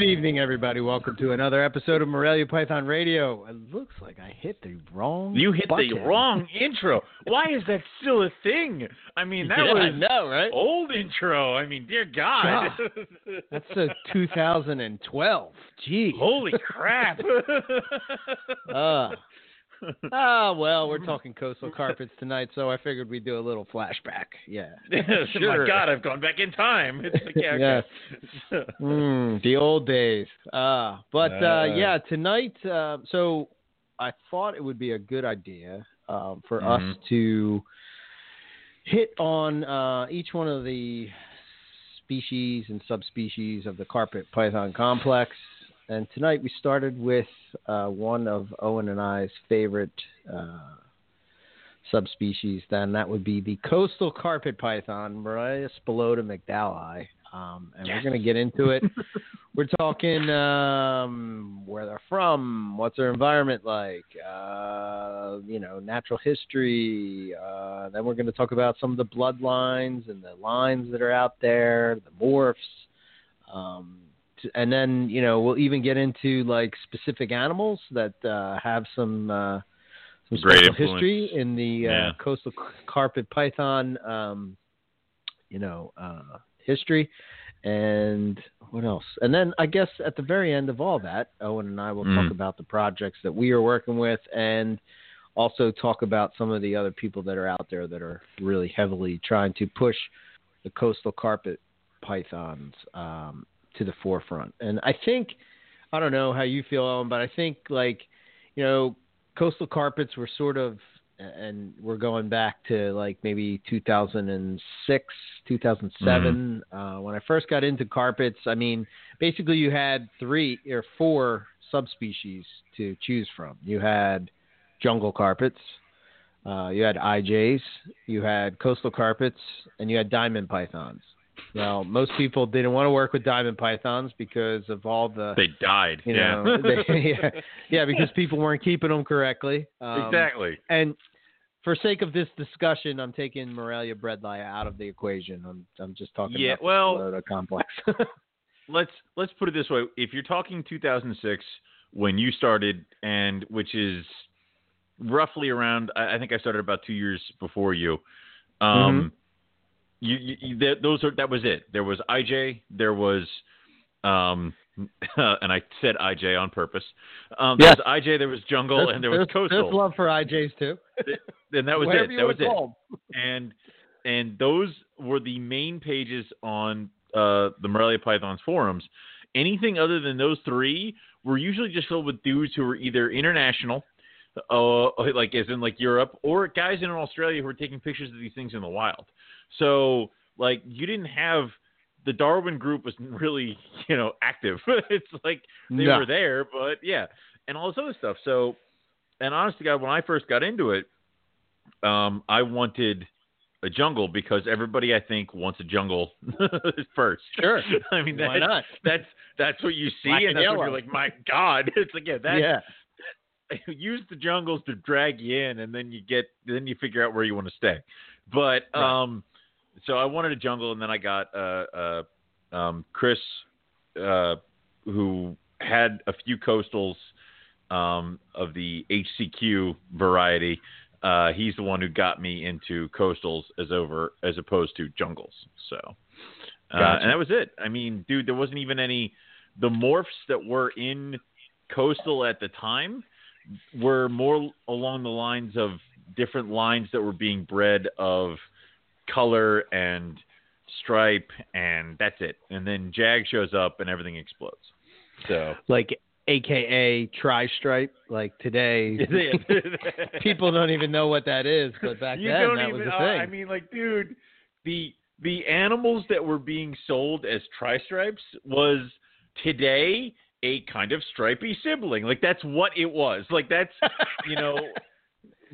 Good evening, everybody. Welcome to another episode of Morelia Python Radio. It looks like I hit the wrong. You hit button. the wrong intro. Why is that still a thing? I mean, that Yeah, was know, right? old intro. I mean, dear God. That's a 2012. Gee. Holy crap. Uh, ah, well, we're talking coastal carpets tonight, so I figured we'd do a little flashback. Yeah. sure. My God, I've gone back in time. It's like, yeah, okay. Mm, the old days. Uh, but uh, Uh. yeah, tonight, uh, so I thought it would be a good idea um, for us Mhm. to hit on uh, each one of the species and subspecies of the carpet python complex. And tonight we started with uh, one of Owen and I's favorite uh, subspecies, then that would be the coastal carpet python, Morelia spilota mcdowelli. Um, and we're going to get into it. we're talking um, where they're from, what's their environment like, uh, you know, natural history. Uh, then we're going to talk about some of the bloodlines and the lines that are out there, the morphs. Um, and then, you know, we'll even get into like specific animals that uh, have some. Uh, some Great history in the uh, Yeah. coastal carpet python, um, you know, uh, history, and what else? And then I guess at the very end of all that, Owen and I will talk Mm. about the projects that we are working with, and also talk about some of the other people that are out there that are really heavily trying to push the coastal carpet pythons um, to the forefront. And I think, I don't know how you feel, Owen, but I think like, you know, coastal carpets were sort of and we're going back to like maybe 2006 2007 uh, when i first got into carpets i mean basically you had three or four subspecies to choose from. You had jungle carpets uh, you had ijs you had coastal carpets and you had diamond pythons well most people didn't want to work with diamond pythons because of all the They died. you yeah. know, they, yeah, yeah, because people weren't keeping them correctly. Um, exactly. And for sake of this discussion, I'm taking Morelia Bredli out of the equation. I'm I'm just talking Yeah, about well- the Florida complex. let's let's put it this way: if you're talking 2006 when you started, and which is roughly around, I think I started about two years before you. Um, you, you, you that, those are that was it. There was IJ, there was, um, and I said IJ on purpose. Um, Yes. there was IJ, there was Jungle, and there was Coastal. There's love for IJs too. and that was it. That was wanna it. and and those were the main pages on uh, the Morelia Pythons forums. Anything other than those three were usually just filled with dudes who were either international, uh, like as in like Europe, or guys in Australia who are taking pictures of these things in the wild. So like you didn't have the Darwin group was really you know active. it's like they No. were there, but yeah, and all this other stuff. So, and honestly, God, when I first got into it, um, I wanted a jungle because everybody I think wants a jungle first. Sure. I mean, Why that's, not? that's that's what you see, Black and and that's yellow. you're like, my God, it's like yeah, that yeah. use the jungles to drag you in, and then you get then you figure out where you want to stay. But Right. um, so I wanted a jungle, and then I got uh, uh um Chris, uh, who had a few coastals um of the HCQ variety. Uh, he's the one who got me into coastals as over as opposed to jungles. So, uh, Gotcha. and that was it. I mean, dude, there wasn't even any. The morphs that were in coastal at the time were more along the lines of different lines that were being bred of color and stripe, and that's it. And then Jag shows up, and everything explodes. So Like AKA tri stripe. Like today, people don't even know what that is, but back you then that even. was a uh, thing. I mean, like, dude, the the animals that were being sold as tri stripes was today a kind of stripy sibling. Like that's what it was. Like that's you know.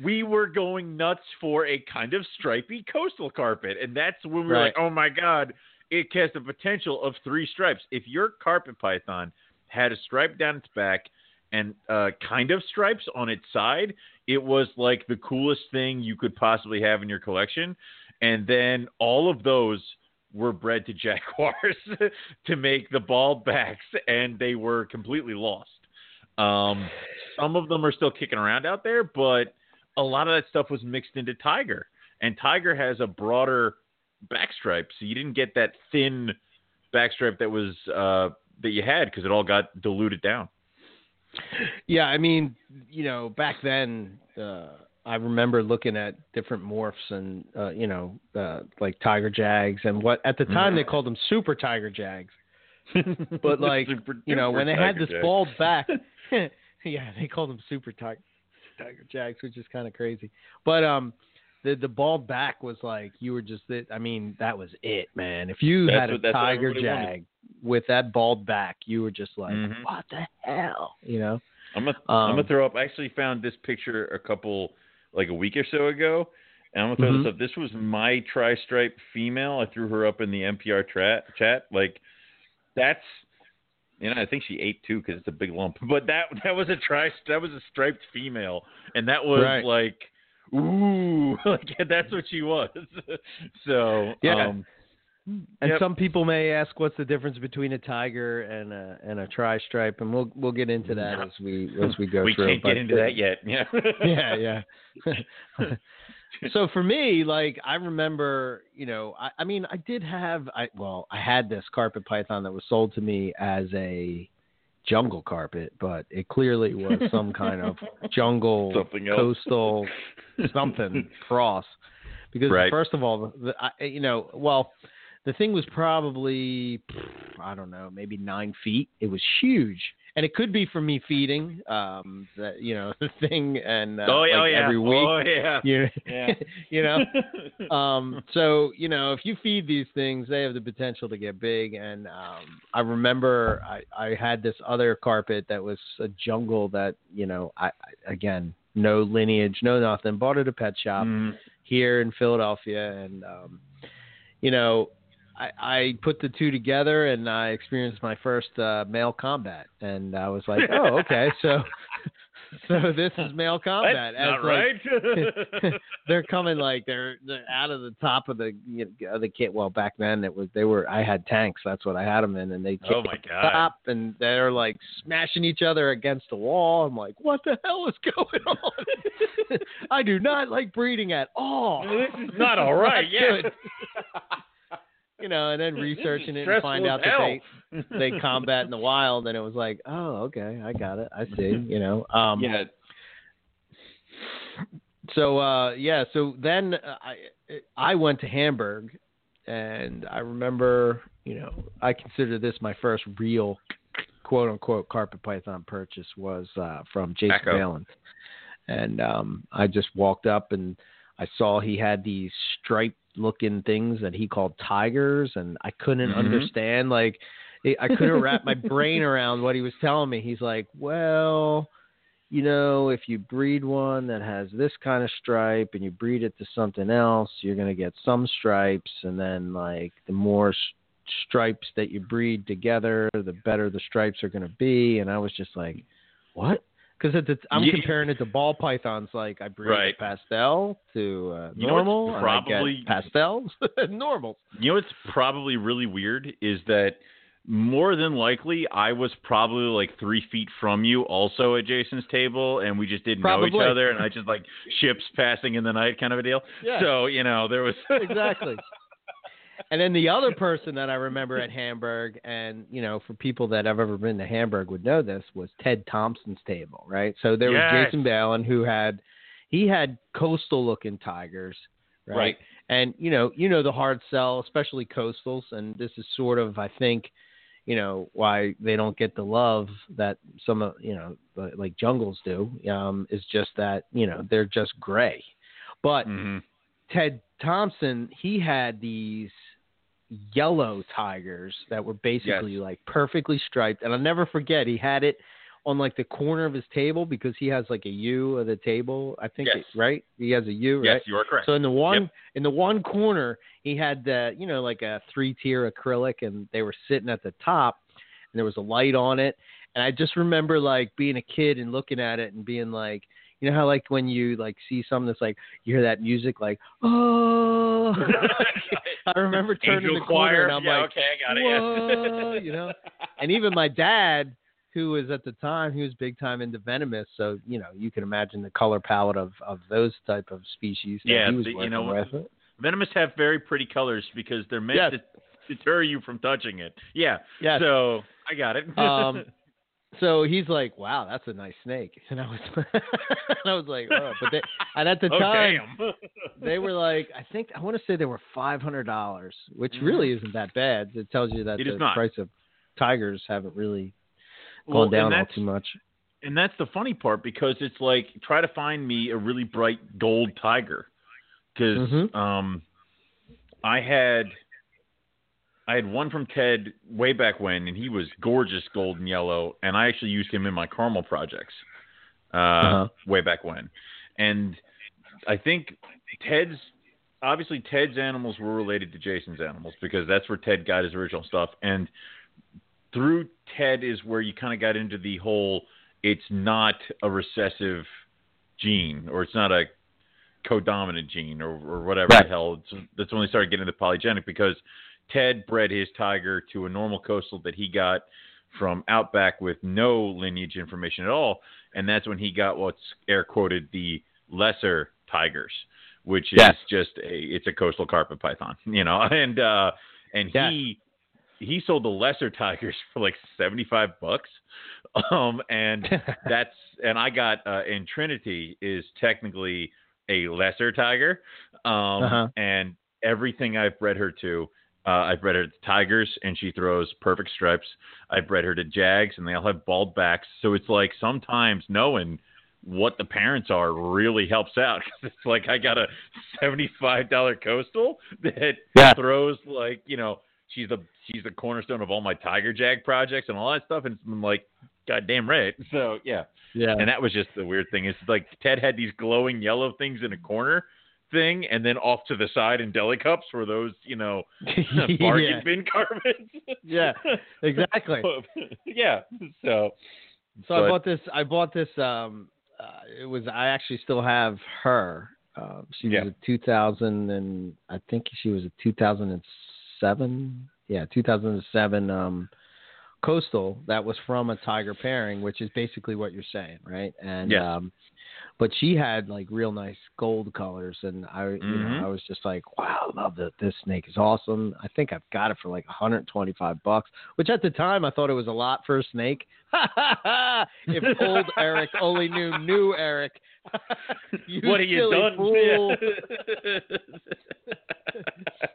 We were going nuts for a kind of stripy coastal carpet, and that's when we were Right. like, "Oh my god, it has the potential of three stripes." If your carpet python had a stripe down its back and uh, kind of stripes on its side, it was like the coolest thing you could possibly have in your collection. And then all of those were bred to jaguars to make the bald backs, and they were completely lost. Um, some of them are still kicking around out there, but a lot of that stuff was mixed into Tiger, and Tiger has a broader backstripe, so you didn't get that thin backstripe that was uh, that you had because it all got diluted down. Yeah, I mean, you know, back then, uh, I remember looking at different morphs and uh, you know, uh, like tiger jags and what at the time they called them super tiger jags. But like, Super you know, when they had this Jag. bald back, yeah, they called them super tiger tiger jags, which is kind of crazy. But um, the the bald back was like you were just it. I mean, that was it, man. If you That's had a what- tiger everybody wanted. jag with that bald back, you were just like, Mhm. what the hell, you know? I'm gonna I'm Um, gonna throw up. I actually found this picture a couple like a week or so ago, and I'm gonna throw Mhm. this up. This was my tri-stripe female. I threw her up in the MPR tra- chat. Like that's you know I think she ate too because it's a big lump. But that that was a tri that was a striped female, and that was Right. like ooh like that's what she was. so Yeah. um, And Yep. some people may ask, what's the difference between a tiger and a and a tri stripe? And we'll we'll get into that as we as we go we through. can't But, get into that yet. Yeah. yeah, yeah. so for me, like I remember, you know, I, I mean, I did have, I well, I had this carpet python that was sold to me as a jungle carpet, but it clearly was some kind of jungle Something coastal something cross. Because Right. first of all, the, I, you know, well, the thing was probably I don't know, maybe nine feet. It was huge, and it could be from me feeding, um, that you know, the thing, and uh, oh, yeah, like oh yeah. every week. Oh yeah. You, Yeah. you know, um, so you know, if you feed these things, they have the potential to get big. And um, I remember I, I had this other carpet that was a jungle that you know, I, I again, no lineage, no nothing. Bought it at a pet shop Mm. here in Philadelphia, and um, you know, I, I put the two together, and I experienced my first uh, male combat, and I was like, oh, okay, so so this is male combat. That's not like, right. they're coming like they're they're out of the top of the you know, the kit. Well, back then it was they were I had tanks. That's what I had them in, and they Oh, my the God. top, and they're like smashing each other against the wall. I'm like, what the hell is going on? I do not like breeding at all. this is not all right. Not yeah. You know, and then researching it and find out that they they combat in the wild, and it was like, oh, okay, I got it, I see. You know, um, yeah. so uh yeah so then uh, i i went to hamburg and i remember you know i consider this my first real quote unquote carpet python purchase was uh from jason. Balin. and um i just walked up and i saw he had these striped looking things that he called tigers and i couldn't Mhm. understand like i couldn't wrap my brain around what he was telling me he's like well you know, if you breed one that has this kind of stripe and you breed it to something else, you're going to get some stripes. And then, like, the more s- stripes that you breed together, the better the stripes are going to be. And I was just like, what? Because I'm Yeah. comparing it to ball pythons. Like, I breed Right. pastel to uh, You normal. and I get probably- pastels, normals. You know what's probably really weird is that more than likely I was probably like three feet from you, also at Jason's table, and we just didn't know each other, and I just like ships passing in the night kind of a deal. Yeah. So you know there was exactly. And then the other person that I remember at Hamburg, and you know, for people that have ever been to Hamburg would know this, was Ted Thompson's table, right? So there was Jason Balin who had he had coastal looking tigers, right? Right. And you know, you know the hard sell, especially coastals, and this is sort of I think, you know, why they don't get the love that some of you know like jungles do, um, is just that you know they're just gray, but Mhm. Ted Thompson, he had these yellow tigers that were basically Yes. like perfectly striped. And I'll never forget, he had it on like the corner of his table because he has like a U of the table. I think, Yes. it, right? He has a U, yes, right? you are correct. So in the one Yep. in the one corner, he had the you know like a three tier acrylic, and they were sitting at the top, and there was a light on it, And I just remember like being a kid and looking at it and being like, you know how like when you like see something that's like you hear that music like oh I remember turning Angel the choir. corner and I'm yeah, like okay, I got it. whoa, yeah. you know? and even my dad who was at the time he was big time into venomous so you know you can imagine the color palette of of those type of species that Yeah, he was the- you know, with Venomous have very pretty colors because they're meant Yes. to deter you from touching it. Yeah. yes So I got it. Um, so he's like, "Wow, that's a nice snake," and I was, and I was like, "Oh," but they, and at the oh time they were like, I think I want to say they were five hundred dollars, which really isn't that bad. It tells you that Mm-hmm. It the price of tigers haven't really Well, gone down all too much. and that's the funny part because it's like try to find me a really bright gold tiger because Mhm. um i had i had one from ted way back when and he was gorgeous gold and yellow and i actually used him in my caramel projects uh Uh-huh. way back when and i think ted's obviously ted's animals were related to jason's animals because that's where ted got his original stuff and through ted is where you kind of got into the whole it's not a recessive gene or it's not a codominant gene or, or whatever Right. the hell. It's, that's when they started getting into polygenic because Ted bred his tiger to a normal coastal that he got from outback with no lineage information at all, and that's when he got what's air quoted the lesser tigers, which is Yes. just a it's a coastal carpet python, you know, and uh and Yes. he he sold the lesser tigers for like 75 bucks um and that's and I got uh, and Trinity is technically a lesser tiger, um, Uh-huh. and everything I've bred her to, uh, I've bred her to tigers, and she throws perfect stripes. I've bred her to jags, and they all have bald backs. So it's like sometimes knowing what the parents are really helps out 'cause it's like I got a seventy-five dollar coastal that Yeah. throws like you know she's the she's the cornerstone of all my tiger jag projects and all that stuff, and I'm like, goddamn right. So yeah, yeah. and that was just the weird thing. Is like Ted had these glowing yellow things in a corner thing, and then off to the side in deli cups were those, you know, bargain yeah. bin carpets. Yeah, exactly. yeah. So. So I bought this. I bought this. Um, uh, it was. I actually still have her. Uh, she was a 2000 and I think she was a 2007. Yeah, 2007 um, coastal that was from a tiger pairing, which is basically what you're saying, right? And Yes. um, but she had like real nice gold colors, and I, you Mhm. know, I was just like, wow, I love that. This snake is awesome. I think I've got it for like 125 bucks, which at the time I thought it was a lot for a snake. if old Eric only knew new Eric. you what have you done? Fool.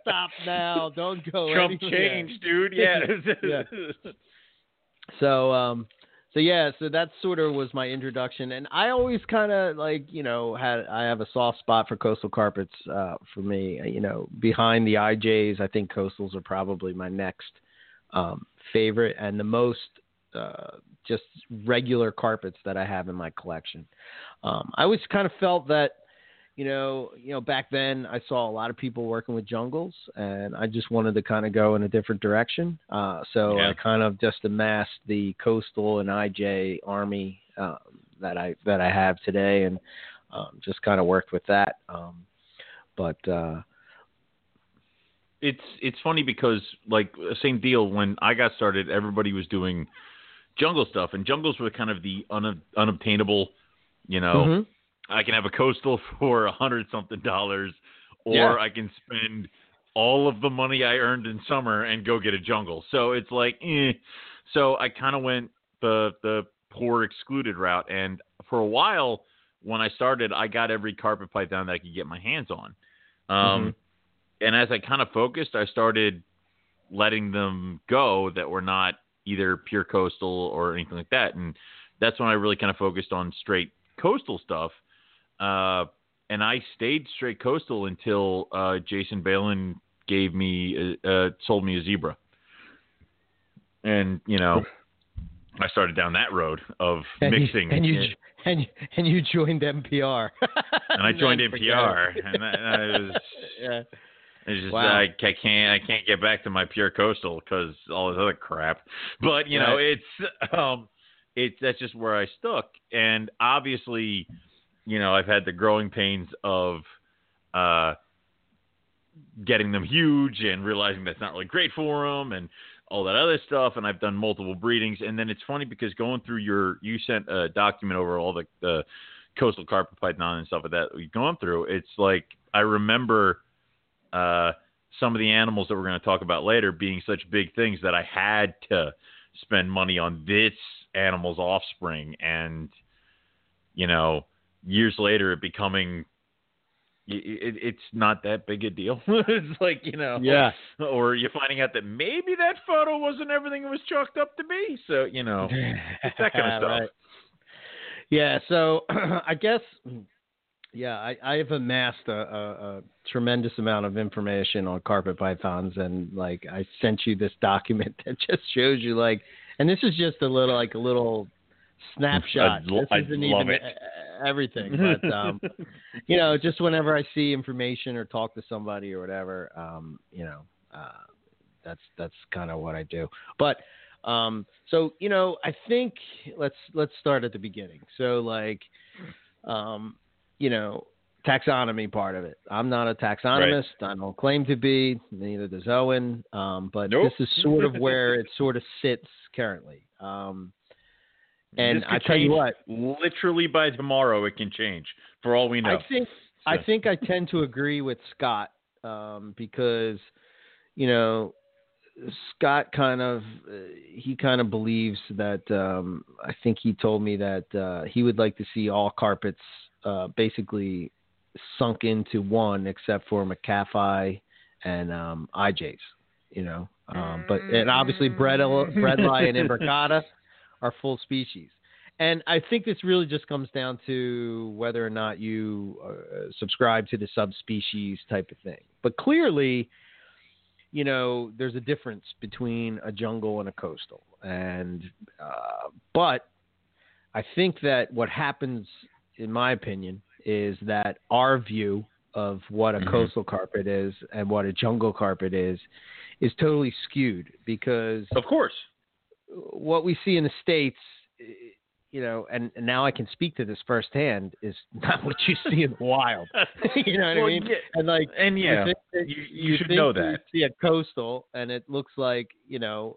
Stop now! Don't go. Trump anywhere. changed, dude. Yeah. Yeah. So um so yeah, so that sort of was my introduction and I always kind of like, you know, had I have a soft spot for coastal carpets uh for me, you know, behind the IJs, I think coastals are probably my next um favorite and the most uh just regular carpets that I have in my collection. Um I always kind of felt that you know, you know, back then I saw a lot of people working with jungles, and I just wanted to kind of go in a different direction. Uh, so Yeah. I kind of just amassed the coastal and IJ army um, that I that I have today, and um, just kind of worked with that. Um, but uh, it's it's funny because like same deal when I got started, everybody was doing jungle stuff, and jungles were kind of the un, unobtainable. You know, mhm. I can have a coastal for a hundred something dollars, or Yeah. I can spend all of the money I earned in summer and go get a jungle. So it's like, eh. so I kind of went the the poor excluded route, and for a while when I started, I got every carpet python that I could get my hands on. Um, And as I kind of focused, I started letting them go that were not either pure coastal or anything like that, and that's when I really kind of focused on straight coastal stuff. Uh, and I stayed straight coastal until uh, Jason Balin gave me uh, uh, sold me a zebra, and you know I started down that road of and mixing. you, and you it. and and you joined MPR, and I joined MPR, and that, that was yeah. it's just Wow. I, I can't I can't get back to my pure coastal because all this other crap. But you know Right. it's um it that's just where I stuck. And obviously, you know, I've had the growing pains of uh, getting them huge and realizing that's not really great for them and all that other stuff. And I've done multiple breedings. And then it's funny because going through your, you sent a document over all the, the coastal carpet python and stuff like that we've gone through. It's like I remember uh, some of the animals that we're going to talk about later being such big things that I had to spend money on this animal's offspring and you know years later it becoming it, it's not that big a deal. it's like you know, yeah. Or you're finding out that maybe that photo wasn't everything it was chalked up to be. So you know, that kind of stuff. Right. Yeah. So I guess, yeah, I, I have amassed a, a, a, tremendous amount of information on carpet pythons, and like I sent you this document that just shows you like, and this is just a little like a little snapshot. I, this I isn't love even it. everything, but um, you know, just whenever I see information or talk to somebody or whatever, um, you know, uh, that's that's kind of what I do. But um, so you know, I think let's let's start at the beginning. So like, um, you know, taxonomy part of it. I'm not a taxonomist. I don't claim to be. Neither does Owen. Um, but Nope. this is sort of where it sort of sits currently. Um, and I tell you what, literally by tomorrow it can change for all we know. I think I think I tend to agree with Scott um, because you know Scott kind of uh, he kind of believes that um, I think he told me that uh, he would like to see all carpets uh, basically sunk into one except for metcalfei and um, IJs. You know, um, but and obviously bread bredli and imbricata are full species. And I think this really just comes down to whether or not you uh, subscribe to the subspecies type of thing. But clearly, you know, there's a difference between a jungle and a coastal. And, uh, but I think that what happens, in my opinion, is that our view of what a Mhm. coastal carpet is and what a jungle carpet is, is totally skewed because of course. What we see in the states, eh, you know, and, and now I can speak to this firsthand, is not what you see in the wild. you know what Well, I mean? yeah, And like, and yeah, think that you, you should know you that. See a coastal, and it looks like you know,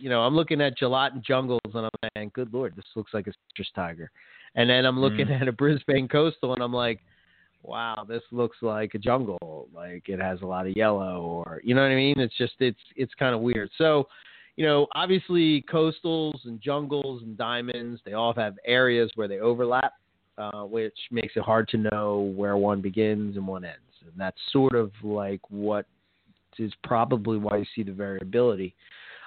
you know, I'm looking at gelatin jungles, and I'm saying, good lord, this looks like a citrus tiger. And then I'm looking Mm. at a Brisbane coastal, and I'm like, wow, this looks like a jungle. Like it has a lot of yellow, or you know what I mean? It's just it's it's kind of weird. So. You know, obviously, coastals and jungles and diamonds, they all have areas where they overlap, uh, which makes it hard to know where one begins and one ends. And that's sort of like what is probably why you see the variability.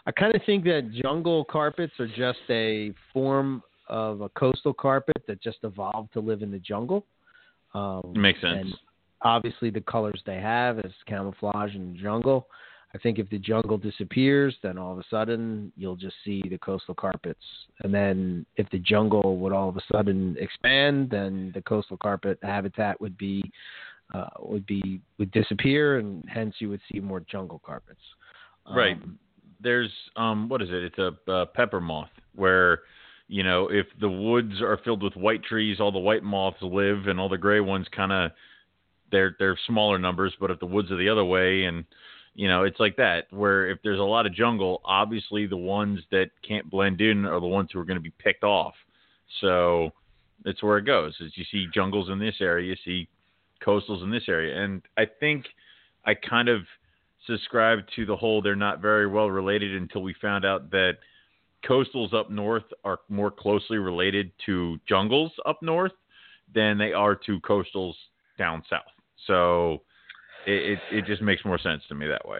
I kind of think that jungle carpets are just a form of a coastal carpet that just evolved to live in the jungle. Um, Makes sense. And obviously, the colors they have is camouflage in the jungle. I think if the jungle disappears, then all of a sudden you'll just see the coastal carpets. And then if the jungle would all of a sudden expand, then the coastal carpet habitat would be uh, would be would disappear, and hence you would see more jungle carpets. Right. Um, There's um what is it? It's a uh, pepper moth where you know if the woods are filled with white trees, all the white moths live, and all the gray ones kind of they're they're smaller numbers. But if the woods are the other way, and you know it's like that where if there's a lot of jungle, obviously the ones that can't blend in are the ones who are going to be picked off. So it's where it goes. Is you see jungles in this area, you see coastals in this area, and I think I kind of subscribe to the whole they're not very well related until we found out that coastals up north are more closely related to jungles up north than they are to coastals down south. So it, it, it just makes more sense to me that way.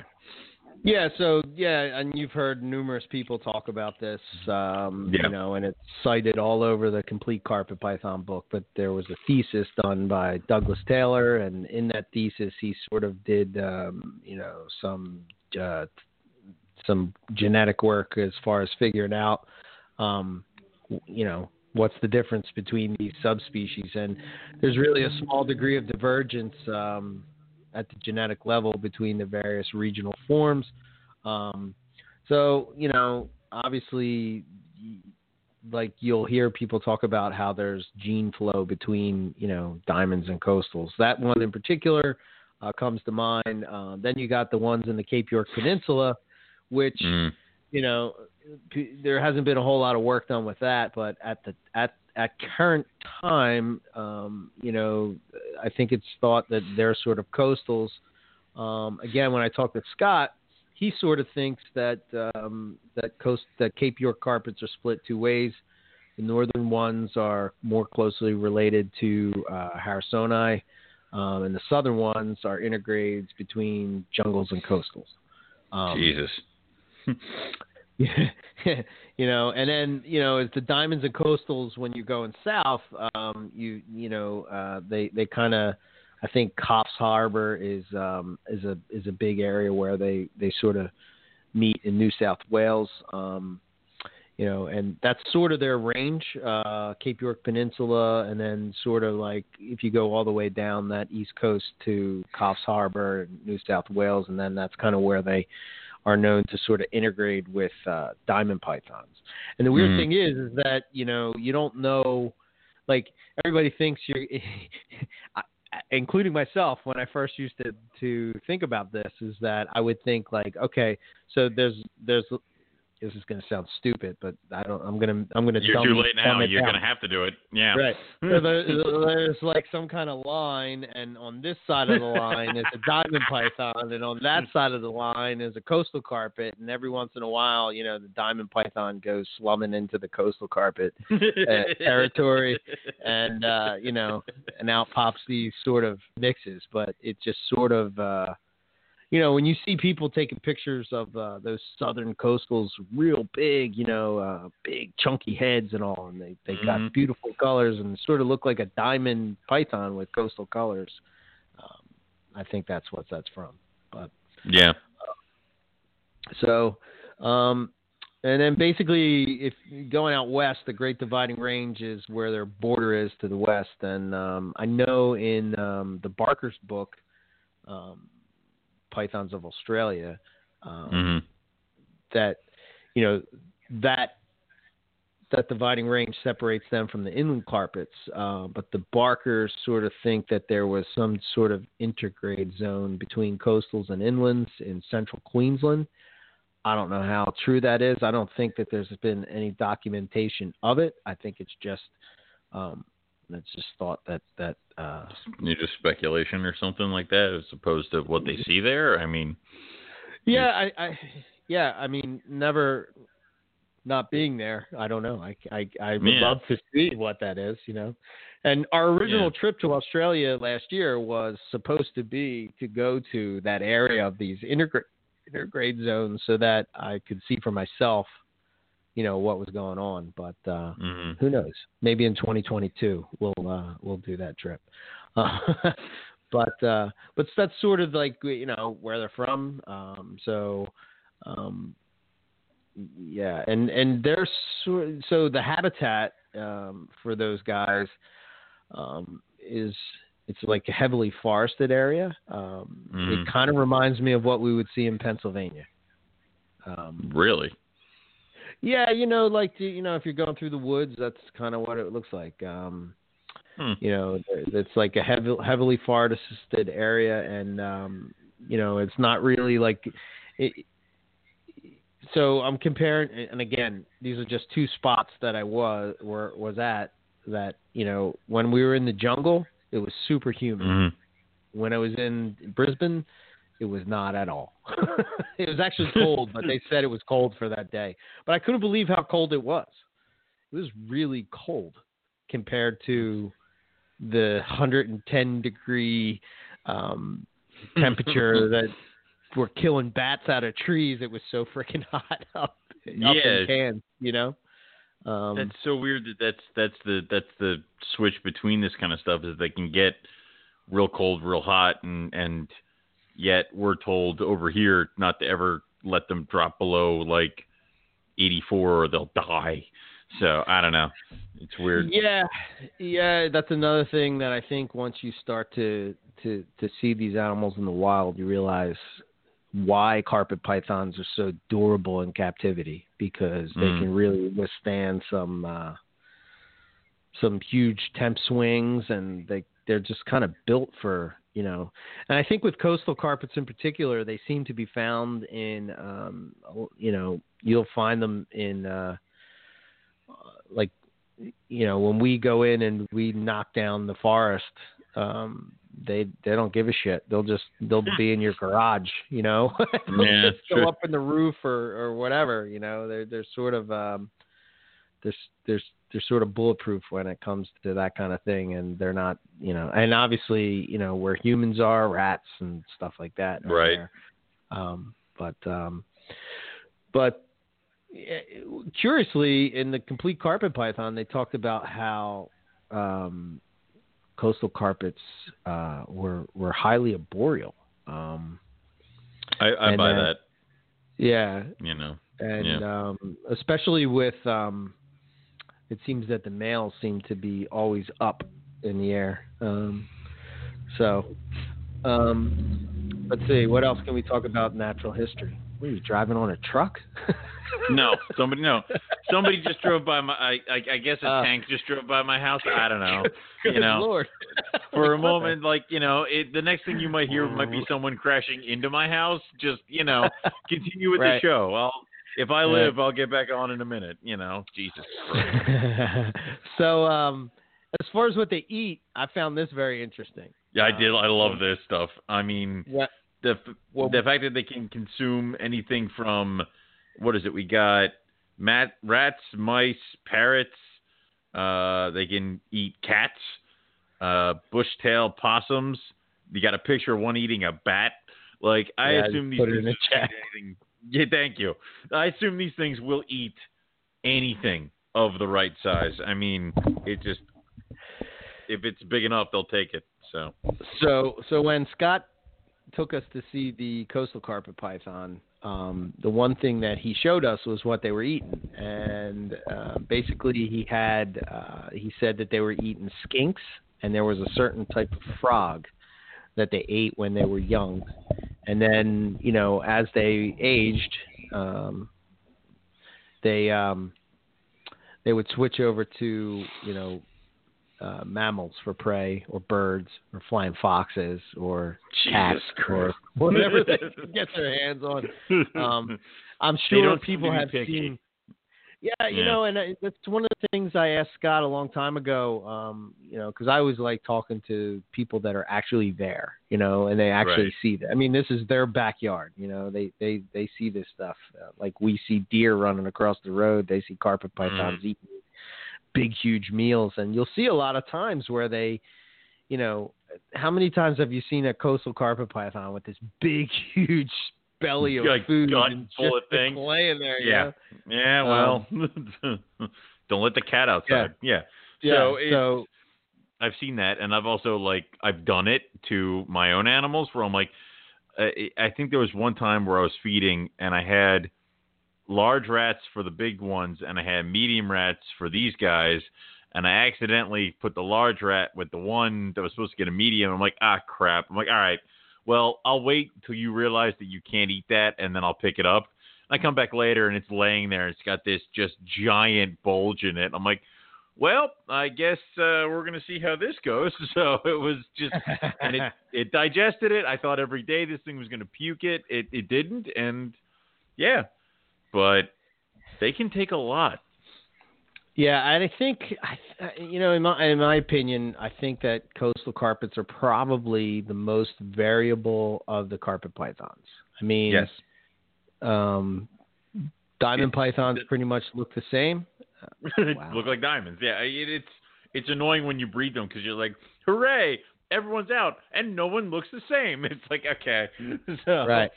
Yeah, so yeah, and you've heard numerous people talk about this, um, Yeah. you know, and it's cited all over the complete carpet python book. But there was a thesis done by Douglas Taylor, and in that thesis, he sort of did, um, you know, some uh, some genetic work as far as figuring out, um, you know, what's the difference between these subspecies, and there's really a small degree of divergence. At the genetic level between the various regional forms. Um, so, you know, obviously, like you'll hear people talk about how there's gene flow between you know diamonds and coastals. That one in particular uh, comes to mind. Uh, then you got the ones in the Cape York Peninsula, which Mm. you know p- there hasn't been a whole lot of work done with that, but at the at at current time, um, you know, I think it's thought that they're sort of coastals. Um, again, when I talk with Scott, he sort of thinks that um, that coast that Cape York carpets are split two ways. The northern ones are more closely related to uh, Harrisoni, um, and the southern ones are intergrades between jungles and coastals. Um, Jesus. you know, and then you know, it's the diamonds and coastals, when you're going south, um, you you know, uh, they they kind of, I think Coffs Harbor is um, is a is a big area where they they sort of meet in New South Wales. Um, you know, and that's sort of their range, uh, Cape York Peninsula, and then sort of like if you go all the way down that east coast to Coffs Harbor, New South Wales, and then that's kind of where they are known to sort of integrate with uh, diamond pythons. And the weird Mhm. thing is, is that you know you don't know, like everybody thinks you're, including myself when I first used to to think about this, is that I would think like, okay, so there's there's this is going to sound stupid, but I don't. I'm gonna I'm gonna You're too late now. You're down. gonna have to do it. Yeah. Right. So there, there's like some kind of line, and on this side of the line is a diamond python, and on that side of the line is a coastal carpet. And every once in a while, you know, the diamond python goes slumming into the coastal carpet uh, territory, and uh, you know, and out pops these sort of mixes. But it just sort of, uh, you know, when you see people taking pictures of uh, those southern coastals, real big, you know, uh, big chunky heads and all, and they they Mhm. got beautiful colors and sort of look like a diamond python with coastal colors. Um, I think that's what that's from. But Yeah. so, um, and then basically, if going out west, the Great Dividing Range is where their border is to the west. And um, I know in um, the Barker's book, um, Pythons of Australia, um, hmm that you know that that dividing range separates them from the inland carpets. Uh, but the Barkers sort of think that there was some sort of intergrade zone between coastals and inlands in central Queensland. I don't know how true that is. I don't think that there's been any documentation of it. I think it's just um, it's just thought that that uh, You just speculation or something like that, as opposed to what they see there. I mean, Yeah, I, I, yeah, I mean, never not being there. I don't know. I, I, I would Yeah. love to see what that is, you know. And our original trip to Australia last year was supposed to be to go to that area of these intergra- intergrade zones so that I could see for myself, you know, what was going on. But uh, mhm. who knows? Maybe in 2022 we'll uh, we'll do that trip. Uh, but uh, but that's sort of like you know where they're from. Um, so um, yeah, and and they're sort so the habitat um, for those guys um, is it's like a heavily forested area. Um, Mhm. It kind of reminds me of what we would see in Pennsylvania. Um, really. Yeah, you know, like the- you know, if you're going through the woods, that's kind of what it looks like. Um, Hmm. You know, it's like a heavy, heavily forested area, and um, you know, it's not really like. It, so I'm comparing, and again, these are just two spots that I was were was at. That you know, when we were in the jungle, it was super humid. Mhm. When I was in Brisbane, it was not at all. it was actually cold, but they said it was cold for that day. But I couldn't believe how cold it was. It was really cold compared to the 110 degree um, temperature that were killing bats out of trees. It was so freaking hot up, up Yeah. in Cairns, you know. Um, That's so weird that that's that's the that's the switch between this kind of stuff is they can get real cold, real hot, and and yet we're told over here not to ever let them drop below like 84 or they'll die. So I don't know. It's weird. Yeah, yeah, that's another thing that I think once you start to to to see these animals in the wild, you realize why carpet pythons are so durable in captivity because they Mm. can really withstand some uh, some huge temp swings and they they're just kind of built for you know. And i think with coastal carpets in particular they seem to be found in um you know you'll find them in uh like you know when we go in and we knock down the forest um they they don't give a shit. They'll just they'll be in your garage you know? They'll Yeah, just go sure. up in the roof or or whatever you know? They're they're sort of um there's there's they're sort of bulletproof when it comes to that kind of thing and they're not you know and obviously you know where humans are rats and stuff like that Right. there. um but um but eh, curiously in the complete carpet python they talked about how um coastal carpets uh were were highly arboreal um I, I buy uh, that. yeah You know. and um, especially with um, it seems that the males seem to be always up in the air. Um, so um, let's see, what else can we talk about natural history? Were you driving on a truck? No, somebody no, somebody just drove by my. I I, I guess a Uh. tank just drove by my house. I don't know. Good you know, Lord. for a moment, like you know, it, the next thing you might hear might be someone crashing into my house. Just you know, continue with Right. the show. I'll if I live, I'll get back on in a minute. You know, Jesus. So um, as far as what they eat, I found this very interesting. Yeah, I did. I love this stuff. I mean, Yeah. the Well- the fact that they can consume anything from what is it? We got mat, rats, mice, parrots. Uh, they can eat cats, uh, brushtail possums. You got a picture of one eating a bat. Like I Yeah, assume these put it in the chat. anything. Yeah, thank you. I assume these things will eat anything of the right size. I mean, it just if it's big enough, they'll take it. So. So so when Scott took us to see the coastal carpet python, um, the one thing that he showed us was what they were eating, and uh, basically he had uh, he said that they were eating skinks, and there was a certain type of frog that they ate when they were young, and then you know as they aged, um, they um, they would switch over to you know uh, mammals for prey, or birds, or flying foxes, or cats, or whatever they get their hands on. Um, I'm sure people have picky. seen. Yeah, you Yeah. know, and I, that's one of the things I asked Scott a long time ago. Um, you know, because I always like talking to people that are actually there, you know, and they actually Right. see that. I mean, this is their backyard. You know, they they they see this stuff. Uh, like we see deer running across the road. They see carpet pythons Mm. eating big, huge meals, and you'll see a lot of times where they, you know, how many times have you seen a coastal carpet python with this big, huge belly of Like food and full just of things? laying there? you Yeah. know? Yeah, well, Um, don't let the cat outside. Yeah. Yeah. So it's- so I've seen that, and I've also like I've done it to my own animals. Where I'm like, I, I think there was one time where I was feeding, and I had large rats for the big ones, and I had medium rats for these guys, and I accidentally put the large rat with the one that was supposed to get a medium. I'm like, ah, crap. I'm like, all right, well, I'll wait till you realize that you can't eat that, and then I'll pick it up. I come back later, and it's laying there. It's got this just giant bulge in it. I'm like, well, I guess uh, we're gonna see how this goes. So it was just, and it it digested it. I thought every day this thing was gonna puke it. It it didn't, and yeah, but they can take a lot. Yeah, and I think you know, in my in my opinion, I think that coastal carpets are probably the most variable of the carpet pythons. I mean, Yes. um, diamond It's- pythons pretty much look the same. Wow. Look like diamonds. Yeah, it, it's it's annoying when you breed them because you're like, hooray, everyone's out, and no one looks the same. It's like okay, so, Right.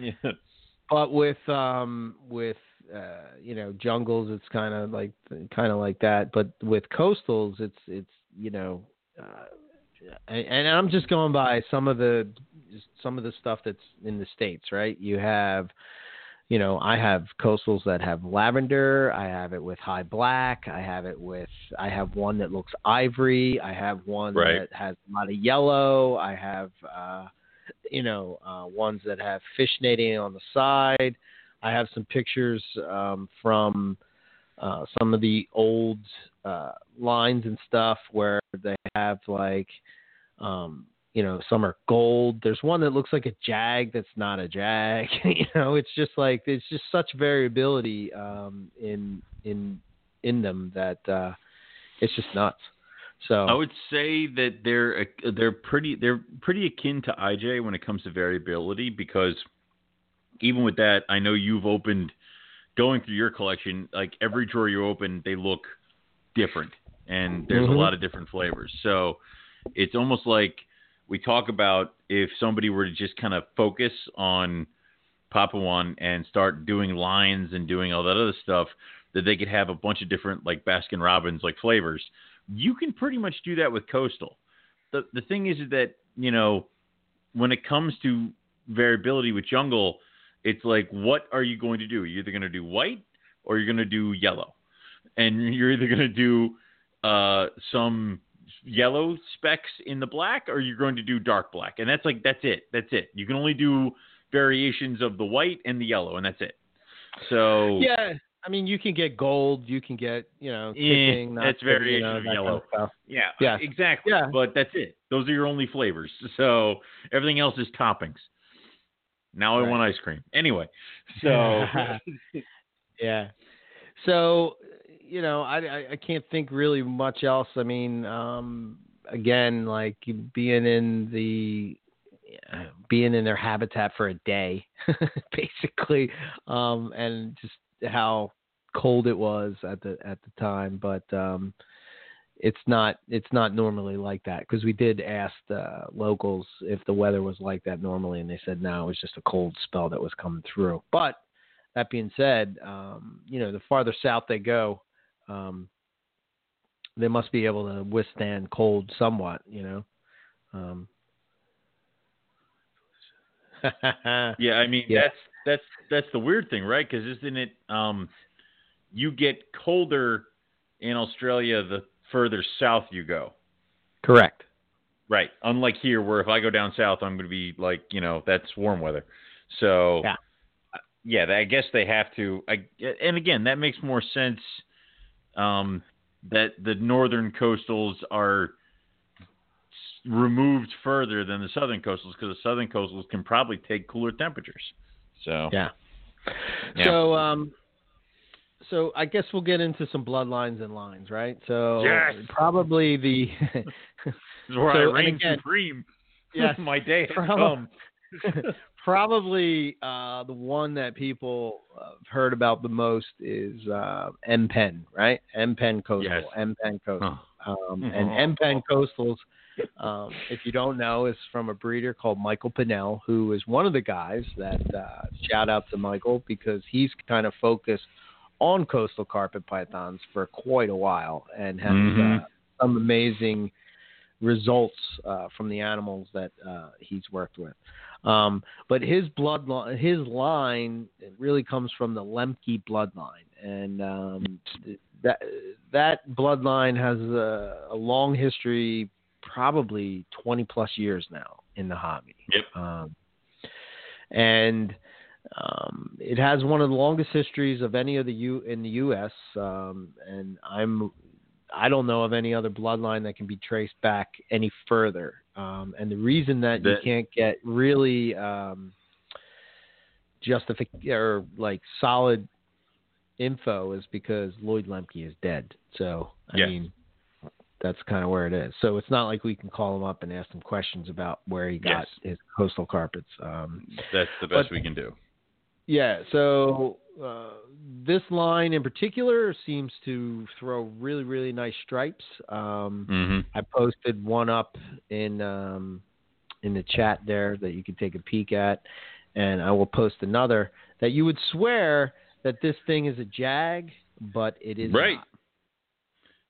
Yeah. But with um with uh you know jungles, it's kind of like kind of like that. But with coastals, it's it's you know, uh, and, and I'm just going by some of the some of the stuff that's in the states, right? You have, you know, I have coastals that have lavender. I have it with high black. I have it with. I have one that looks ivory. I have one Right. that has a lot of yellow. I have. uh you know, uh, ones that have fish nating on the side. I have some pictures um, from uh, some of the old uh, lines and stuff where they have like, um, you know, some are gold. There's one that looks like a jag that's not a jag. you know, it's just like it's just such variability um, in in in them that uh, it's just nuts. So I would say that they're they're pretty they're pretty akin to IJ when it comes to variability because even with that, I know you've opened going through your collection. Like every drawer you open, they look different, and there's Mhm. a lot of different flavors. So it's almost like we talk about if somebody were to just kind of focus on Papuan and start doing lines and doing all that other stuff, that they could have a bunch of different like Baskin Robbins like flavors. You can pretty much do that with Coastal. The the thing is that you know when it comes to variability with Jungle, it's like what are you going to do? You're either going to do white or you're going to do yellow, and you're either going to do uh, some yellow specks in the black or you're going to do dark black, and that's like that's it. That's it. You can only do variations of the white and the yellow, and that's it. So yeah, I mean, you can get gold. You can get you know, Yeah, tipping, that's tipping, variation you know, of that yellow. Kind of. Yeah, Yeah. exactly. Yeah. But that's it. Those are your only flavors. So everything else is toppings. Now I want ice cream. Anyway, so yeah. So, you know, I, I, I can't think really much else. I mean, um, again, like being in the being in their habitat for a day, basically, um, and just how cold it was at the at the time, but um, it's not it's not normally like that because we did ask the locals if the weather was like that normally, and they said no, it was just a cold spell that was coming through. But that being said, um, you know, the farther south they go, um, they must be able to withstand cold somewhat, you know. Um, yeah, I mean Yeah. that's that's that's the weird thing, right? Because isn't it um, you get colder in Australia the further south you go. Correct. Right. Unlike here, where if I go down south, I'm going to be like, you know, that's warm weather. So, Yeah. yeah, I guess they have to. I, and again, that makes more sense. Um, that the northern coastals are removed further than the southern coastals because the southern coastals can probably take cooler temperatures. So, Yeah. Yeah. So, um, so I guess we'll get into some bloodlines and lines, right? So Yes. probably the where So, I reign again- supreme. Yes. My day has come. probably uh, the one that people uh, have heard about the most is uh, M Pen, right? M Pen Coastal, Yes. M Pen Coastal, Huh. um, and M Pen Coastals. Um, if you don't know, is from a breeder called Michael Pinnell, who is one of the guys that uh, shout out to Michael because he's kind of focused on coastal carpet pythons for quite a while and has Mhm. uh, some amazing results uh, from the animals that uh, he's worked with. Um, but his bloodline, his line, really comes from the Lemke bloodline, and um, that that bloodline has a, a long history, probably 20 plus years now in the hobby. Yep. Um, and um, it has one of the longest histories of any of the U in the U.S. Um, and I'm I don't know of any other bloodline that can be traced back any further. Um, and the reason that you can't get really um, justific or like solid info is because Lloyd Lemke is dead. So I Yes. mean, that's kind of where it is. So it's not like we can call him up and ask him questions about where he got Yes. his coastal carpets. Um, That's the best But- we can do. Yeah, so uh, this line in particular seems to throw really, really nice stripes. Um, Mm-hmm. I posted one up in um, in the chat there that you can take a peek at, and I will post another that you would swear that this thing is a jag, but it is Right. not.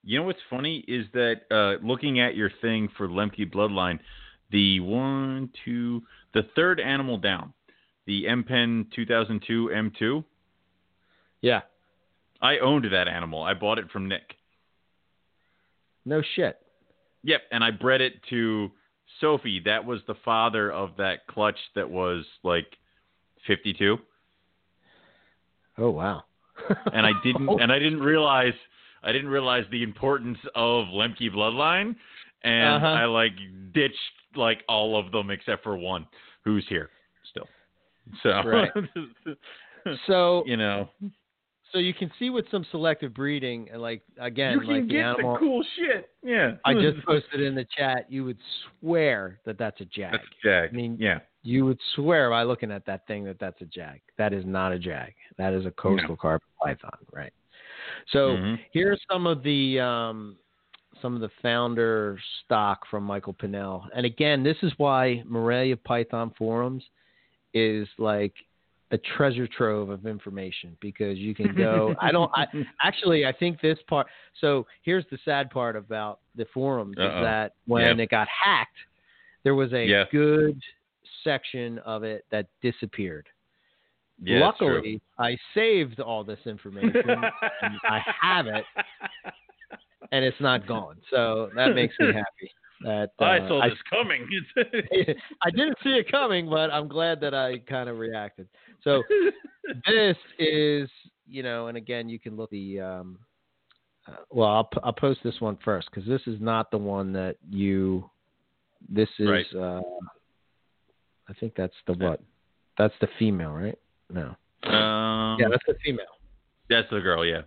You know what's funny is that uh, looking at your thing for Lemke Bloodline, the one, two, the third animal down, the M Pen 2002 M2. Yeah, I owned that animal. I bought it from Nick. no shit. Yep, and I bred it to Sophie, that was the father of that clutch that was like 52. Oh wow. and I didn't and I didn't realize I didn't realize the importance of Lemke bloodline and Uh-huh. I like ditched like all of them except for one who's here. So Right. so you know, so you can see with some selective breeding, and like again, you can like the get animal. the cool shit. Yeah. I just posted in the chat. You would swear that that's a jag. That's Jag. I mean, yeah. You would swear by looking at that thing that that's a jag. That is not a jag. That is a coastal carpet python, right? So Mhm. here's some of the um, some of the founder stock from Michael Pinnell. And again, this is why Morelia Python forums is like a treasure trove of information because you can go. I don't. I actually I think this part. So here's the sad part about the forums Uh-oh. is that when Yeah. it got hacked, there was a Yeah. good section of it that disappeared. Yeah. Luckily, I saved all this information. and I have it, and it's not gone. So that makes me happy. That uh, I saw I, this coming. I didn't see it coming, but I'm glad that I kind of reacted. So this is, you know, and again, you can look the. Um, uh, well, I'll p- I'll post this one first because this is not the one that you. This is. Right. Uh, I think that's the what? That's the female, right? No. um, Yeah, that's the female. that's the girl. Yeah.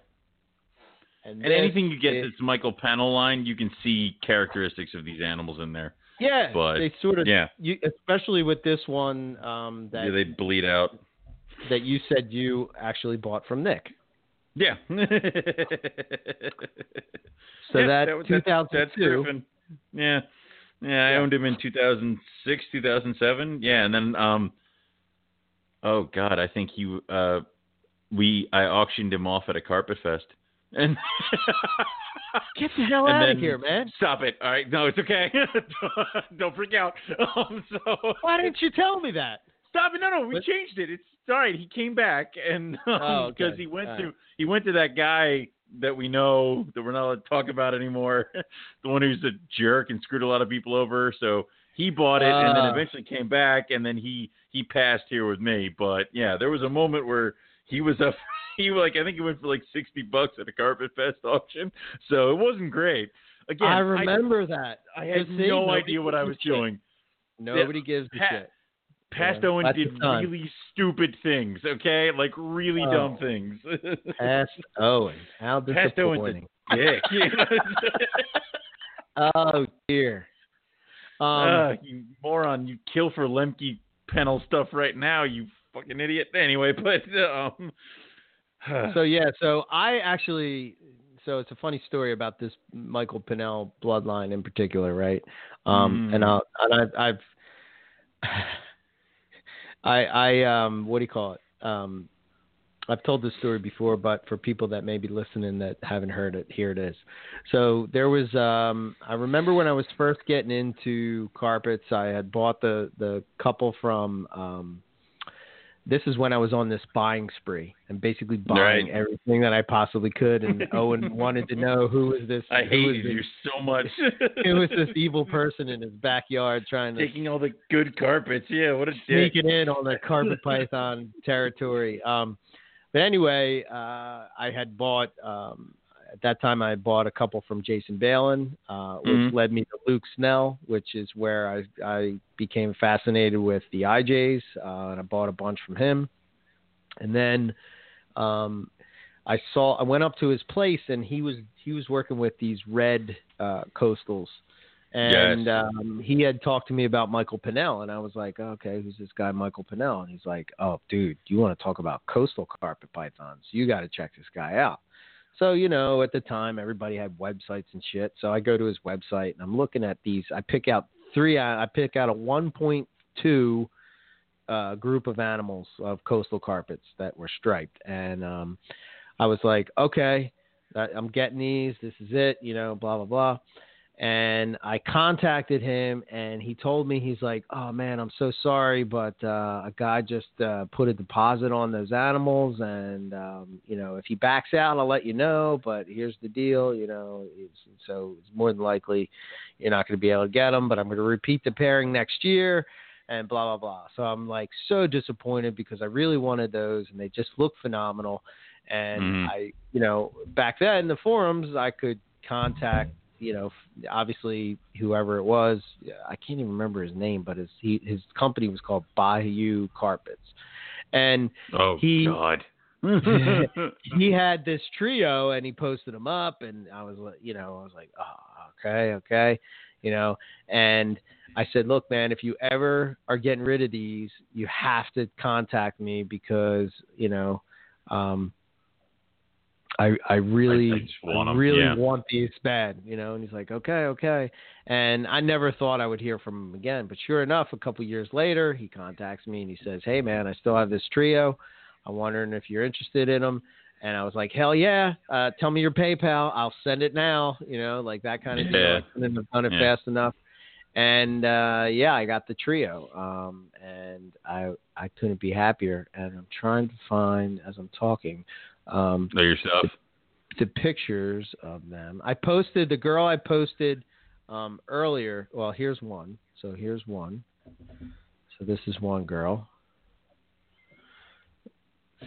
And, And anything you get is- that's Michael Pennell line, you can see characteristics of these animals in there. yeah, but- they sort of, Yeah. you, especially with this one um, that yeah, they bleed out. that you said you actually bought from Nick. Yeah. So Yeah, that, was- that's, that's 2002. Griffin. Yeah. Yeah, I Yeah. owned him in 2006, 2007. Yeah, and then um oh god, I think he uh we I auctioned him off at a carpet fest. And Get the hell out of here, man! Stop it. All right. No, it's okay. Don't freak out. Um, so Why didn't you tell me that? Stop it! No, no, we What? changed it. It's all right. He came back, and um, Oh, okay. because he went All to right. he went to that guy that we know that we're not allowed to talk about anymore, the one who's a jerk and screwed a lot of people over. So he bought it, and then Ah. eventually came back, and then he he passed here with me. But yeah, there was a moment where he was up. He like I think he went for like sixty bucks at a Carpet Fest auction, so it wasn't great. Again, I remember that. I, had no idea what I was shit. doing. Nobody gives a Pat- shit. Past Yeah, Owen did really stupid things, okay? Like really Oh. dumb things. Past Owen. How Past Owen's disappointing. a dick. Oh dear. Um, Ah, you moron! You kill for Lemke Pennell stuff right now, you fucking idiot. Anyway, but um, so yeah, so I actually, so it's a funny story about this Michael Pinnell bloodline in particular, right? Um, Mm. and I'll, and I, I've, I, I, um, what do you call it? Um, I've told this story before, but for people that may be listening that haven't heard it, here it is. So there was, um, I remember when I was first getting into carpets, I had bought the the couple from. Um, this is when I was on this buying spree and basically buying Right. everything that I possibly could. And Owen wanted to know who was this. I was hated this, you so much. Who was this evil person in his backyard trying to taking all the good carpets? Yeah, what a dick. sneaking in on the carpet python territory. Um, but anyway, uh, I had bought um, at that time. I bought a couple from Jason Balin, uh, which Mhm. led me to Luke Snell, which is where I I became fascinated with the IJs, uh, and I bought a bunch from him. And then um, I saw I went up to his place, and he was he was working with these red uh, coastals. And Yes. um, he had talked to me about Michael Pinnell, and I was like, okay, who's this guy, Michael Pinnell? And he's like, oh, dude, you want to talk about coastal carpet pythons? You got to check this guy out. So, you know, at the time, everybody had websites and shit. So I go to his website and I'm looking at these. I pick out three, I pick out a 1.2 uh, group of animals of coastal carpets that were striped. And um, I was like, okay, I'm getting these. This is it, you know, blah, blah, blah. And I contacted him, and he told me he's like, "Oh man, I'm so sorry, but uh, a guy just uh, put a deposit on those animals, and um, you know, if he backs out, I'll let you know. But here's the deal, you know, it's, so it's more than likely you're not going to be able to get them, but I'm going to repeat the pairing next year." And blah blah blah. So I'm like so disappointed because I really wanted those, and they just look phenomenal. And Mhm. I, you know, back then in the forums, I could contact you know, obviously whoever it was, I can't even remember his name, but his he, his company was called Bayou Carpets, and Oh He- God. he had this trio, and he posted them up, and I was, like, you know, I was like, oh, okay, okay, you know, and I said, look, man, if you ever are getting rid of these, you have to contact me because, you know, um, I I really I- want 'em, really yeah. want these bad, you know. And he's like, okay, okay. And I never thought I would hear from him again, but sure enough, a couple years later, he contacts me and he says, hey man, I still have this trio. I'm wondering if you're interested in them. And I was like, hell yeah, uh, tell me your PayPal. I'll send it now. You know, like that kind of. Yeah. I couldn't have done it Yeah. fast enough. And uh, yeah, I got the trio, um, and I I couldn't be happier. And I'm trying to find as I'm talking um, know your stuff. the pictures of them. I posted the girl I posted um, earlier. Well, here's one. So here's one. So this is one girl.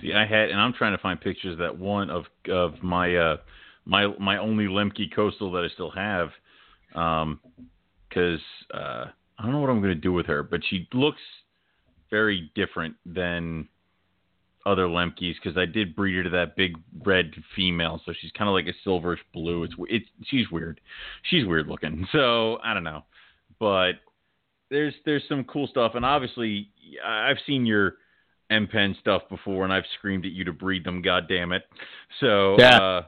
See, I had, and I'm trying to find pictures of that one of of my uh my my only Lemke coastal that I still have, um, because uh, I don't know what I'm going to do with her, but she looks very different than other Lemkes because I did breed her to that big red female, so she's kind of like a silverish blue. It's it's she's weird, she's weird looking. So I don't know, but there's there's some cool stuff, and obviously I've seen your M Pen stuff before, and I've screamed at you to breed them. God damn it! So Yeah. uh,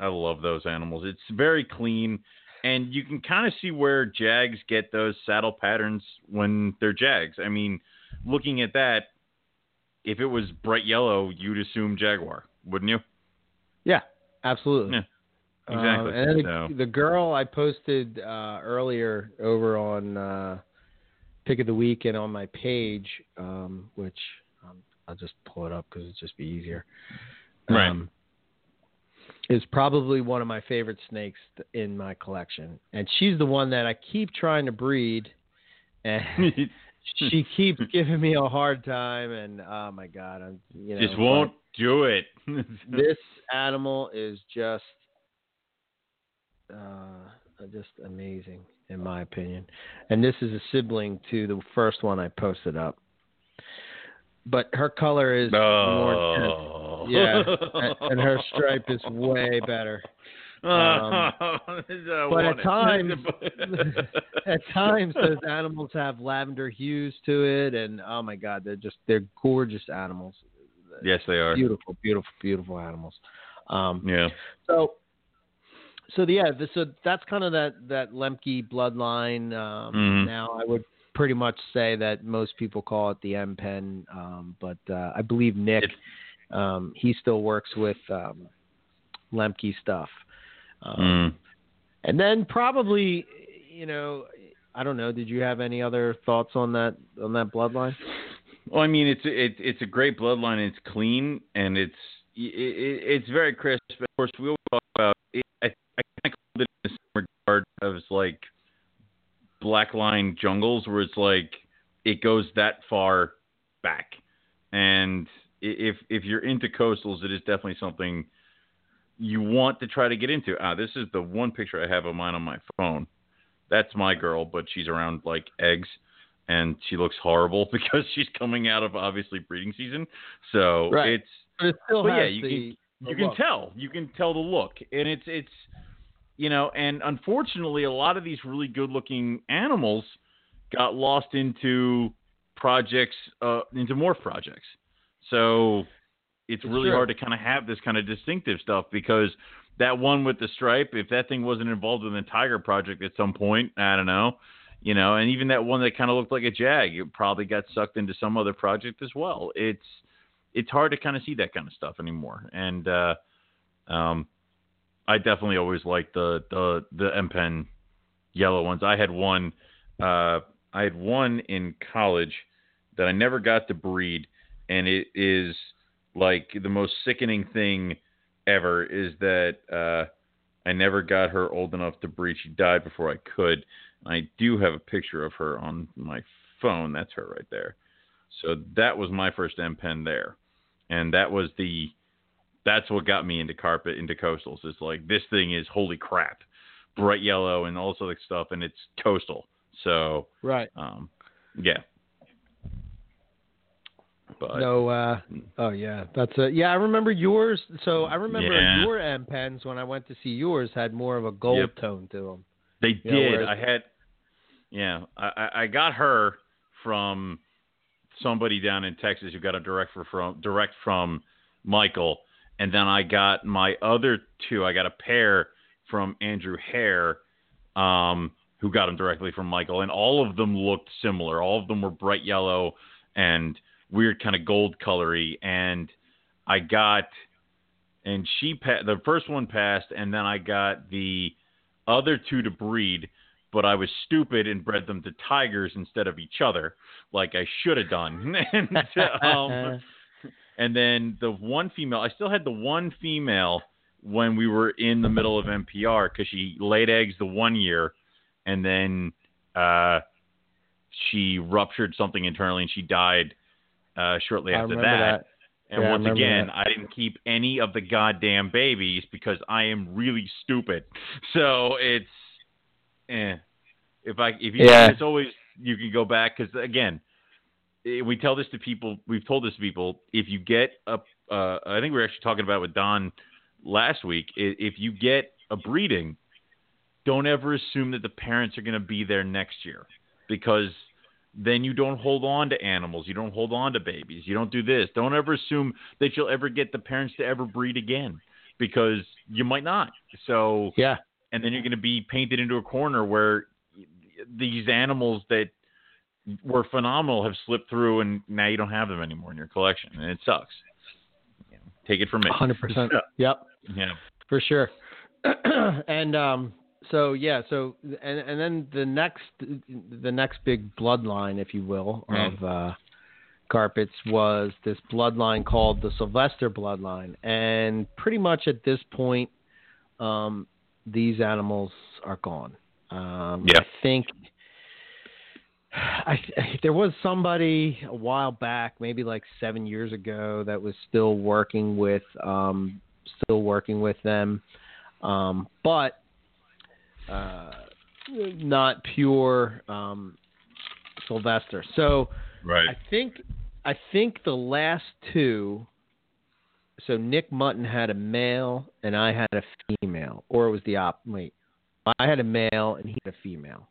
I love those animals. It's very clean, and you can kind of see where Jags get those saddle patterns when they're Jags. I mean, looking at that, if it was bright yellow, you'd assume Jaguar, wouldn't you? Yeah, absolutely. Yeah, exactly. Um, and then the, So- the girl I posted uh, earlier over on uh, Pick of the Week and on my page, um, which um, I'll just pull it up because it'd just be easier. Right. Um, is probably one of my favorite snakes in my collection, and she's the one that I keep trying to breed, and she keeps giving me a hard time. And oh my god, I'm you know Just won't do it. this animal is just uh, just amazing in my opinion and this is a sibling to the first one i posted up but her color is more oh. yeah and, and her stripe is way better Um, but at times at times those animals have lavender hues to it and oh my god they're just they're gorgeous animals yes, they are. beautiful beautiful beautiful animals um Yeah. so, so yeah, this, so that's kind of that that Lemke bloodline. Um, Mhm. Now, I would pretty much say that most people call it the M Pen, um, but uh, I believe Nick, um, he still works with um, Lemke stuff. Um, Mm. And then probably, you know, I don't know. Did you have any other thoughts on that on that bloodline? Well, I mean, it's it, it's a great bloodline. It's clean and it's it, it, it's very crisp. Of course, we always talk about. It, I I kind of called it in the same regard as like black line jungles, where it's like it goes that far back, and if if you're into coastals, it is definitely something you want to try to get into. Ah, this is the one picture I have of mine on my phone. That's my girl, but she's around like eggs and she looks horrible because she's coming out of obviously breeding season. So Right. it's But it still has yeah, you the, the you can tell. You can tell the look. And it's it's you know, and unfortunately a lot of these really good looking animals got lost into projects uh into morph projects. So it's really true. hard to kind of have this kind of distinctive stuff because that one with the stripe, if that thing wasn't involved in the Tiger project at some point, I don't know, you know, and even that one that kind of looked like a Jag, it probably got sucked into some other project as well. It's it's hard to kind of see that kind of stuff anymore, and uh, um, I definitely always liked the the the M Pen yellow ones. I had one. Uh, I had one in college that I never got to breed, and it is like the most sickening thing ever. Is that uh, I never got her old enough to breed. She died before I could. I do have a picture of her on my phone. That's her right there. So that was my first M pen there, and that was the that's what got me into carpet into coastals. It's like this thing is holy crap, bright yellow and all this other stuff, and it's coastal. So right, um, yeah. But no, uh, oh yeah, that's a yeah. I remember yours. So I remember Yeah. your M pens when I went to see yours had more of a gold Yep. tone to them. They Yeah, did. whereas- I had, yeah, I, I- I got her from somebody down in Texas who got a direct for, from direct from Michael, and then I got my other two. I got a pair from Andrew Hare, um, who got them directly from Michael, and all of them looked similar. All of them were bright yellow and weird kind of gold colory, and I got. And she pa- the first one passed, and then I got the other two to breed, but I was stupid and bred them to tigers instead of each other, like I should have done. and, um, and then the one female, I still had the one female when we were in the middle of MPR because she laid eggs the one year, and then uh, she ruptured something internally and she died uh, shortly after remember that. and Yeah, once remember again, that. I didn't keep any of the goddamn babies because I am really stupid. So it's, eh. If I if you Yeah. it's always you can go back because again, eh, we tell this to people. We've told this to people. If you get a, uh, I think we were actually talking about it with Don last week. If you get a breeding, don't ever assume that the parents are going to be there next year because then you don't hold on to animals. You don't hold on to babies. You don't do this. Don't ever assume that you'll ever get the parents to ever breed again because you might not. So, Yeah, and then you're going to be painted into a corner where these animals that were phenomenal have slipped through and now you don't have them anymore in your collection and it sucks. Take it from me. hundred percent. Yep. Yeah. for sure. and um, so yeah, so and and then the next the next big bloodline, if you will, Mm. of uh, carpets was this bloodline called the Sylvester bloodline, and pretty much at this point, um, these animals are gone. Um, Yeah. I think. I, there was somebody a while back, maybe like seven years ago, that was still working with, um, still working with them, um, but uh, not pure um, Sylvester. So Right. I think I think the last two. So Nick Mutton had a male and I had a female, or it was the op. Wait, I had a male and he had a female,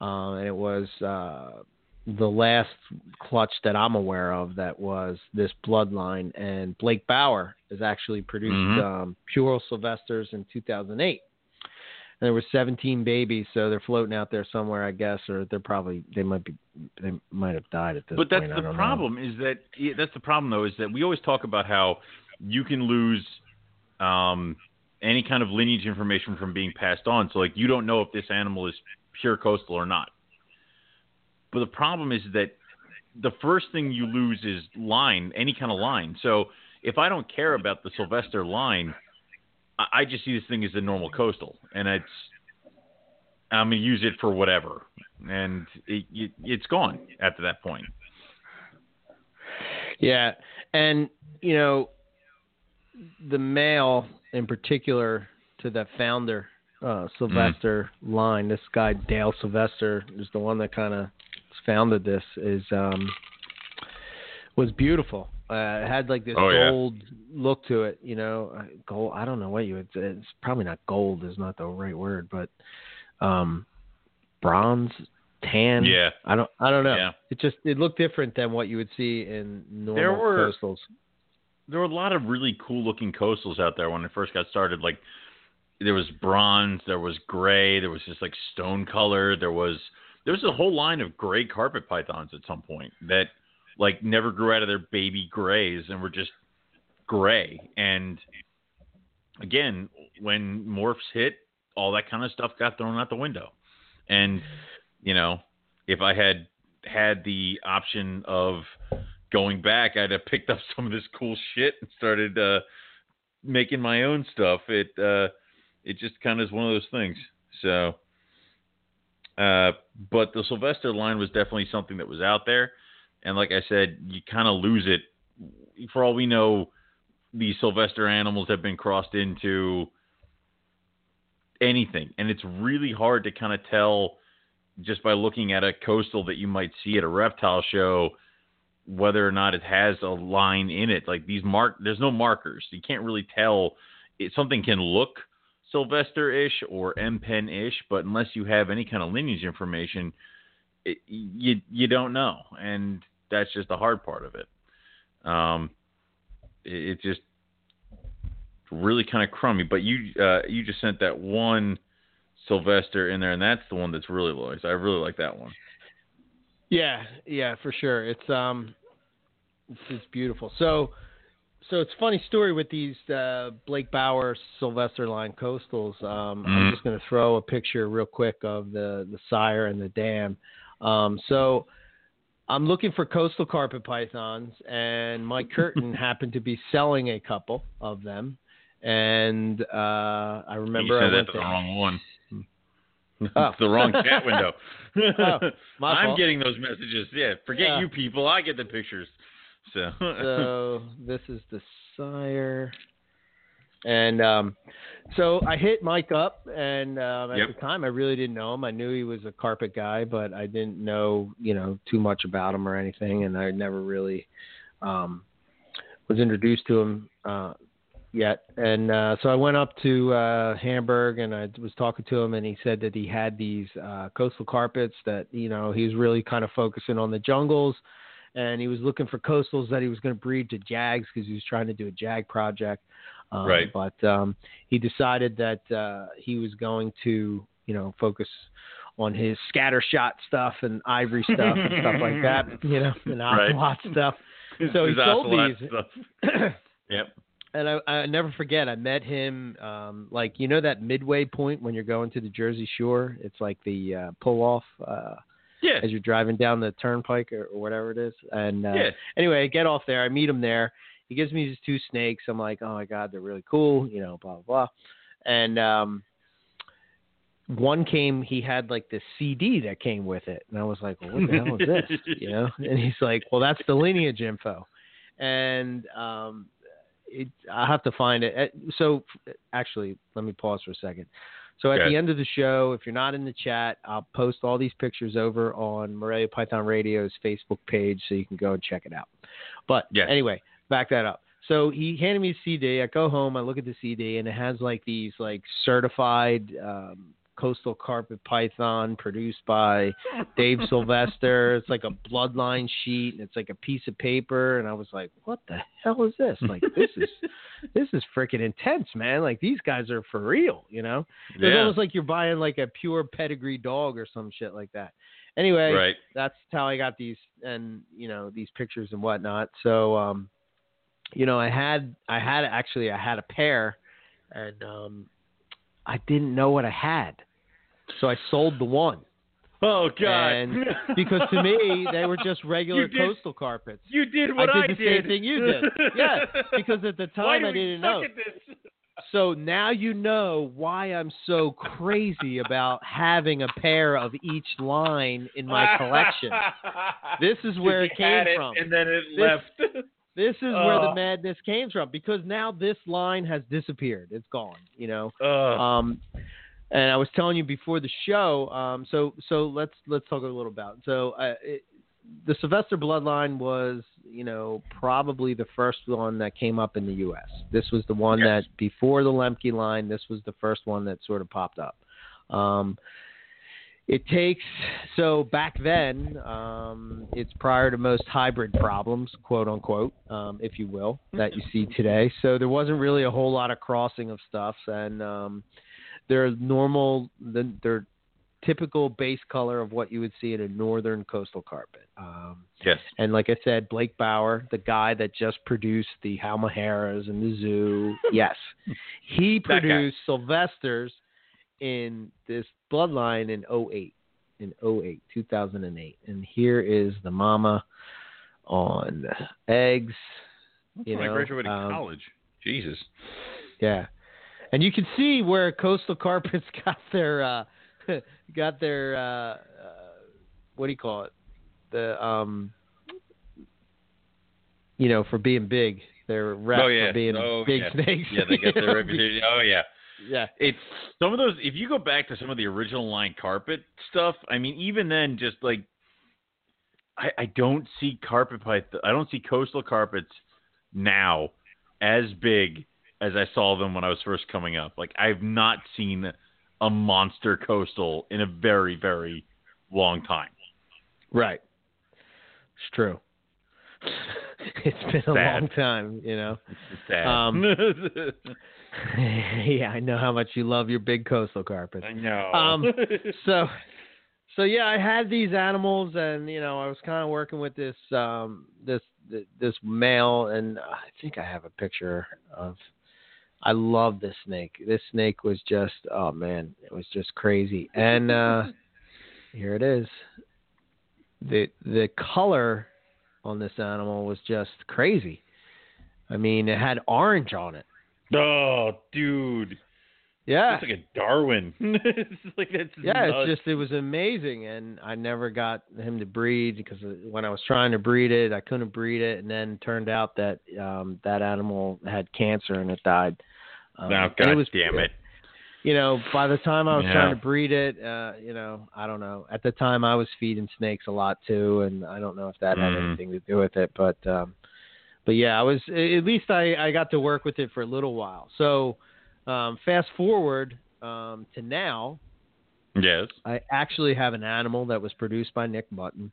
uh, and it was uh, the last clutch that I'm aware of that was this bloodline. And Blake Bauer has actually produced Mhm. um, pure Sylvesters in 2008. And there were 17 babies, so they're floating out there somewhere, I guess, or they're probably they might be they might have died at this point. But that's point. The don't know. problem is that yeah, that's the problem though is that we always talk about how you can lose um, any kind of lineage information from being passed on. So like you don't know if this animal is pure coastal or not. But the problem is that the first thing you lose is line, any kind of line. So if I don't care about the Sylvester line, I, just see this thing as a normal coastal, and it's I'm gonna use it for whatever, and it, it, it's gone after that point. Yeah, and you know, the male in particular to the founder uh, Sylvester line. This guy Dale Sylvester is the one that kind of founded this. Is um, was beautiful. Uh, it had like this Oh, yeah. gold look to it. You know, Uh, gold. I don't know what you would. It's probably not gold. Is not the right word, but um, bronze, tan. Yeah. I don't. I don't know. Yeah. It just it looked different than what you would see in normal There were- coastals. there were a lot of really cool looking coastals out there when it first got started. Like there was bronze, there was gray, there was just like stone color, there was there was a whole line of gray carpet pythons at some point that like never grew out of their baby grays and were just gray. And again, when morphs hit, all that kind of stuff got thrown out the window. And you know, if I had had the option of going back, I'd have picked up some of this cool shit and started uh, making my own stuff. It uh, it just kind of is one of those things. So, uh, but the Sylvester line was definitely something that was out there, and like I said, you kind of lose it. For all we know, these Sylvester animals have been crossed into anything, and it's really hard to kind of tell just by looking at a coastal that you might see at a reptile show whether or not it has a line in it. Like these mark, there's no markers. You can't really tell. It, something can look Sylvester-ish or M-Pen-ish, but unless you have any kind of lineage information, it, you you don't know, and that's just the hard part of it. Um, it, it just really kind of crummy. But you uh, you just sent that one Sylvester in there, and that's the one that's really low. So I really like that one. Yeah, yeah, for sure. It's um, it's, it's beautiful. So, so it's a funny story with these uh, Blake Bauer Sylvester line coastals. Um, mm-hmm. I'm just going to throw a picture real quick of the the sire and the dam. Um, so. I'm looking for coastal carpet pythons, and Mike Curtin happened to be selling a couple of them. And uh, I remember you said I went that's the wrong one. Oh. the wrong chat window. oh, I'm fault. getting those messages. Yeah, forget Yeah. you people. I get the pictures. So, so this is the sire. And um, so I hit Mike up, and um, at Yep. the time I really didn't know him. I knew he was a carpet guy, but I didn't know you know too much about him or anything, and I never really um, was introduced to him uh, yet. And uh, so I went up to uh, Hamburg, and I was talking to him, and he said that he had these uh, coastal carpets that you know he was really kind of focusing on the jungles and he was looking for coastals that he was going to breed to jags because he was trying to do a jag project. Um, Right. But um, he decided that uh, he was going to, you know, focus on his scatter shot stuff and ivory stuff and stuff like that, you know, and Right. ocelot stuff. So he sold these. Stuff. Yep. and I, I never forget, I met him, um, like, you know, that midway point when you're going to the Jersey Shore? It's like the uh, pull off. Uh, Yeah. as you're driving down the turnpike or, or whatever it is. And uh, Yeah. anyway, I get off there. I meet him there. He gives me these two snakes. I'm like, oh my god, they're really cool. You know, blah blah blah. And um, one came. He had like this CD that came with it, and I was like, well, what the hell is this? You know? And he's like, well, that's the lineage info. And um, it, I have to find it. Uh, So actually, let me pause for a second. So at Okay. the end of the show, if you're not in the chat, I'll post all these pictures over on Morelia Python Radio's Facebook page so you can go and check it out. But Yes. anyway, back that up. So he handed me a CD. I go home, I look at the CD, and it has like these like certified um, coastal carpet python produced by Dave Sylvester. It's like a bloodline sheet, and it's like a piece of paper. And I was like, "What the hell is this? Like this is this is freaking intense, man! Like these guys are for real, you know? It's Yeah. almost like you're buying like a pure pedigree dog or some shit like that." Anyway, Right. that's how I got these and you know these pictures and whatnot. So um, you know, I had I had actually I had a pair, and um, I didn't know what I had, so I sold the one Oh God. And because to me they were just regular did- coastal carpets. you did what I did. I did the same thing you did. Yeah, because at the time I didn't know. at this? So now you know why I'm so crazy about having a pair of each line in my collection. This is where it came it, from. and then it This- left. This is where the Oh. madness came from because now this line has disappeared. It's gone, you know. Ugh. Um, and I was telling you before the show. Um, so so let's let's talk a little about. So uh, it, the Sylvester bloodline was, you know, probably the first one that came up in the U.S. This was the one Yes. that before the Lemke line. This was the first one that sort of popped up. Um, it takes so back then. Um, it's prior to most hybrid problems, quote unquote, um, if you will, that you see today. So there wasn't really a whole lot of crossing of stuff, and um, their normal, the, their typical base color of what you would see in a northern coastal carpet. Um, yes. and like I said, Blake Bauer, the guy that just produced the Halmaheras and the zoo, yes, he produced Sylvester's in this bloodline in 08. in 08, 2008. And here is the mama on eggs. That's you when I graduated um, college. Jesus. Yeah, and you can see where Coastal Carpets got their uh, got their uh, uh, what do you call it? The um, you know, for being big. They're rep oh yeah. for being oh, big yeah. snakes. Yeah, they got their reputation. Oh yeah. Yeah. It's some of those. If you go back to some of the original line carpet stuff, I mean, even then, just like I, I don't see carpet pipe. I don't see coastal carpets now as big as I saw them when I was first coming up. Like I've not seen a monster coastal in a very, very long time. Right. It's true. it's been a Sad. long time, you know. Sad. Um, yeah, I know how much you love your big coastal carpet. I know. um, So, so yeah, I had these animals, and you know, I was kind of working with this um, this this male, and I think I have a picture of. I love this snake. This snake was just, oh man, it was just crazy. And uh, here it is. the The color on this animal was just crazy. I mean, it had orange on it. oh, dude. Yeah, It's like a Darwin. it's like it's yeah, nuts. it's just it was amazing, and I never got him to breed because when I was trying to breed it, I couldn't breed it, and then it turned out that um that animal had cancer and it died. Um, and God it was, damn it. You know, by the time I was Yeah. trying to breed it, uh, you know, I don't know. At the time, I was feeding snakes a lot too, and I don't know if that had Mhm. anything to do with it, but um, but yeah, I was at least I I got to work with it for a little while. So um, fast forward um, to now, Yes. I actually have an animal that was produced by Nick Mutton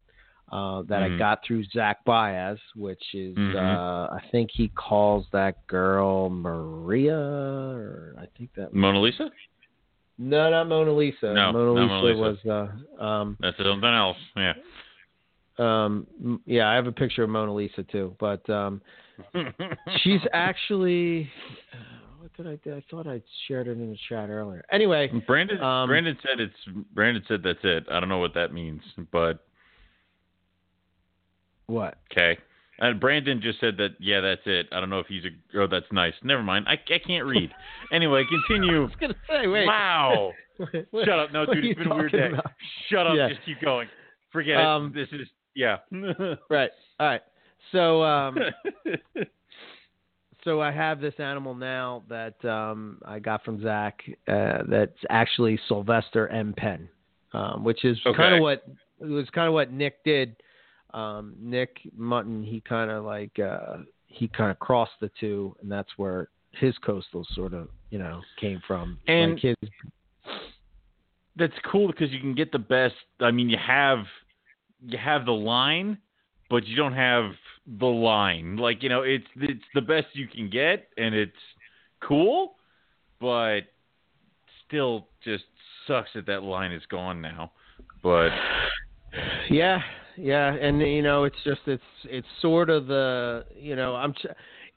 uh, that I Mhm. got through Zach Baez, which is Mhm. uh, I think he calls that girl Maria, or I think that Mona Lisa? no, not Mona Lisa. No, Mona, Lisa Mona Lisa. was uh, um, That's something else. Yeah. um, yeah, I have a picture of Mona Lisa too, but um, she's actually. What did I do? I thought I shared it in the chat earlier. Anyway, Brandon Um, Brandon said it's Brandon said that's it. I don't know what that means, but what? okay. And Brandon just said that yeah, that's it. I don't know if he's a oh that's nice. Never mind. I, I can't read. anyway, continue. I was gonna say, wait. Wow. Shut up. No, dude, it's been a weird day. about? Shut up. Yeah. Just keep going. Forget Um, it. This is yeah. Right. All right. So um so I have this animal now that um I got from Zach uh that's actually Sylvester M. Penn. Um, which is kind of what it was kind of what Nick did. Um Nick Mutton he kind of like uh he kind of crossed the two and that's where his coastal sort of, you know, came from. And- like his that's cool because you can get the best. I mean, you have you have the line, but you don't have the line. Like you know, it's it's the best you can get, and it's cool, but still just sucks that that line is gone now. But Yeah, yeah, and you know, it's just it's it's sort of the you know I'm. Ch-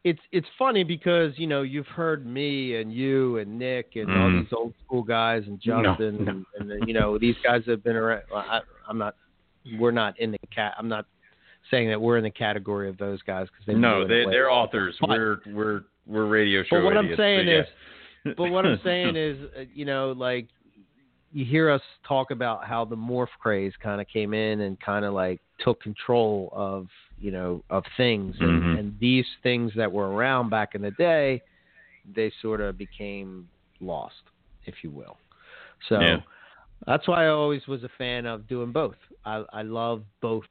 it's it's funny because you know you've heard me and you and Nick and all Mm. these old school guys and No, Justin no. and, and you know these guys have been around. Well, I, I'm not. We're not in the cat. I'm not saying that we're in the category of those guys because they no, they they they're authors. But- We're we're we're radio show. But what I'm saying so yeah. is, but what I'm saying is, uh, you know, like you hear us talk about how the morph craze kind of came in and kind of like took control of, you know, of things, and, Mhm. and these things that were around back in the day, they sort of became lost, if you will. So. Yeah. That's why I always was a fan of doing both. I, I love both.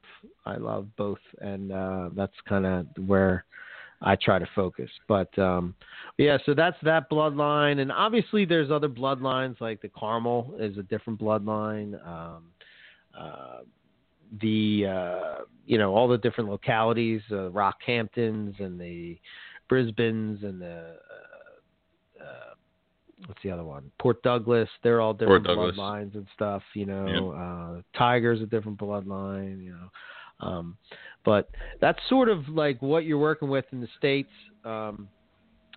I love both, and uh, that's kind of where I try to focus. But um, yeah, so that's that bloodline, and obviously there's other bloodlines like the Carmel is a different bloodline. Um, uh, the uh, you know all the different localities, uh, Rockhamptons and the Brisbane's and the uh, uh, what's the other one? Port Douglas. They're all different bloodlines and stuff. You know, uh, Tiger's a different bloodline. You know. Um, but that's sort of like what you're working with in the states. Um,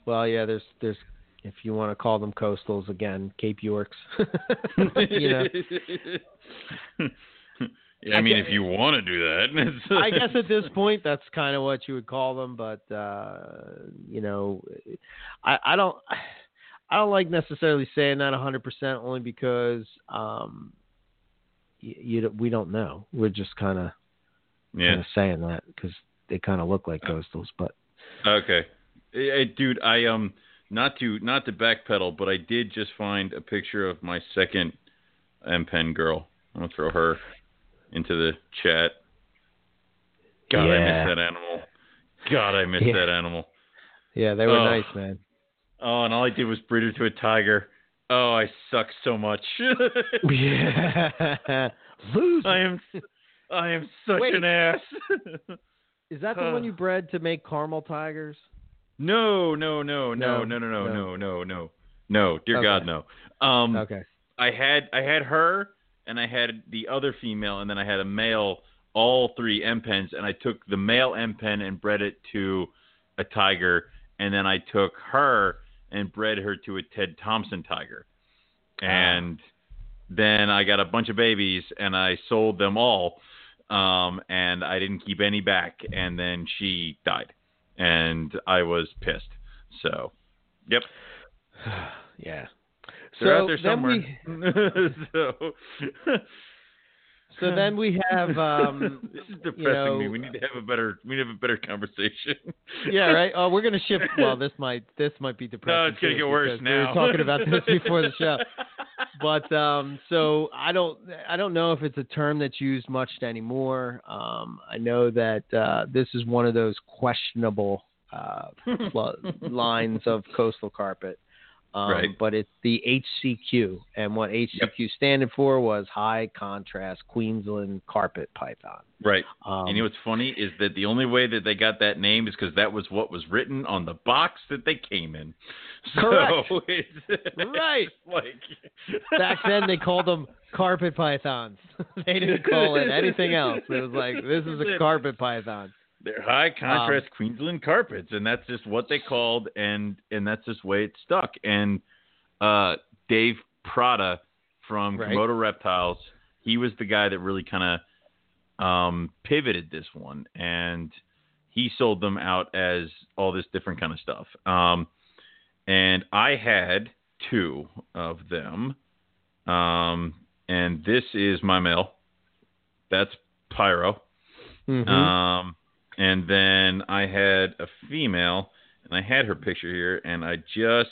well, yeah, there's there's if you want to call them coastals again, Cape Yorks. yeah, I mean, I if you want to do that, I guess at this point that's kind of what you would call them, but uh, you know, I, I don't, I don't like necessarily saying that 100% only because um, you, you we don't know. We're just kind of yeah, kind of saying that because they kind of look like coastals, but okay, hey, dude, I um, not to not to backpedal, but I did just find a picture of my second M Pen girl. I'm gonna throw her into the chat. God, I miss that animal. God, I miss Yeah. that animal. yeah, they were Oh. nice, man. Oh, and all I did was breed her to a tiger. Oh, I suck so much. yeah, loser. I am, I am such Wait. an ass. Is that the one you bred to make caramel tigers? no, no, no, no, No, no, no, no, no. no, no. Dear Okay. God, no. Um, Okay. I had I had her and I had the other female and then I had a male, all three M pens, and I took the male M pen and bred it to a tiger, and then I took her and bred her to a Ted Thompson tiger, and then I got a bunch of babies and I sold them all, um, and I didn't keep any back, and then she died, and I was pissed. So, yep. yeah. They're so out there then somewhere. we so, so then we have um this is depressing know- me. We need to have a better. We need to have a better conversation. yeah right oh we're gonna shift well this might this might be depressing no, it's gonna get worse now. we were talking about this before the show but um so i don't i don't know if it's a term that's used much anymore. Um i know that uh this is one of those questionable uh lines of coastal carpet um, Right. but it's the HCQ, and what HCQ standed for was High Contrast Queensland Carpet Python. right. Um, and you know what's funny is that the only way that they got that name is because that was what was written on the box that they came in. So Correct. it's, Right. Like back then they called them carpet pythons. they didn't call it anything else. It was like this is a carpet python. They're high contrast Um, Queensland carpets, and that's just what they called, and and that's just way it stuck. And uh, Dave Prada from Right. Komodo Reptiles, he was the guy that really kind of um, pivoted this one, and he sold them out as all this different kind of stuff. Um, and I had two of them, um, and this is my male. That's Pyro. Mhm. Um, and then I had a female, and I had her picture here, and I just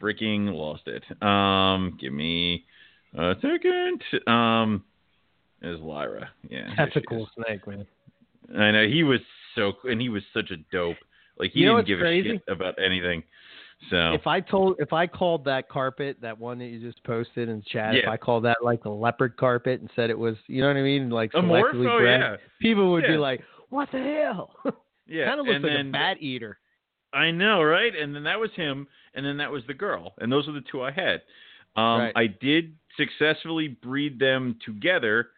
freaking lost it. Um, give me a second. Um, is Lyra? Yeah, That's a cool is. snake, man. I know he was so, and he was such a dope. Like he You know didn't give crazy? a shit about anything. So If I told if I called that carpet, that one that you just posted in chat, if I called that like the leopard carpet and said it was you know what I mean? Like selectively Oh bred, yeah, people would be like, What the hell? yeah. kind of looks and like then, a bat eater. I know, right? And then that was him, and then that was the girl, and those are the two I had. Um, Right. I did successfully breed them together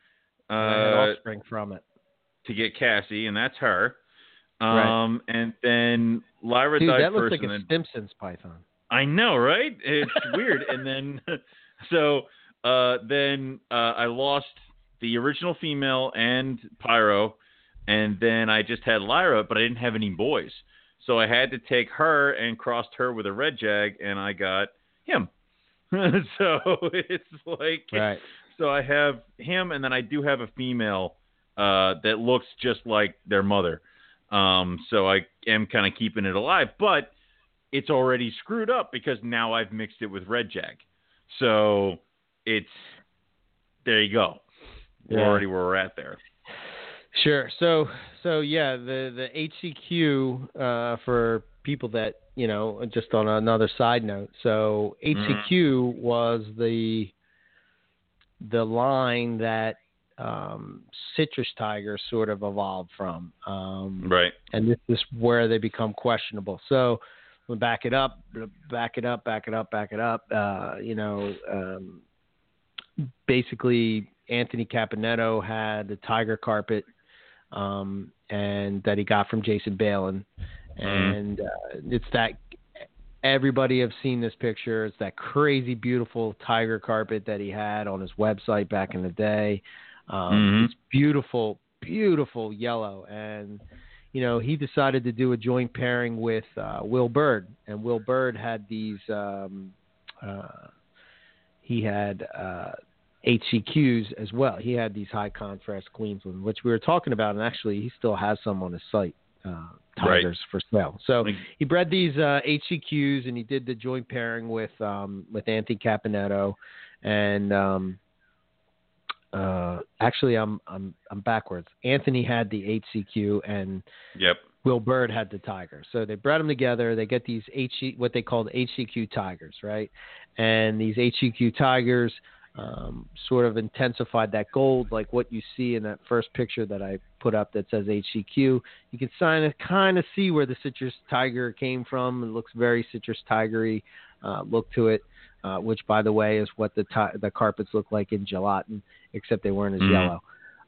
uh, offspring from it. to get Cassie, and that's her. Right. Um, and then Lyra Dude, died that looks first, like a then Simpsons python. I know, right? It's weird. And then, so uh, then uh, I lost the original female and Pyro, and then I just had Lyra, but I didn't have any boys. So I had to take her and crossed her with a red jag, and I got him. so it's like, Right. so I have him, and then I do have a female uh, that looks just like their mother. Um, so I am kind of keeping it alive, but it's already screwed up because now I've mixed it with red jag. So it's there you go. We're Yeah. already where we're at there. Sure. So so yeah, the the HCQ uh, for people that you know, just on another side note. So HCQ was the the line that um, citrus tiger sort of evolved from, um, Right. and this is where they become questionable. So we'll back it up, back it up, back it up, back it up. Uh, you know, um, basically Anthony Caponetto had the tiger carpet, um, and that he got from Jason Balin, Mm-hmm. and uh, it's that everybody have seen this picture. It's that crazy beautiful tiger carpet that he had on his website back in the day. Um, Mhm. It's beautiful, beautiful yellow, and you know he decided to do a joint pairing with uh, Will Bird, and Will Bird had these. Um, uh, he had uh, HCQs as well. He had these high contrast Queensland, which we were talking about, and actually he still has some on his site. Uh, Right. tigers for sale. So he bred these uh, HCQs, and he did the joint pairing with um, with Anthony Caponetto, and um, uh, actually I'm I'm I'm backwards. Anthony had the HCQ, and Yep. Will Bird had the tiger. So they bred them together. They get these HC, what they called HCQ tigers, right? And these HCQ tigers um, sort of intensified that gold, like what you see in that first picture that I put up that says HCQ. You can kind of kind of see where the citrus tiger came from. It looks very citrus tigery uh, look to it, uh, which by the way is what the ti- the carpets look like in gelatin, except they weren't as Mhm. yellow.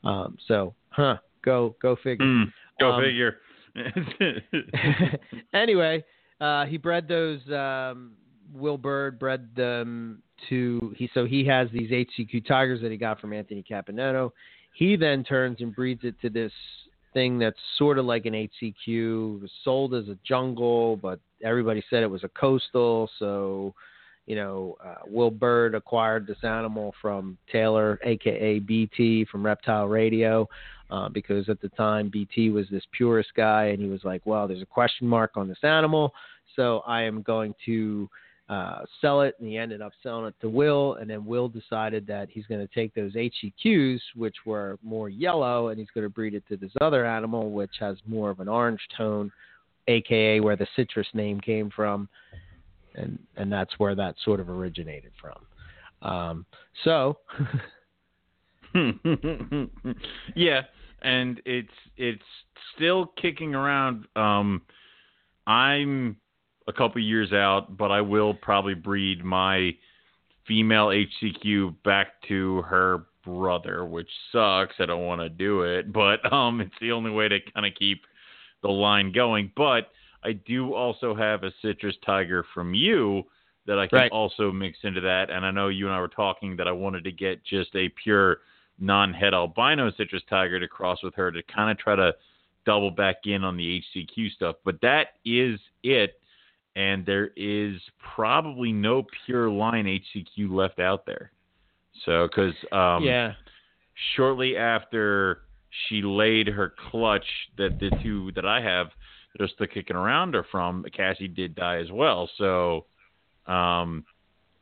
Um, so, huh? Go go figure. Mm, go Um, figure. anyway, uh, he bred those. Um, Will Bird bred them to he. So he has these HCQ tigers that he got from Anthony Caponetto. He then turns and breeds it to this thing that's sort of like an HCQ. Sold as a jungle, but everybody said it was a coastal. So, you know, uh, Will Bird acquired this animal from Taylor, aka BT, from Reptile Radio uh, because at the time BT was this purist guy, and he was like, "Well, there's a question mark on this animal, so I am going to uh, sell it." And he ended up selling it to Will, and then Will decided that he's going to take those HCQs, which were more yellow, and he's going to breed it to this other animal, which has more of an orange tone, aka where the citrus name came from, and and that's where that sort of originated from. Um, so. yeah, and it's it's still kicking around. Um, I'm a couple years out, but I will probably breed my female HCQ back to her brother, which sucks. I don't want to do it, but um, it's the only way to kind of keep the line going. But I do also have a citrus tiger from you that I can Right. also mix into that. And I know you and I were talking that I wanted to get just a pure non-head albino citrus tiger to cross with her to kind of try to double back in on the HCQ stuff. But that is it. And there is probably no pure line HCQ left out there. So, because um, yeah. shortly after she laid her clutch, that the two that I have that are still kicking around are from, Cassie did die as well. So, um,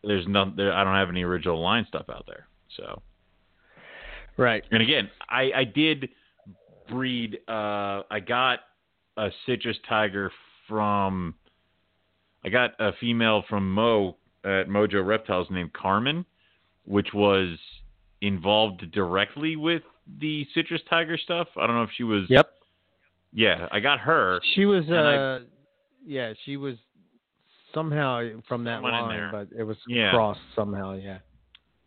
there's none. There, I don't have any original line stuff out there. So, Right. and again, I, I did breed. Uh, I got a citrus tiger from. I got a female from Mo at Mojo Reptiles named Carmen, which was involved directly with the citrus tiger stuff. I don't know if she was. Yep. Yeah, I got her. She was, And I- uh, yeah, she was somehow from that line, there. but it was Yeah. crossed somehow. Yeah.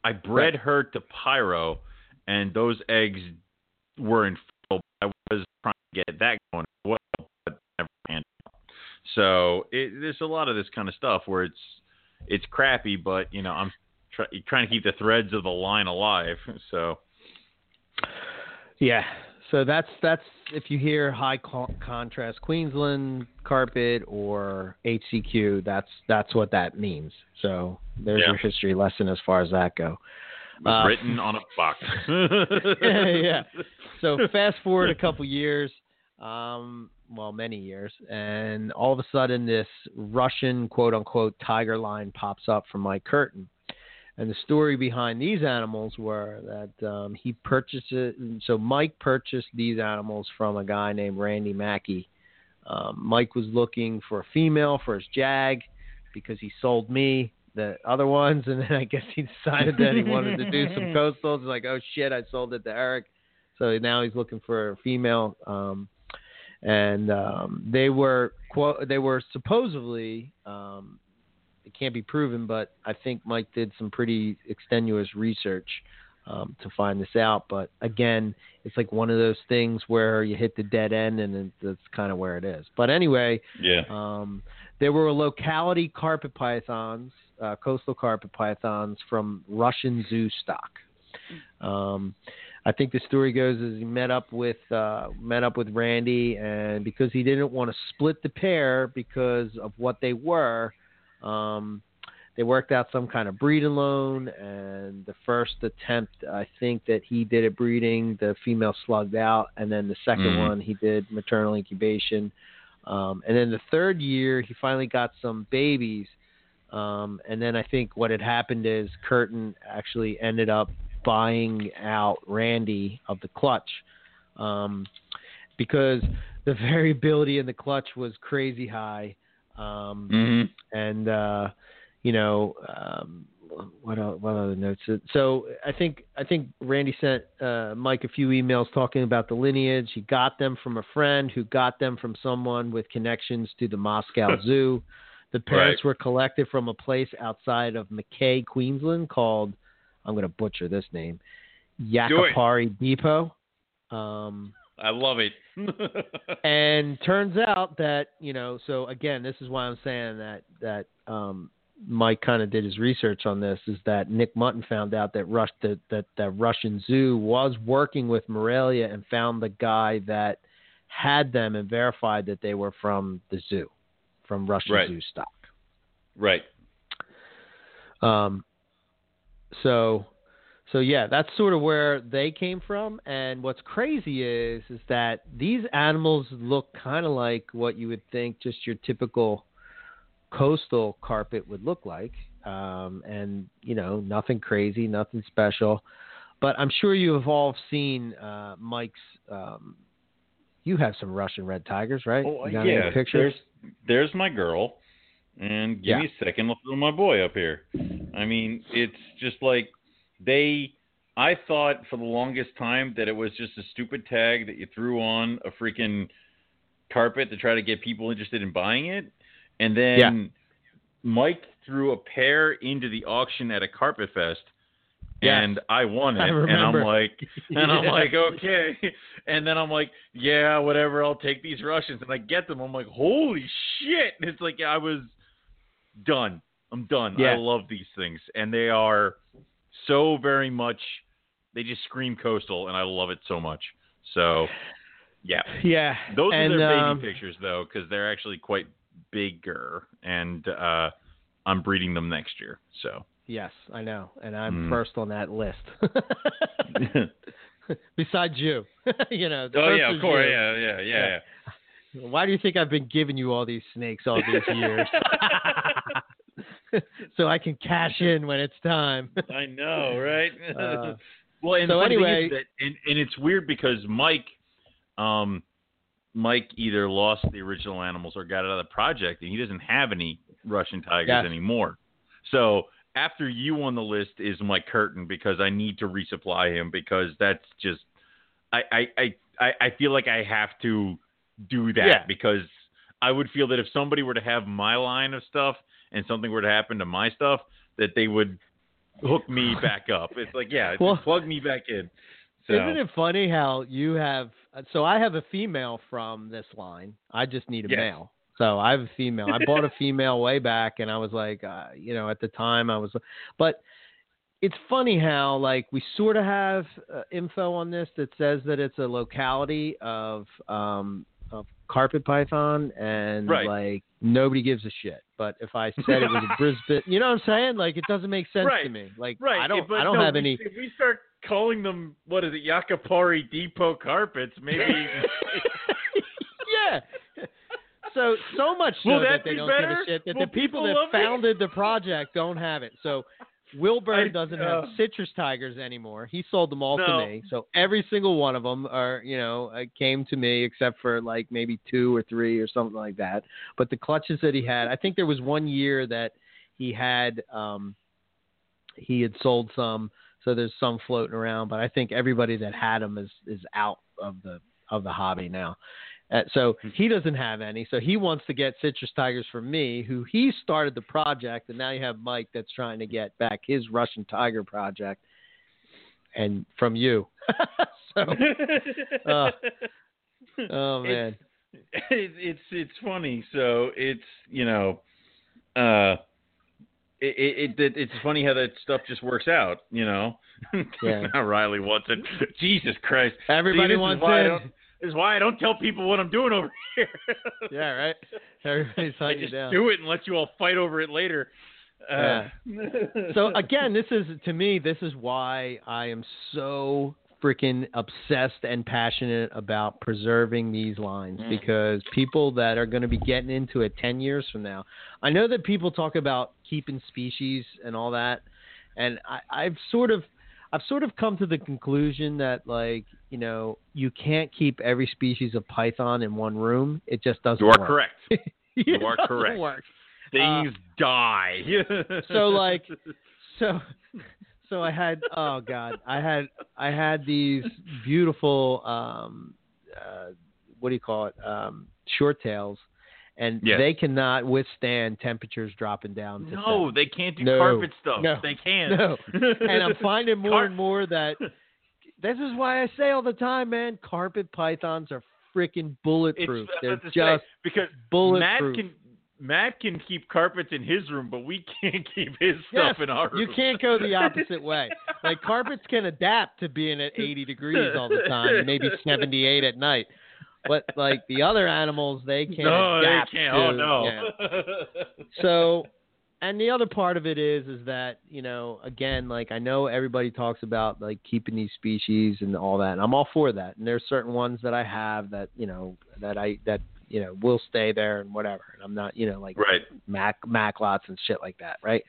I bred her to Pyro, and those eggs were infertile. I was trying to get that going as well, but never panned out. So it, there's a lot of this kind of stuff where it's it's crappy, but you know I'm try, trying to keep the threads of the line alive. So Yeah. So that's that's if you hear high co- contrast Queensland carpet or HCQ, that's that's what that means. So there's Yeah. your history lesson as far as that go. Uh, written on a box. yeah. So fast forward a couple years, um, well, many years, and all of a sudden this Russian quote unquote tiger line pops up from Mike Curtin. And the story behind these animals were that um, he purchased it. So Mike purchased these animals from a guy named Randy Mackey. Um, Mike was looking for a female for his Jag because he sold me the other ones, and then I guess he decided that he wanted to do some coastals. Like, oh shit, I sold it to Eric, so now he's looking for a female. Um, and um, they were quote, they were supposedly um, it can't be proven, but I think Mike did some pretty extenuous research um, to find this out. But again, it's like one of those things where you hit the dead end, and it- that's kind of where it is. But anyway, yeah. um, there were locality carpet pythons, uh, coastal carpet pythons from Russian zoo stock. Um, I think the story goes is he met up with uh, met up with Randy, and because he didn't want to split the pair because of what they were, um, they worked out some kind of breeding loan. And the first attempt, I think that he did at breeding, the female slugged out, and then the 2nd Mhm. one he did maternal incubation. Um, and then the third year, he finally got some babies. Um, and then I think what had happened is Curtin actually ended up buying out Randy of the clutch um, because the variability in the clutch was crazy high. Um, hmm and uh, you know um, what el- what other notes? So I think I think Randy sent uh, Mike a few emails talking about the lineage. He got them from a friend who got them from someone with connections to the Moscow Zoo. The parents Right. were collected from a place outside of Mackay, Queensland, called I'm going to butcher this name, Yakapari Depot. Um, I love it. and turns out that you know so again this is why i'm saying that that um mike kind of did his research on this is that nick mutton found out that rush that that the russian zoo was working with morelia and found the guy that had them and verified that they were from the zoo from russian Right. zoo stock right. um, so, so yeah, that's sort of where they came from. And what's crazy is, is that these animals look kind of like what you would think just your typical coastal carpet would look like. Um, and you know, nothing crazy, nothing special. But I'm sure you have all seen uh, Mike's. Um, you have some Russian red tigers, right? Oh You got any yeah. pictures? There's there's my girl, and give Yeah. me a second. I'll throw my boy up here. I mean, it's just like they. I thought for the longest time that it was just a stupid tag that you threw on a freaking carpet to try to get people interested in buying it, and then Yeah. Mike threw a pair into the auction at a carpet fest. Yes. And I won it, I and I'm like, and I'm Yeah. like, okay. And then I'm like, yeah, whatever. I'll take these Russians, and I get them. I'm like, holy shit! And it's like I was done. I'm done. Yeah. I love these things, and they are so very much. They just scream coastal, and I love it so much. So, yeah, yeah. those and, are their baby um, pictures though, because they're actually quite bigger, and uh, I'm breeding them next year. So. Yes, I know, and I'm Mm. first on that list. Besides you, you know. Oh yeah, of course, yeah, yeah, yeah. yeah. Why do you think I've been giving you all these snakes all these years? so I can cash in when it's time. I know, right? Uh, well, and so the funny thing anyway- that, and, and it's weird because Mike, um, Mike either lost the original animals or got out of the project, and he doesn't have any Russian tigers Yes. anymore. So after you on the list is Mike Curtin because I need to resupply him because that's just I I I, I I feel like I have to do that Yeah. because I would feel that if somebody were to have my line of stuff and something were to happen to my stuff, that they would hook me back up. It's like, yeah, Well- plug me back in. So, Isn't it funny how you have? So I have a female from this line. I just need a Yes. male. So I have a female. I bought a female way back, and I was like, uh, you know, at the time I was, but it's funny how like we sort of have uh, info on this that says that it's a locality of um of carpet python, and Right. like nobody gives a shit. But if I said it was a Brisbane, you know what I'm saying? Like it doesn't make sense to me. Like right. I don't, but I don't no, have any. If we start calling them, what is it, Yakapari Depot carpets, maybe. yeah. So so much so Will that that they be don't give a shit that Will the people, people that love it? founded the project don't have it. So Will Bird I- doesn't uh, have citrus tigers anymore. He sold them all No. to me. So every single one of them are, you know, uh, came to me except for like maybe two or three or something like that. But the clutches that he had, I think there was one year that he had um he had sold some so there's some floating around, but I think everybody that had them is is out of the of the hobby now. Uh, so he doesn't have any. So he wants to get citrus tigers from me, who he started the project, and now you have Mike that's trying to get back his Russian tiger project, and from you. so, uh, oh man, it, it's it's funny. So it's you know, uh, it, it, it it's funny how that stuff just works out. You know. Yeah. now Riley wants it. Jesus Christ. Everybody See, wants is why I in. don't- This is why I don't tell people what I'm doing over here. Yeah, right. Everybody's I hunting you just down. do it and let you all fight over it later. Uh, so again, this is to me, this is why I am so freaking obsessed and passionate about preserving these lines Mm. because people that are going to be getting into it 10 years from now. I know that people talk about keeping species and all that and I, I've sort of I've sort of come to the conclusion that like, you know, you can't keep every species of python in one room. It just doesn't you are work. correct. You are correct. work. Things die. Uh, so, like, so so I had oh god I had I had these beautiful um uh, what do you call it um short tails and Yes. they cannot withstand temperatures dropping down to no, they can't do No. carpet stuff. No. They can't. No. and I'm finding more Car- and more that this is why I say all the time man carpet pythons are freaking bulletproof uh, I they're was about to say, just because Matt bulletproof can Matt can keep carpets in his room, but we can't keep his Yes, stuff in our room. You can't go the opposite way. Like carpets can adapt to being at 80 degrees all the time, maybe 78 at night. But like the other animals, they can't no, they adapt can't. Oh, to. oh no. yeah. So, and the other part of it is, is that you know, again, like I know everybody talks about like keeping these species and all that, and I'm all for that. And there's certain ones that I have that you know that I that you know will stay there and whatever. And I'm not you know like right, mac Macklots and shit like that, right?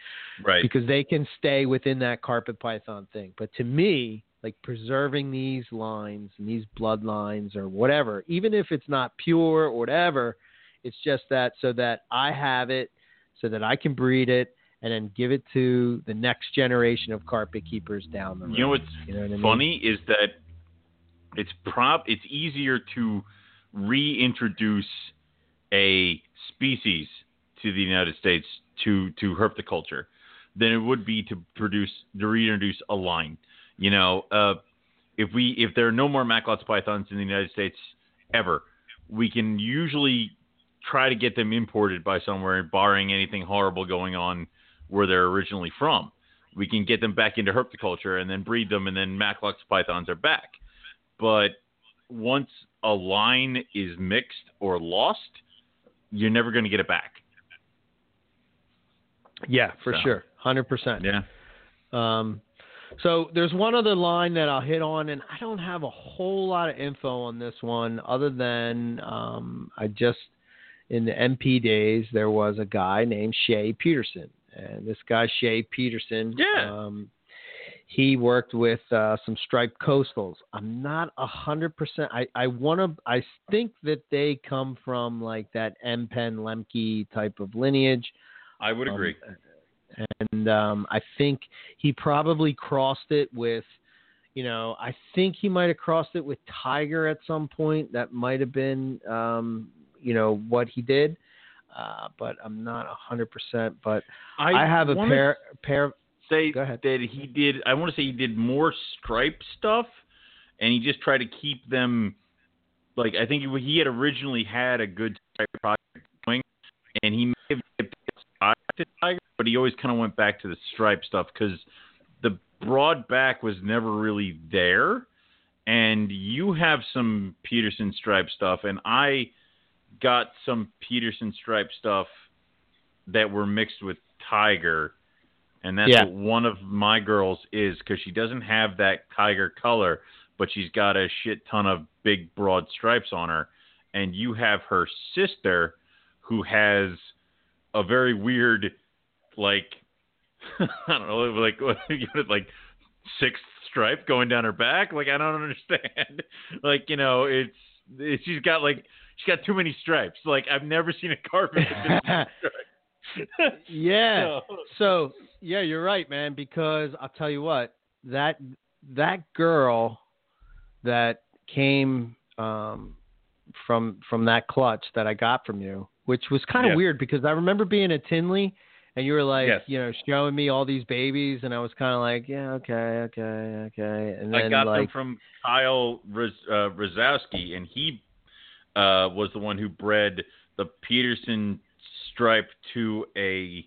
right. because they can stay within that carpet python thing. But to me, like preserving these lines and these bloodlines or whatever, even if it's not pure or whatever, it's just that so that I have it, so that I can breed it and then give it to the next generation of carpet keepers down the road. You know what's You know what I mean? funny is that it's prob it's easier to reintroduce a species to the United States to to herpetoculture than it would be to produce to reintroduce a line. You know, uh, if we if there are no more Macklot's pythons in the United States ever, we can usually try to get them imported by somewhere, barring anything horrible going on where they're originally from. We can get them back into herpetoculture and then breed them, and then Macklot's pythons are back. But once a line is mixed or lost, you're never going to get it back. yeah, for So. sure, hundred percent. Yeah. Um, so there's one other line that I'll hit on, and I don't have a whole lot of info on this one, other than um, I just in the MP days there was a guy named Shay Peterson, and this guy Shay Peterson, Yeah. um, he worked with uh, some striped coastals. I'm not a hundred percent. I I want to. I think that they come from like that M. Pen Lemke type of lineage. I would Um, agree. and um, I think he probably crossed it with, you know, I think he might have crossed it with Tiger at some point. That might have been, um, you know, what he did. Uh, but I'm not a hundred percent. But I, I have a pair pair. Say that he did. I want to say he did more stripe stuff, and he just tried to keep them. Like I think he, he had originally had a good stripe project going, and he may have dipped to Tiger, but he always kind of went back to the stripe stuff because the broad back was never really there. And you have some Peterson stripe stuff, and I got some Peterson stripe stuff that were mixed with Tiger, and that's Yeah. what one of my girls is because she doesn't have that Tiger color, but she's got a shit ton of big broad stripes on her. And you have her sister, who has a very weird, like I don't know, like like sixth stripe going down her back. Like I don't understand. like you know, it's, it's she's got like she's got too many stripes. Like I've never seen a carpet with this many stripes. Yeah. So- So yeah, you're right, man. Because I'll tell you what that that girl that came um, from from that clutch that I got from you, which was kind of weird because I remember being at Tinley and you were like, Yes. you know, showing me all these babies, and I was kind of like, yeah, okay, okay, okay, and then I got like, them from Kyle Raz, uh, Razowski, and he uh, was the one who bred the Peterson stripe to a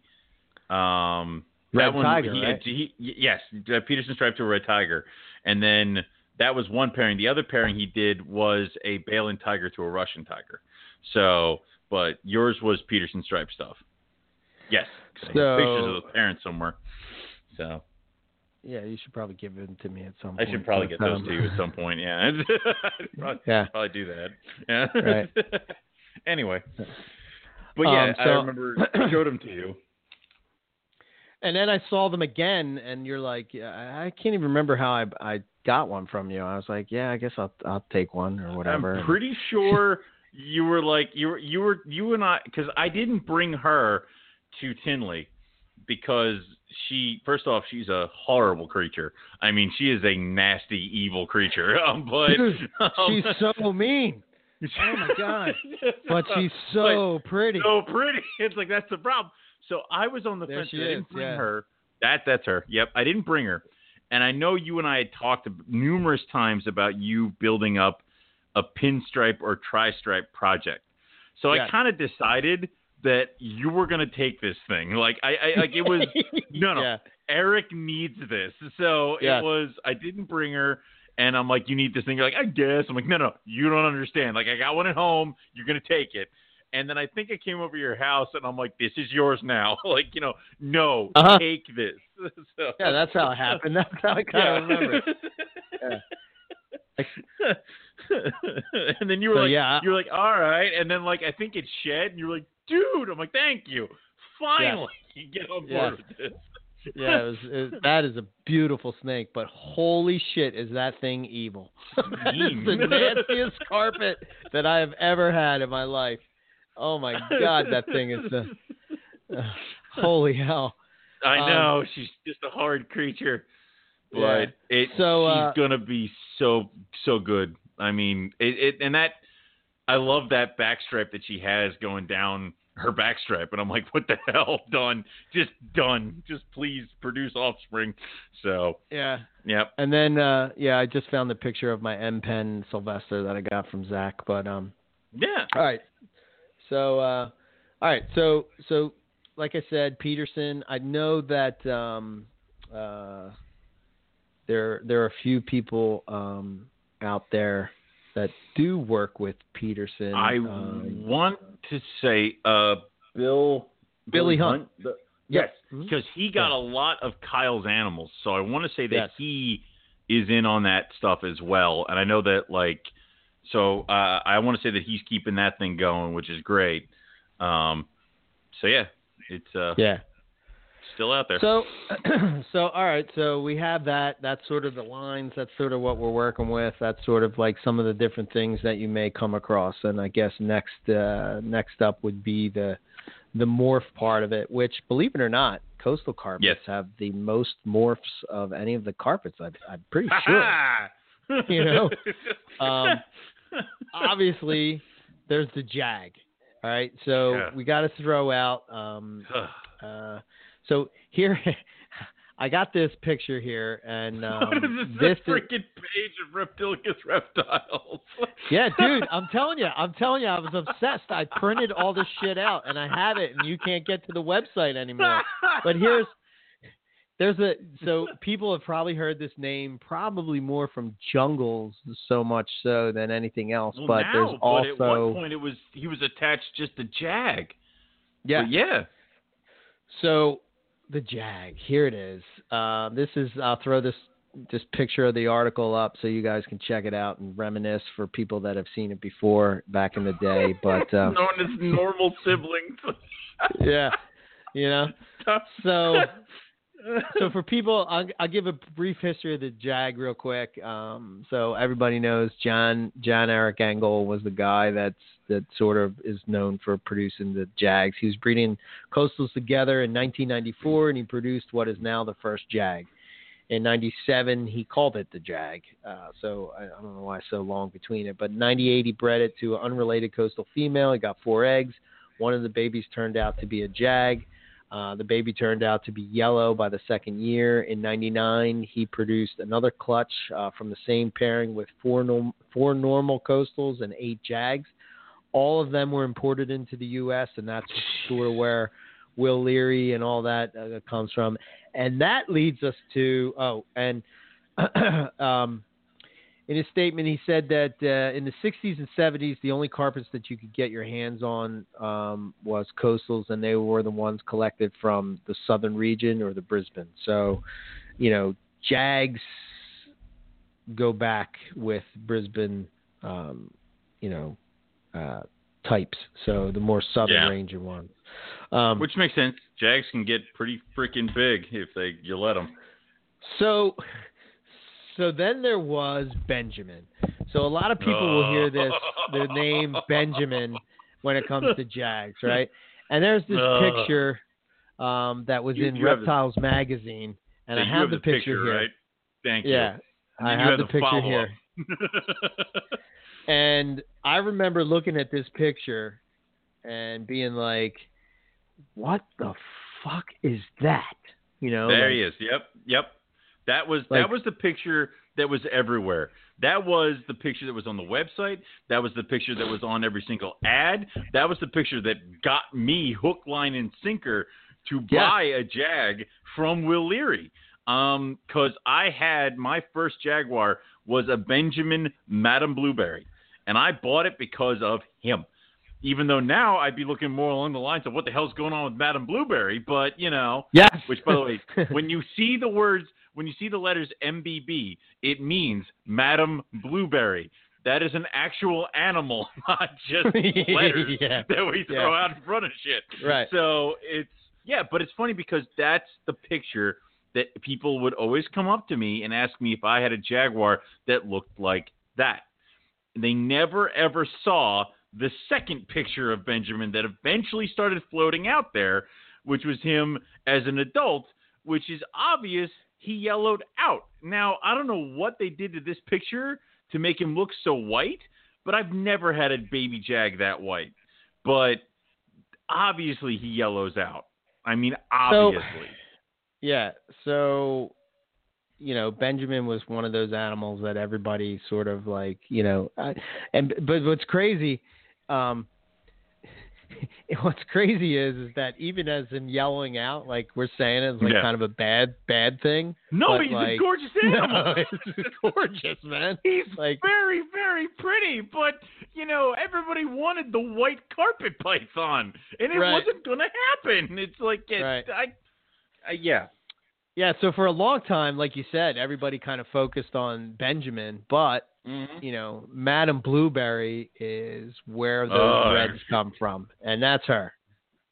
um, Red that one, Tiger, he, right? he- yes, uh, Peterson stripe to a red tiger, and then that was one pairing. The other pairing he did was a Balin tiger to a Russian tiger. So, but yours was Peterson stripe stuff. Yes, So- pictures of the parents somewhere. So Yeah, you should probably give them to me at some I point. I should probably get those to you at some point. Yeah, probably, Yeah. probably do that. Yeah. Right. anyway, but yeah, Um, I remember I showed them to you. And then I saw them again, and you're like, I can't even remember how I I got one from you. I was like, yeah, I guess I'll I'll take one or whatever. I'm pretty sure you were like you were you were you and I because I didn't bring her to Tinley because she first off she's a horrible creature. I mean she is a nasty evil creature. Um, but Dude, um, she's so mean, Oh my God. but she's so pretty. so pretty. It's like that's the problem. So I was on the There fence. she I didn't is, bring yeah. her. That that's her. Yep, I didn't bring her. And I know you and I had talked numerous times about you building up a pinstripe or tri-stripe project. So Yes. I kind of decided that you were going to take this thing. Like I, I like it was no no. Yeah. Eric needs this. So Yes. it was I didn't bring her and I'm like, you need this thing. You're like, I guess. I'm like, no, no, you don't understand. Like, I got one at home. You're gonna take it. And then I think I came over to your house, and I'm like, this is yours now. like, you know, no, Uh-huh. take this. so, Yeah, that's how it happened. That's how I kind of remember. it. and then you were So, like, yeah. you're like, all right. And then like, I think it shed, and you're like, dude. I'm like, thank you. Finally, you get on board Yeah. with this. Yeah, it was, it, that is a beautiful snake, but holy shit, is that thing evil? it's the nastiest carpet that I have ever had in my life. Oh my god, that thing is the uh, holy hell. I Um, know she's just a hard creature, but Yeah. it So, she's uh, gonna be so so good. I mean, it, it and that I love that backstripe that she has going down her backstripe, and I'm like, what the hell? Done, just done. Just please produce offspring. So, Yeah. yep. And then uh yeah, I just found the picture of my M Pen Sylvester that I got from Zach, but um Yeah. All right. So, uh, all right. So, so like I said, Peterson. I know that um, uh, there there are a few people um, out there that do work with Peterson. I um, want to say, uh, Bill Billy Hunt. The- yes, Mhm. because he got a lot of Kyle's animals. So I want to say that Yes. he is in on that stuff as well. And I know that like, so uh, I want to say that he's keeping that thing going, which is great. Um, so yeah, it's uh, yeah. Still out there. So, so all right. So we have that. That's sort of the lines. That's sort of what we're working with. That's sort of like some of the different things that you may come across. And I guess next, uh, next up would be the, the morph part of it. Which, believe it or not, coastal carpets Yes. have the most morphs of any of the carpets. I, I'm pretty sure. You know, um, Obviously, there's the jag. All right. So Yeah. we got to throw out. Um, uh, so here, I got this picture here, and um, what is this, this a is, freaking page of reptilius reptiles? yeah, dude. I'm telling you, I'm telling you, I was obsessed. I printed all this shit out, and I have it, and you can't get to the website anymore. But here's there's a so people have probably heard this name probably more from jungles so much so than anything else. Well, but now, there's but at one point it was he was attached just to Jag. yeah. But yeah. So the Jag, here it is. Uh, this is I'll throw this this picture of the article up so you guys can check it out and reminisce for people that have seen it before back in the day. But um, known as normal siblings. yeah, you know. So so for people, I'll, I'll give a brief history of the Jag real quick. Um, so everybody knows John John Eric Engel was the guy that's that sort of is known for producing the Jags. He was breeding coastals together in 1994, and he produced what is now the first Jag. In '97, he called it the Jag. Uh, so I, I don't know why so long between it, but in '98 he bred it to an unrelated coastal female. He got four eggs. One of the babies turned out to be a Jag. Uh, the baby turned out to be yellow by the second year. In '99, he produced another clutch uh, from the same pairing with four, norm- four normal coastals and eight jags. all of them were imported into the U.S., and that's sort of where Will Leary and all that uh, comes from. And that leads us to oh, and um, in his statement, he said that uh, in the 60s and 70s, the only carpets that you could get your hands on um, was coastals, and they were the ones collected from the southern region or the Brisbane. So, you know, Jags go back with Brisbane, um, you know, uh, types. So the more southern Yeah. ranging ones. Um, Which makes sense. Jags can get pretty freaking big if they you let them. So, so then there was Benjamin. So a lot of people will hear this, the name Benjamin, when it comes to Jags, right? And there's this picture um, that was You- in you have the- Reptiles magazine, and I you have, the picture, here. right? Thank you. Yeah, And I you have the picture here. And I remember looking at this picture and being like, "What the fuck is that?" You know, there like- he is. Yep, yep. That was Like- that was the picture that was everywhere. That was the picture that was on the website. That was the picture that was on every single ad. That was the picture that got me hook, line, and sinker to Yeah. buy a Jag from Will Leary. Um, cause I had my first Jaguar was a Benjamin Madam Blueberry, and I bought it because of him. Even though now I'd be looking more along the lines of what the hell's going on with Madam Blueberry, but you know, Yes. which, by the way, when you see the words, when you see the letters MBB, it means Madam Blueberry. That is an actual animal, not just letters Yeah. that we throw Yeah. out in front of shit. Right. So it's yeah, but it's funny because that's the picture that people would always come up to me and ask me if I had a Jaguar that looked like that. They never ever saw the second picture of Benjamin that eventually started floating out there, which was him as an adult, which is obvious he yellowed out. Now, I don't know what they did to this picture to make him look so white, but I've never had a baby jag that white. But obviously he yellows out. I mean, obviously. Yeah. So, you know, Benjamin was one of those animals that everybody sort of like, you know, I, and but what's crazy, um, what's crazy is is that even as him yellowing out, like we're saying, it's like Yeah. kind of a bad bad thing. no, but, he's a like- gorgeous animal. No, it's gorgeous, man. He's Like- very, very pretty, but you know, everybody wanted the white carpet python, and it Right. wasn't gonna happen. It's like, it, Right. I, I, yeah, Yeah. So for a long time, like you said, everybody kind of focused on Benjamin, but Mhm. you know, Madam Blueberry is where those Oh, reds come from, and that's her.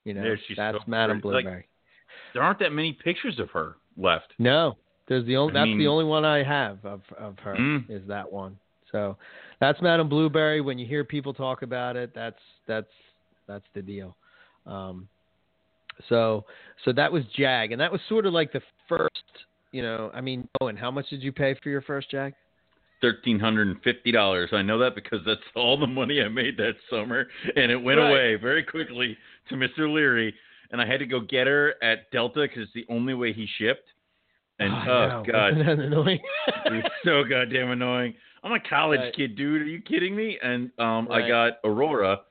You know, that's so Madam pretty. Like- Blueberry. there aren't that many pictures of her left. no, there's the only. I That's mean- the only one I have of of her Mm. is that one. So that's Madam Blueberry. When you hear people talk about it, that's that's that's the deal. Um, so so that was Jag, and that was sort of like the first. You know, I mean, oh, and how much did you pay for your first Jag? Thirteen hundred and fifty dollars. I know that because that's all the money I made that summer, and it went Right. away very quickly to Mr. Leary, and I had to go get her at Delta because it's the only way he shipped. And oh know. god, Isn't that annoying? it was so goddamn annoying. I'm a college Right. kid, dude. Are you kidding me? And um, I got Aurora,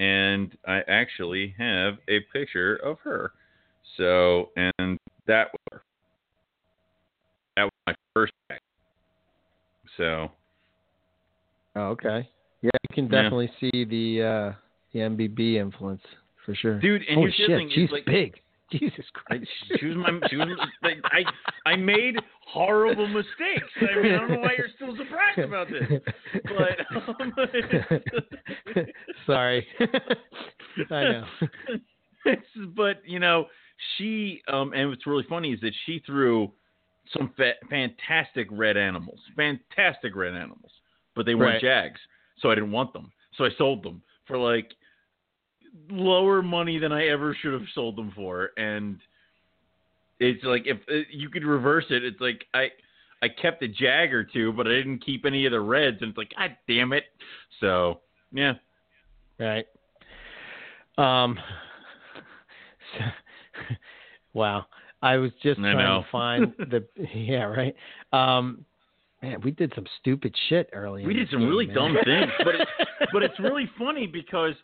and I actually have a picture of her. So, and that was her. That was my first. act. So, Oh, okay. Yeah, you can Yeah. definitely see the uh the MBB influence for sure. dude, and the shit, she's like, big. Jesus I, Christ. she was my, she was like, I, I made horrible mistakes. I mean, I don't know why you're still surprised about this, but um, Sorry. I know. But you know, she um, and what's really funny is that she threw some fa- fantastic red animals, fantastic red animals, but they weren't Right. Jags, so I didn't want them, so I sold them for like lower money than I ever should have sold them for, and it's like if uh, you could reverse it, it's like I. I kept a jag or two, but I didn't keep any of the reds, and it's like, God damn it! So, yeah, Right. Um wow. I was just I trying to find the yeah, right. Um Man, we did some stupid shit early. We did some game, really man. dumb things, but it, but it's really funny because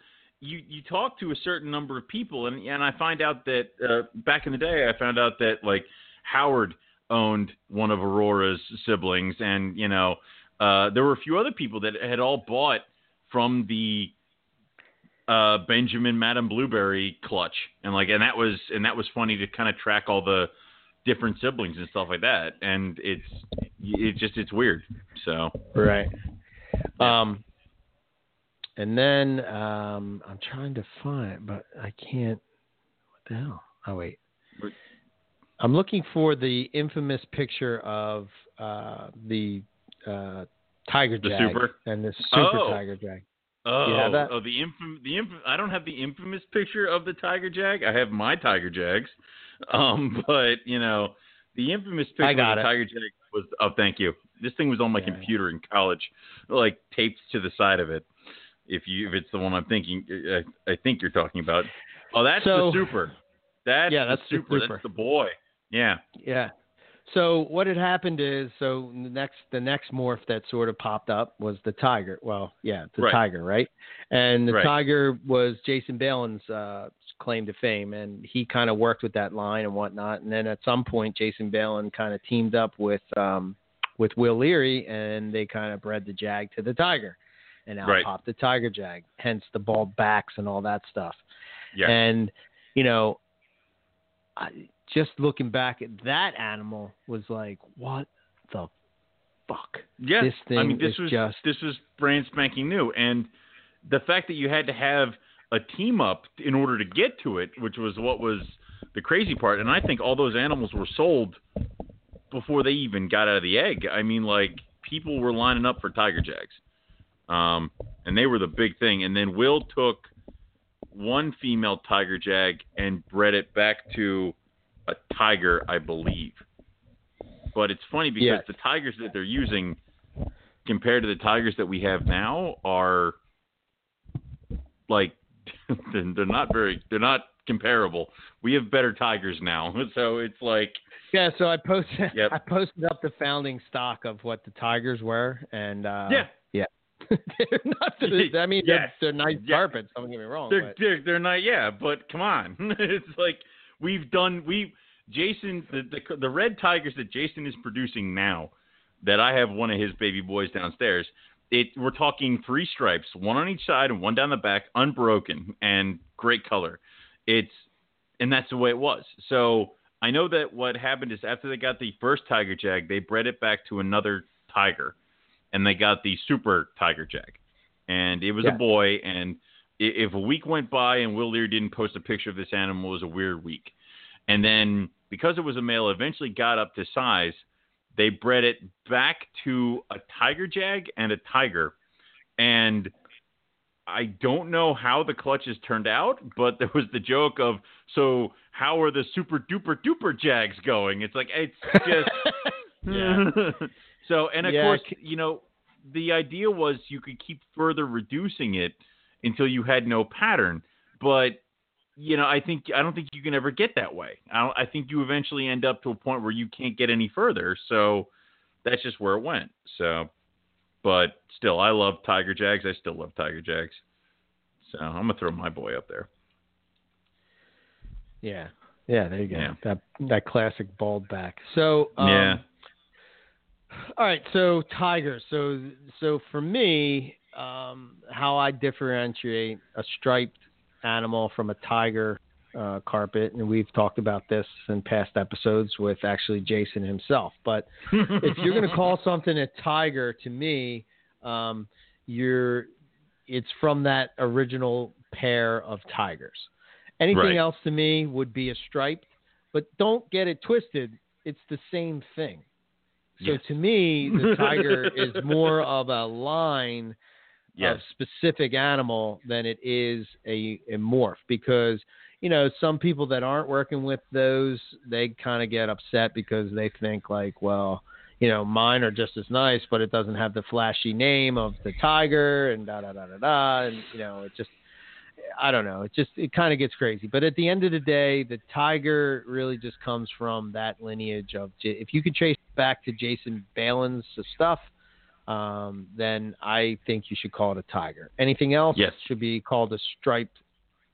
you you talk to a certain number of people, and and I find out that uh, back in the day, I found out that like Howard owned one of Aurora's siblings, and you know uh, there were a few other people that had all bought from the uh, Benjamin Madame Blueberry clutch, and like and that was and that was funny to kind of track all the different siblings and stuff like that, and it's it just it's weird. So Right. Um, and then um, I'm trying to find, but I can't. What the hell? Oh wait. I'm looking for the infamous picture of uh, the uh, tiger The jag super? and the super Oh. tiger jag. Oh, oh, the infam- the infam- I don't have the infamous picture of the tiger jag. I have my tiger jags, um, but you know, the infamous picture of the it. tiger jag was. Oh, thank you. This thing was on my Yeah. computer in college, like taped to the side of it. If you, if it's the one I'm thinking, I, I think you're talking about. Oh, that's So- the super. That's Yeah, that's the the super. super. That's the boy. Yeah. Yeah. So what had happened is, so the next the next morph that sort of popped up was the tiger. Well, yeah, the Right. tiger, right? And the Right. tiger was Jason Balin's uh, claim to fame, and he kind of worked with that line and whatnot. And then at some point, Jason Balin kind of teamed up with um, with Will Leary, and they kind of bred the jag to the tiger, and out Right. popped the tiger jag. Hence the ball backs and all that stuff. Yeah. And you know, I, just looking back at that animal was like, what the fuck? Yeah, This I mean, this is was just- this was brand spanking new, and the fact that you had to have a team up in order to get to it, which was what was the crazy part. And I think all those animals were sold before they even got out of the egg. I mean, like people were lining up for tiger jags, um, and they were the big thing. And then Will took one female tiger jag and bred it back to a tiger, I believe. But it's funny because Yes. the tigers that they're using compared to the tigers that we have now are like they're not very they're not comparable. We have better tigers now. So it's like Yeah, so I posted Yep. I posted up the founding stock of what the tigers were, and uh, Yeah. They're not. The, I mean, Yes. they're, they're nice Yeah. carpets. Don't get me wrong. they're but- they're, they're not yeah, but come on. it's like we've done we Jason the, the the red tigers that Jason is producing now that I have one of his baby boys downstairs. It we're talking three stripes, one on each side and one down the back, unbroken and great color. It's and that's the way it was. So I know that what happened is after they got the first tiger jag, they bred it back to another tiger, and they got the super tiger jag, and it was Yeah. a boy. And if a week went by and Will Leary didn't post a picture of this animal, it was a weird week. And then because it was a male, eventually got up to size. They bred it back to a tiger jag and a tiger, and I don't know how the clutches turned out, but there was the joke of, so how are the super duper duper jags going? It's like it's just Yeah. so, and of Yeah, course, you know, the idea was you could keep further reducing it until you had no pattern, but you know, I think I don't think you can ever get that way. I, don't, I think you eventually end up to a point where you can't get any further. So that's just where it went. So, but still, I love Tiger Jags. I still love Tiger Jags. So I'm gonna throw my boy up there. yeah, yeah. There you go. Yeah. That that classic bald back. So um, Yeah. All right, so tigers. So so for me, um, how I differentiate a striped animal from a tiger uh, carpet, and we've talked about this in past episodes with actually Jason himself. But if you're going to call something a tiger, to me, um, you're it's from that original pair of tigers. Anything Right. else to me would be a striped, but don't get it twisted. It's the same thing. So Yes. to me, the tiger is more of a line yes, of specific animal than it is a, a morph because you know some people that aren't working with those they kind of get upset because they think like well you know mine are just as nice but it doesn't have the flashy name of the tiger and da da da da da and you know it just I don't know. It just it kind of gets crazy. But at the end of the day, the tiger really just comes from that lineage of if you could trace back to Jason Balin's stuff, um, then I think you should call it a tiger. Anything else yes. should be called a striped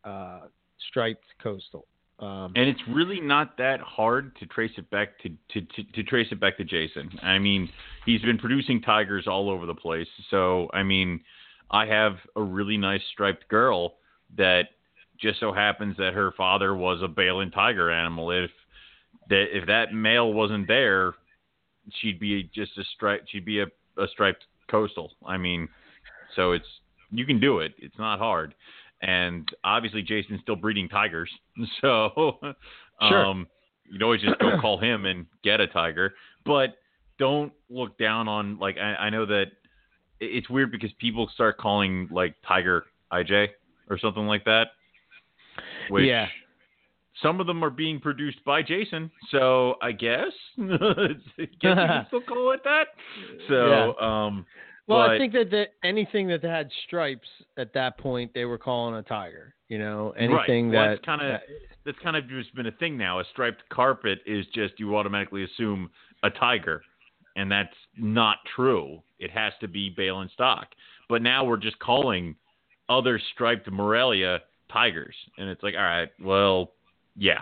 uh, striped coastal. Um, and it's really not that hard to trace it back to, to, to, to, trace it back to Jason. I mean, he's been producing tigers all over the place. So I mean, I have a really nice striped girl that just so happens that her father was a Balin tiger animal. If that if that male wasn't there, she'd be just a stripe. She'd be a, a striped coastal. I mean, so it's you can do it. It's not hard. And obviously, Jason's still breeding tigers, so sure. um, you can always just go call him and get a tiger. But don't look down on like I, I know that it's weird because people start calling like Tiger IJ or something like that. Which yeah. Some of them are being produced by Jason, so I guess, guess you can still call it that. So, yeah. um, well, but, I think that, that anything that had stripes at that point, they were calling a tiger. You know, anything right. well, that that's kind of that's kind of just been a thing now. A striped carpet is just you automatically assume a tiger, and that's not true. It has to be Balin stock. But now we're just calling other striped Morelia tigers, and it's like, all right, well, yeah.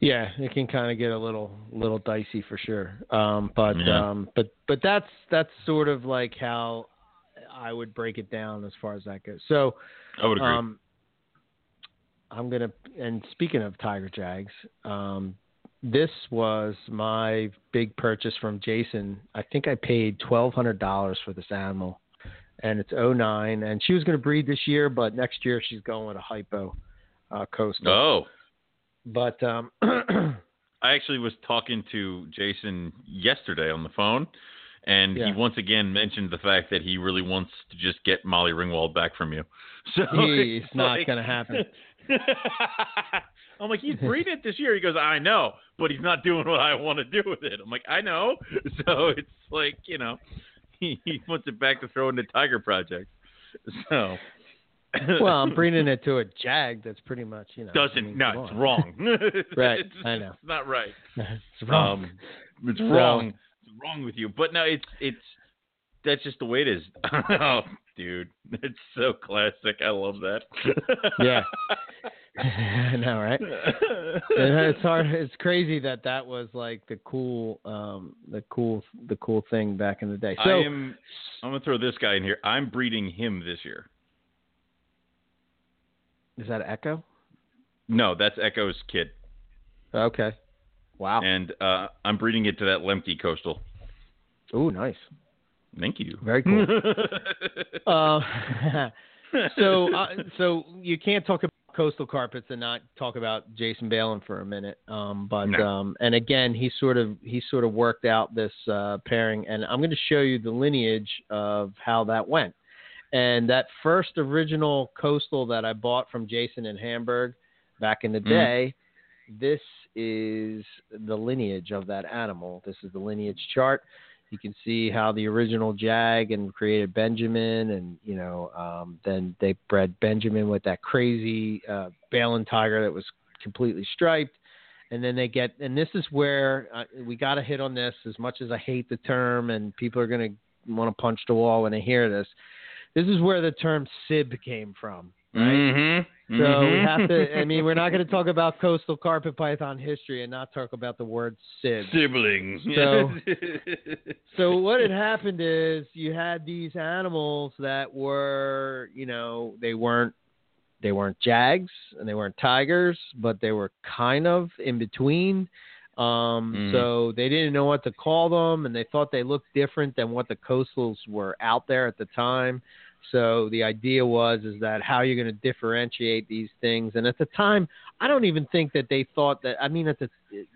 Yeah, it can kind of get a little little dicey for sure. Um, but Yeah. um, but but that's that's sort of like how I would break it down as far as that goes. So I would agree. um, I'm gonna and speaking of Tiger Jags, um, this was my big purchase from Jason. I think I paid twelve hundred dollars for this animal, and it's 09. And she was going to breed this year, but next year she's going with a hypo uh, coastal. oh, But um, I actually was talking to Jason yesterday on the phone, and Yeah. he once again mentioned the fact that he really wants to just get Molly Ringwald back from you. So it's not like- going to happen. I'm like, he's breeding it this year. He goes, I know, but he's not doing what I want to do with it. I'm like, I know. So it's like, you know, he, wants it back to throw into Tiger Project. So. well, I'm bringing it to a jag. That's pretty much you know. Doesn't mean, no, it's on. wrong. Right, it's, I know. It's not right. it's wrong. Um, it's So- wrong. It's wrong with you. But no, it's it's that's just the way it is. oh, dude, it's so classic. I love that. Yeah. I know, right? It's hard. It's crazy that that was like the cool, um, the cool, the cool thing back in the day. So I am. I'm gonna throw this guy in here. I'm breeding him this year. is that Echo? No, that's Echo's kid, Okay. Wow. and uh, I'm breeding it to that Lemke coastal. Oh, nice. Thank you. Very cool. uh, so, uh, so you can't talk about coastal carpets and not talk about Jason Balin for a minute. Um, but No. um, and again, he sort of he sort of worked out this uh, pairing, and I'm going to show you the lineage of how that went. And that first original coastal that I bought from Jason in Hamburg back in the Mhm. day, this is the lineage of that animal. This is the lineage chart. You can see how the original Jag and created Benjamin, and you know, um, then they bred Benjamin with that crazy uh, Balin tiger that was completely striped, and then they get, and this is where uh, we got to hit on this. As much as I hate the term, and people are going to want to punch the wall when they hear this, this is where the term sib came from. Right? Mm-hmm. So we have to. I mean, we're not going to talk about coastal carpet python history and not talk about the word sib. siblings. So- So what had happened is you had these animals that were, you know, they weren't they weren't jags and they weren't tigers, but they were kind of in between. Um, Mhm. So they didn't know what to call them, and they thought they looked different than what the coastals were out there at the time. So the idea was is that how you're going to differentiate these things. And at the time, I don't even think that they thought that. I mean, at the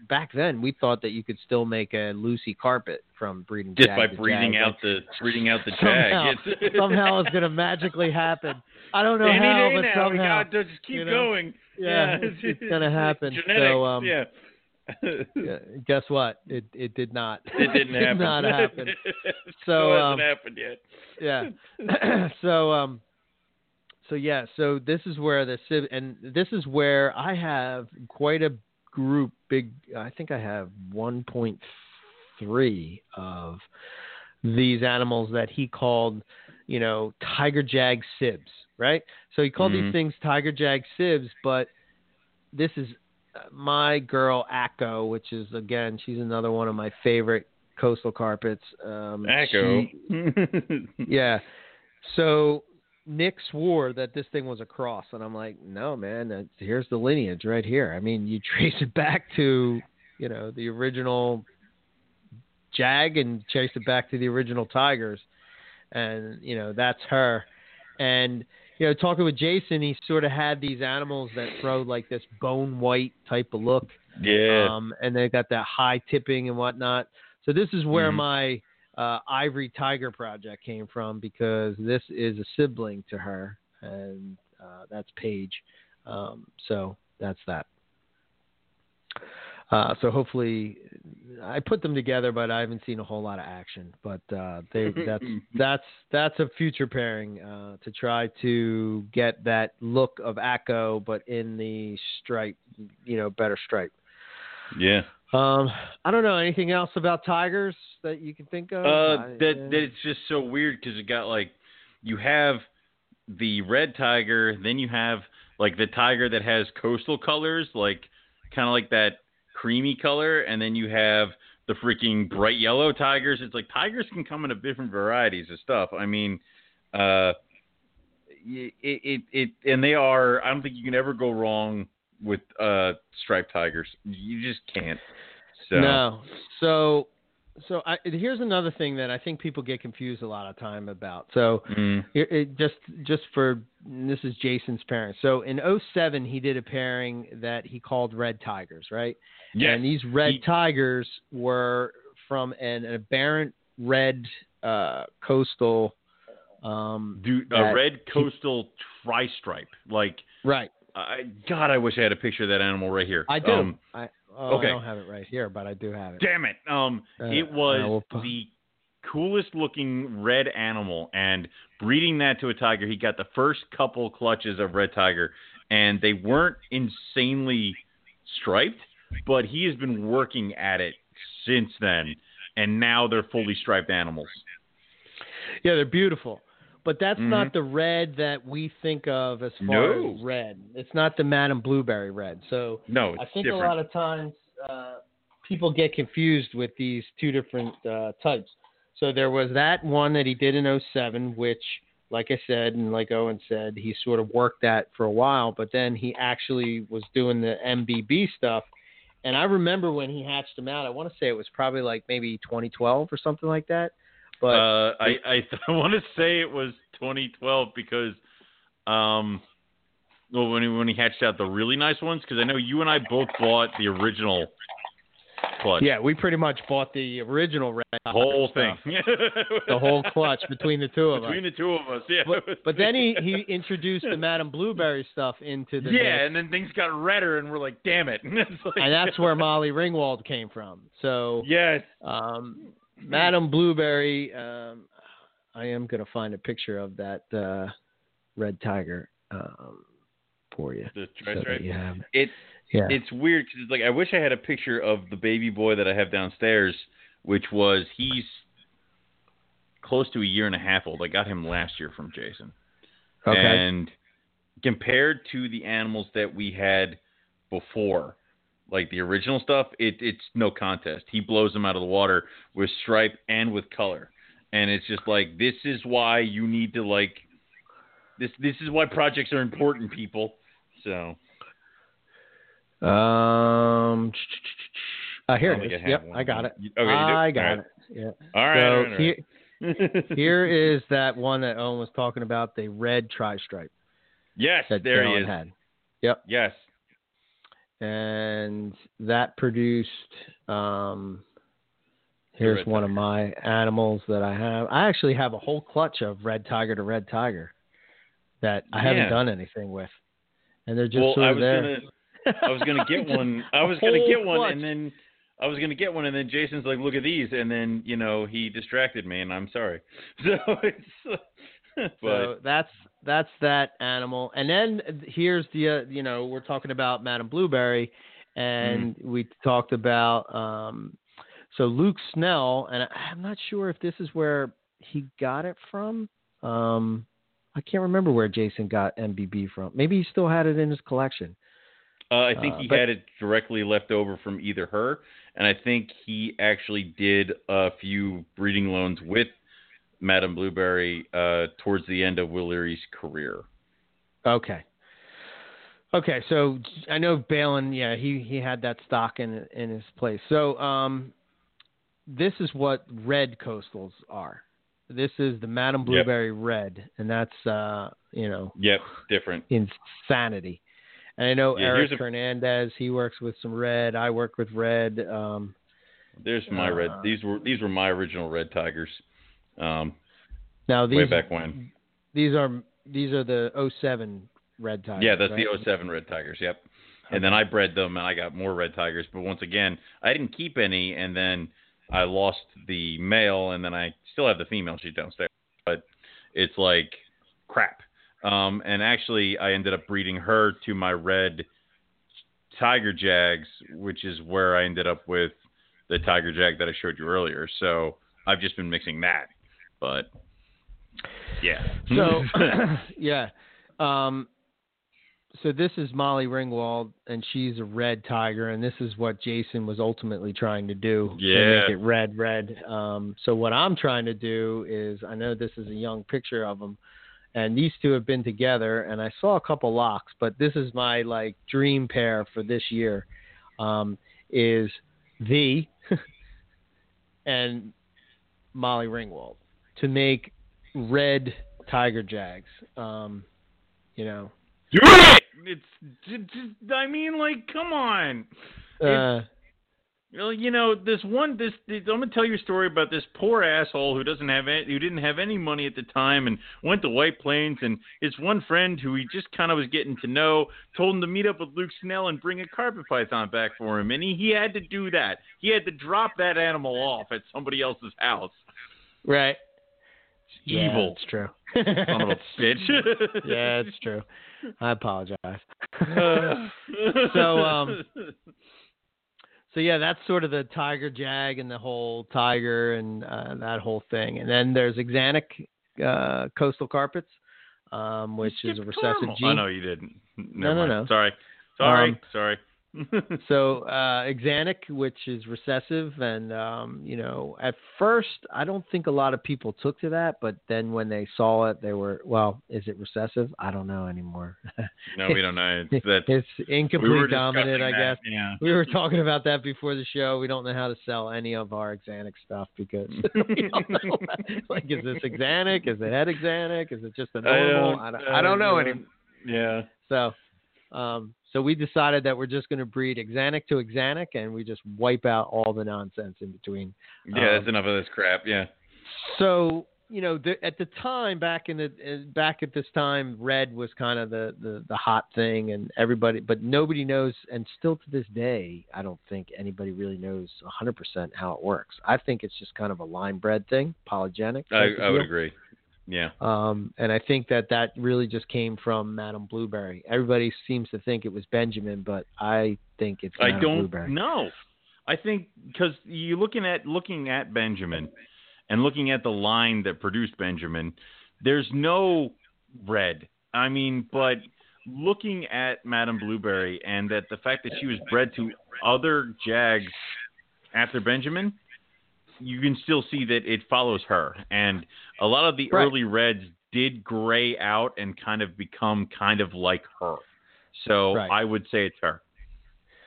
back then, we thought that you could still make a Lucy carpet from breeding just by breeding jag. out the breeding out the Somehow- jag. Somehow it's going to magically happen. I don't know Any how, but now, somehow, just keep you know? going. yeah, it's, it's going to happen. Genetics, So, um, yeah. Yeah, guess what? It it did not. It didn't did happen. not happen. So, hasn't um, happened yet. yeah. so um so yeah, so this is where the and this is where I have quite a group. Big, I think I have 1.3 of these animals that he called, you know, tiger jag sibs. Right. So he called Mhm. these things tiger jag sibs, but this is my girl Echo, which is again, she's another one of my favorite coastal carpets. Um, Echo. she- yeah. So Nick swore that this thing was a cross, and I'm like, no, man. That's, here's the lineage right here. I mean, you trace it back to, you know, the original Jag, and trace it back to the original Tigers, and you know that's her. And you know, talking with Jason, he sort of had these animals that throw like this bone white type of look yeah. um, and they got that high tipping and whatnot. So this is where Mhm. my uh, Ivory Tiger project came from because this is a sibling to her, and uh, that's Paige. Um, so that's that. Uh, so hopefully, I put them together, but I haven't seen a whole lot of action. But uh, they, that's that's that's a future pairing uh, to try to get that look of Echo, but in the stripe, you know, better stripe. yeah. Um, I don't know anything else about tigers that you can think of. Uh, that uh, that it's just so weird because it got like you have the red tiger, then you have like the tiger that has coastal colors, like kind of like that creamy color, and then you have the freaking bright yellow tigers. It's like tigers can come in a different varieties of stuff. I mean, uh, it it it and they are. I don't think you can ever go wrong with uh striped tigers. You just can't. So No. So, so I, here's another thing that I think people get confused a lot of time about. So, mm, it, it just just for this is Jason's parents. So in 07, he did a pairing that he called Red Tigers, right? yeah. And these red He- tigers were from an aberrant red uh, coastal. Um, Dude, a red coastal tri stripe. Like, right. I, God, I wish I had a picture of that animal right here. I do. Um, I, oh, okay. I don't have it right here, but I do have it. damn it. Um, Uh, it was will the coolest looking red animal, and breeding that to a tiger, he got the first couple clutches of red tiger, and they weren't insanely striped, but he has been working at it since then, and now they're fully striped animals. Yeah, they're beautiful. But that's Mhm. not the red that we think of as far No. as red. It's not the Madame Blueberry red. So No, I think different. a lot of times uh, people get confused with these two different uh, types. So there was that one that he did in 07, which, like I said, and like Owen said, he sort of worked that for a while, but then he actually was doing the MBB stuff. And I remember when he hatched them out, I want to say it was probably like maybe 2012 or something like that. But uh, I I, I want to say it was 2012 because, um, well, when he, when he hatched out the really nice ones, because I know you and I both bought the original clutch. Yeah, we pretty much bought the original red the whole thing, the whole clutch between the two of us. between the two of us. Yeah, But, but then he, he introduced the Madame Blueberry stuff into the yeah, mix, and then things got redder, and we're like, damn it, and, like, and that's where Molly Ringwald came from. So yes, um, Madame Blueberry, um, I am gonna find a picture of that uh, red tiger um, for you. the so that tri-stripe. you have, It yeah, it's weird because it's like I wish I had a picture of the baby boy that I have downstairs, which was he's close to a year and a half old. I got him last year from Jason. okay, And compared to the animals that we had before, like the original stuff, it, it's no contest. He blows them out of the water with stripe and with color. And it's just like this is why you need to like this this is why projects are important, people. So um, uh, here it. I yep, one. I got it. You- okay? I got right. it. Yeah. all right. so all right, all right. here, here is that one that Owen was talking about, the red tri-stripe yes, that there he Dylan is. had. Yes. And that produced um here's one of my animals that I have. I actually have a whole clutch of red tiger to red tiger that I haven't done anything with. And they're just well, sort I was there. gonna I was gonna get one. I was gonna get one, clutch. and then I was gonna get one, and then Jason's like, "Look at these," and then you know he distracted me, and I'm sorry. So it's, but so that's that's that animal. And then here's the uh, you know we're talking about Madame Blueberry, and Mm. we talked about um, so Luke Snell, and I, I'm not sure if this is where he got it from. Um, I can't remember where Jason got MBB from. Maybe he still had it in his collection. Uh, I think Uh, he but- had it directly left over from either her, and I think he actually did a few breeding loans with Madame Blueberry uh, towards the end of Will Leary's career. Okay. Okay, so I know Balin, yeah, he he had that stock in in his place. So um, this is what red coastals are. This is the Madame Yep. Blueberry red, and that's uh, you know Yep, different. insanity. And I know Yeah, Eric a- Hernandez, he works with some red. I work with red. Um, There's my red. Uh, These were these were my original red tigers, um, now these way back when. these are these are the 07 red tigers. Yeah, that's right? the 07 red tigers. Yep. And then I bred them, and I got more red tigers. But once again, I didn't keep any, and then I lost the male, and then I still have the female. She's downstairs, but it's like crap. Um, and actually, I ended up breeding her to my red tiger jags, which is where I ended up with the tiger jag that I showed you earlier. So I've just been mixing that, but yeah. So yeah. Um, so this is Molly Ringwald, and she's a red tiger, and this is what Jason was ultimately trying to do. to Yeah. make it red, red. Um, so what I'm trying to do is, I know this is a young picture of them, and these two have been together, and I saw a couple locks, but this is my like dream pair for this year. Um, is the and Molly Ringwald to make red tiger jags. Um, you know, Do it. It's j- just, I mean, like, come on. uh, Well, you know, this one, this, this I'm gonna tell you a story about this poor asshole who doesn't have, any, who didn't have any money at the time, and went to White Plains, and his one friend who he just kind of was getting to know told him to meet up with Luke Snell and bring a carpet python back for him, and he, he had to do that. He had to drop that animal off at somebody else's house. right. Yeah, Evil. it's true. Son of a bitch. yeah, it's true. I apologize. So, um, so yeah, that's sort of the tiger jag and the whole tiger and uh, that whole thing. And then there's axanthic uh, coastal carpets, um, which is a recessive gene. Oh no, you didn't. No, Never no, mind. no. Sorry, sorry, Um, sorry. So uh, axanthic, which is recessive, and um, you know, at first I don't think a lot of people took to that, but then when they saw it, they were, well, is it recessive? I don't know anymore. no, we don't know. It's that it's we incomplete were dominant, I guess. that, Yeah. We were talking about that before the show. We don't know how to sell any of our axanthic stuff because we don't know. like, is this axanthic? Is it het axanthic? Is it just a normal? I don't, I don't know anymore. Yeah. So, um, so we decided that we're just going to breed axanthic to axanthic, and we just wipe out all the nonsense in between. Yeah, that's Um, enough of this crap. Yeah. So, you know, the, at the time, back in the back at this time, red was kind of the, the the hot thing, and everybody, but nobody knows, and still to this day, I don't think anybody really knows 100% how it works. I think it's just kind of a line bred thing, polygenic. I, I would agree. Yeah. Um, and I think that that really just came from Madame Blueberry. Everybody seems to think it was Benjamin, but I think it's I Madame don't Blueberry. know. I think because you're looking at looking at Benjamin and looking at the line that produced Benjamin, there's no red. I mean, but looking at Madame Blueberry and that the fact that she was bred to other Jags after Benjamin, you can still see that it follows her. And a lot of the Right. early reds did gray out and kind of become kind of like her. So Right. I would say it's her.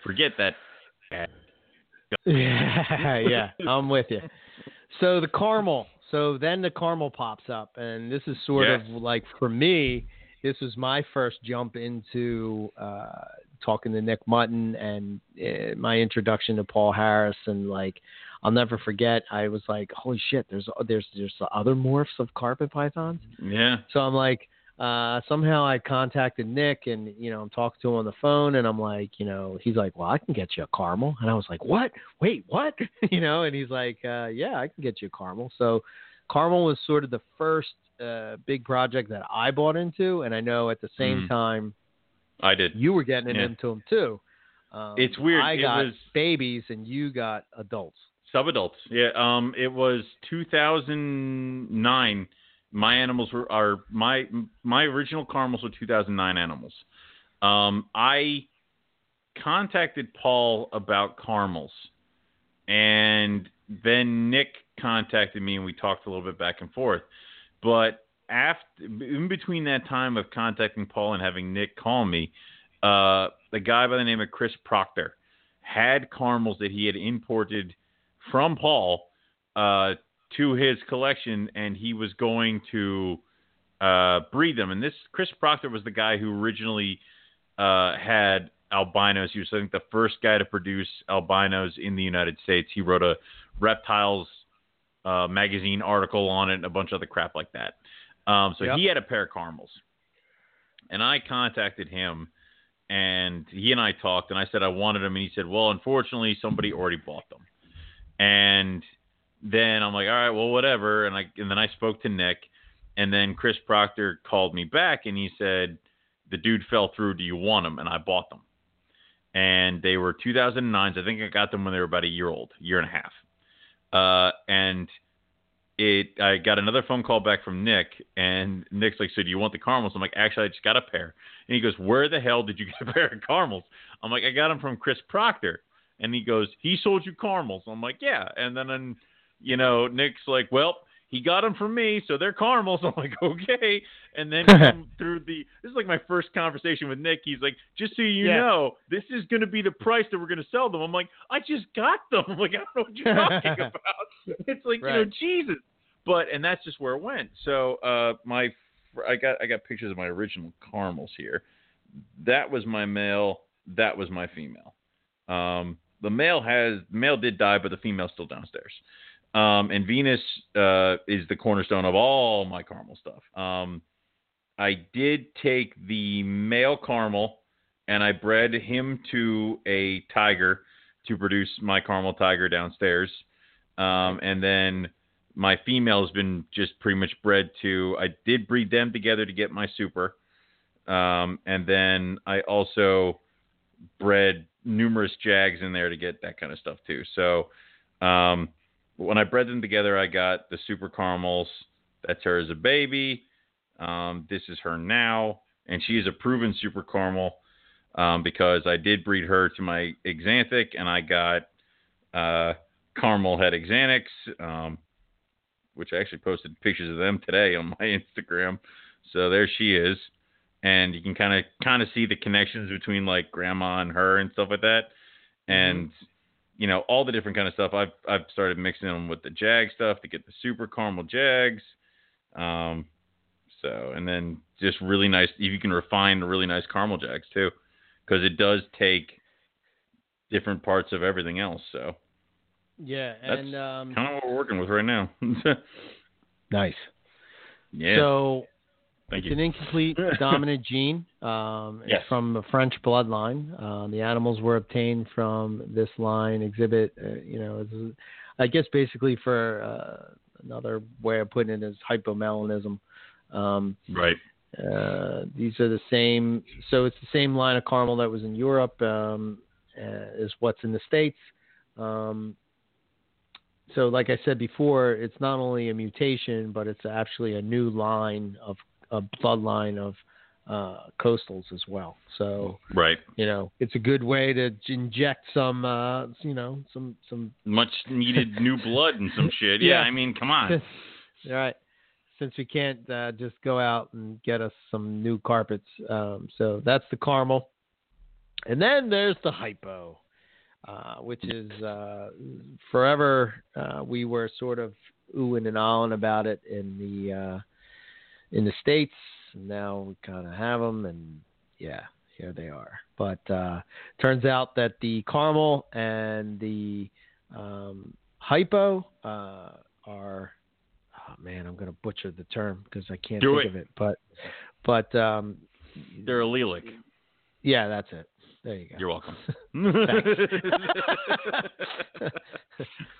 Forget that. yeah, yeah, I'm with you. So the caramel. So then the caramel pops up, and this is sort Yes. of like for me, this was my first jump into uh, talking to Nick Mutton and uh, my introduction to Paul Harris, and like I'll never forget. I was like, holy shit, there's there's there's other morphs of carpet pythons. Yeah. So I'm like, uh, somehow I contacted Nick and, you know, I'm talking to him on the phone and I'm like, you know, he's like, well, I can get you a caramel. And I was like, what? Wait, what? you know, and he's like, uh, yeah, I can get you a caramel. So caramel was sort of the first a big project that I bought into, and I know at the same Mhm. time I did. you were getting Yeah. into them too. Um, It's weird. I got was- babies, and you got adults. Subadults. Yeah. Um. It was 2009. My animals were are my my original caramels were 2009 animals. Um. I contacted Paul about caramels, and then Nick contacted me, and we talked a little bit back and forth. But after in between that time of contacting Paul and having Nick call me, uh, the guy by the name of Chris Proctor had caramels that he had imported from Paul uh, to his collection, and he was going to uh, breed them. And this Chris Proctor was the guy who originally uh, had albinos. He was, I think, the first guy to produce albinos in the United States. He wrote a reptiles uh, magazine article on it and a bunch of other crap like that. Um, so Yep. he had a pair of caramels, and I contacted him, and he and I talked, and I said I wanted them, and he said, "Well, unfortunately, somebody already bought them." And then I'm like, "All right, well, whatever." And I and then I spoke to Nick, and then Chris Proctor called me back, and he said, "The dude fell through. Do you want them?" And I bought them, and they were 2009s. I think I got them when they were about a year old, year and a half. Uh, and it, I got another phone call back from Nick, and Nick's like, "So do you want the caramels?" I'm like, "Actually, I just got a pair." And he goes, "Where the hell did you get a pair of caramels?" I'm like, "I got them from Chris Proctor." And he goes, "He sold you caramels." I'm like, "Yeah." And then, and, you know, Nick's like, "Well, he got them from me, so they're caramels." I'm like, "Okay." And then through the, this is like my first conversation with Nick. He's like, "Just so you Yeah. know, this is going to be the price that we're going to sell them." I'm like, "I just got them." I'm like, "I don't know what you're talking about." It's like, you know, Jesus. But and that's just where it went. So uh, my, I got I got pictures of my original caramels here. That was my male. That was my female. Um, the male has male did die, but the female's still downstairs. Um, and Venus uh, is the cornerstone of all my caramel stuff. Um, I did take the male caramel and I bred him to a tiger to produce my caramel tiger downstairs. Um, and then my female has been just pretty much bred to. I did breed them together to get my super, um, and then I also bred numerous jags in there to get that kind of stuff too. So um, when I bred them together, I got the super caramels. That's her as a baby. Um, this is her now, and she is a proven super caramel um, because I did breed her to my Xanthic, and I got uh, caramel head Xanthix, um, which I actually posted pictures of them today on my Instagram. So there she is, and you can kind of kind of see the connections between like grandma and her and stuff like that, and you know all the different kind of stuff. I've I've started mixing them with the Jag stuff to get the super caramel Jags. Um, so and then just really nice. If you can refine the really nice caramel Jags too, because it does take different parts of everything else. So Yeah, and um, kind of what we're working with right now. nice. yeah. So thank it's you. an incomplete dominant gene. Um, Yes. It's from a French bloodline. Uh, the animals were obtained from this line exhibit. Uh, you know, I guess basically for uh, another way of putting it is hypomelanism. Um, Right. uh, these are the same. So it's the same line of caramel that was in Europe um, uh, is what's in the states. Um, so, like I said before, it's not only a mutation, but it's actually a new line of a bloodline of uh, coastals as well. So, Right. you know, it's a good way to inject some, uh, you know, some some Much needed new blood and some shit. Yeah. Yeah. I mean, come on. All right. Since we can't uh, just go out and get us some new carpets, um, so that's the caramel, and then there's the hypo, uh, which is uh, forever. Uh, we were sort of oohing and ahhing about it in the uh, in the states. Now we kind of have them, and yeah, here they are. But uh, turns out that the caramel and the um, hypo uh, are oh man, I'm going to butcher the term because I can't Do think it. of it. But but um, They're allelic. yeah, that's it. There you go. You're welcome. Thanks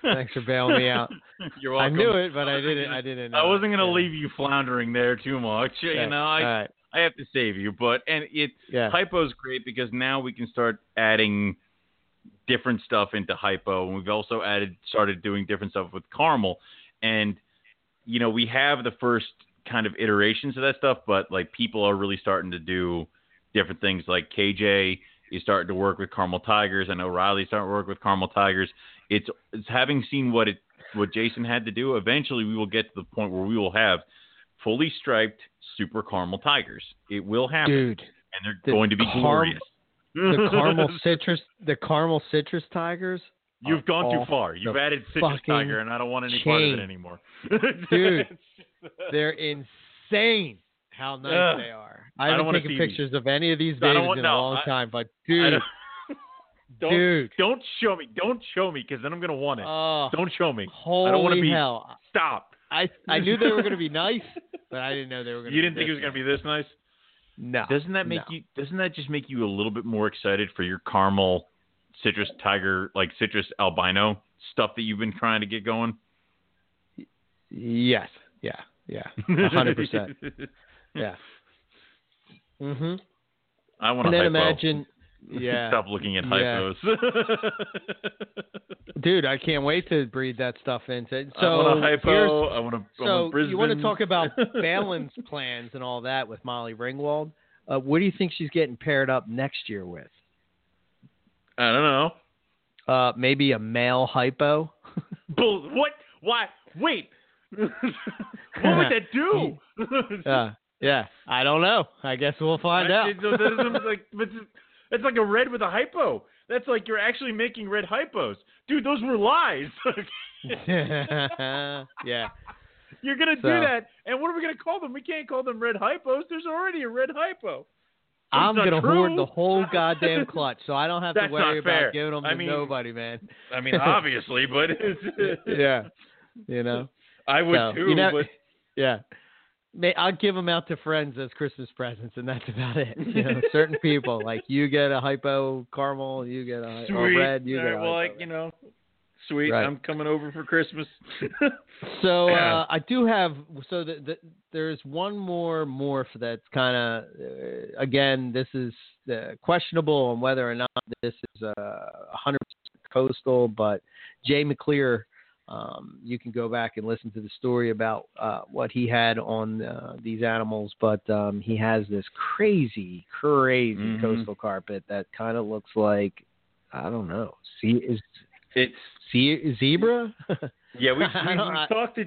Thanks for bailing me out. You're welcome. I knew it, but I didn't. I didn't. Know I uh, wasn't gonna Yeah. leave you floundering there too much. You know, I right. I have to save you, but and it Yeah. hypo's great because now we can start adding different stuff into hypo, and we've also added started doing different stuff with caramel, and you know we have the first kind of iterations of that stuff, but like people are really starting to do different things. Like KJ is starting to work with caramel tigers. I know Riley's starting to work with caramel tigers. It's it's having seen what it what Jason had to do. Eventually, we will get to the point where we will have fully striped super caramel tigers. It will happen, Dude, and they're the going to be caram- glorious. the caramel citrus, the caramel citrus tigers. You've gone too far. You've added citrus tiger, and I don't want any part of it anymore. Dude, They're insane. How nice Ugh. they are. I I don't haven't wanna taken see these. pictures of any of these I don't babies want- in no, a long I- time, but dude, don't, don't, dude, don't show me. Don't show me, because then I'm gonna want it. oh, don't show me. holy I don't wanna be- hell! Stop. I I knew they were going to be nice, but I didn't know they were going. To You didn't think it was gonna be this nice? No. Doesn't that make no. you? Doesn't that just make you a little bit more excited for your caramel, citrus tiger, like citrus albino stuff that you've been trying to get going? Yes. Yeah. Yeah. A hundred percent. Yeah. Mhm. I want And to then hypo. imagine. Yeah. Stop looking at Yeah. hypos. Dude, I can't wait to breed that stuff into. So I want a hypo. I want to. So Brisbane. you want to talk about balance plans and all that with Molly Ringwald? Uh, what do you think she's getting paired up next year with? I don't know. Uh, maybe a male hypo. Bull. What? Why? Wait. what would that do? Uh, yeah, I don't know. I guess we'll find out. It- it doesn't- like, it's, it's like a red with a hypo. That's like you're actually making red hypos, dude. Those were lies. yeah, You're gonna So- do that, and what are we gonna call them? We can't call them red hypos. There's already a red hypo. I'm gonna true. hoard the whole goddamn clutch, so I don't have to worry about giving them I to mean- nobody, man. I mean, obviously, but yeah, you know. I would So, too. you know- but Yeah. May I'll give them out to friends as Christmas presents, and that's about it. You know, certain people like you get a hypo caramel, you get a sweet. red, you All get right, well, like you know, sweet. Right. I'm coming over for Christmas. So Yeah. uh, I do have so the, the, there's one more morph that's kind of uh, again this is uh, questionable on whether or not this is a hundred percent coastal, but Jay McClear. Um, you can go back and listen to the story about uh, what he had on uh, these animals, but um, he has this crazy, crazy Mhm. coastal carpet that kind of looks like I don't know. See, is it's see zebra? Yeah, we've, we've, we've talked to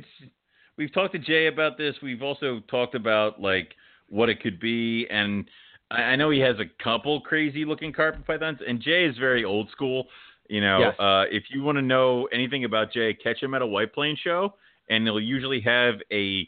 we've talked to Jay about this. We've also talked about like what it could be, and I, I know he has a couple crazy looking carpet pythons. And Jay is very old school. You know, Yes. uh, if you want to know anything about Jay, catch him at a White Plains show, and he'll usually have a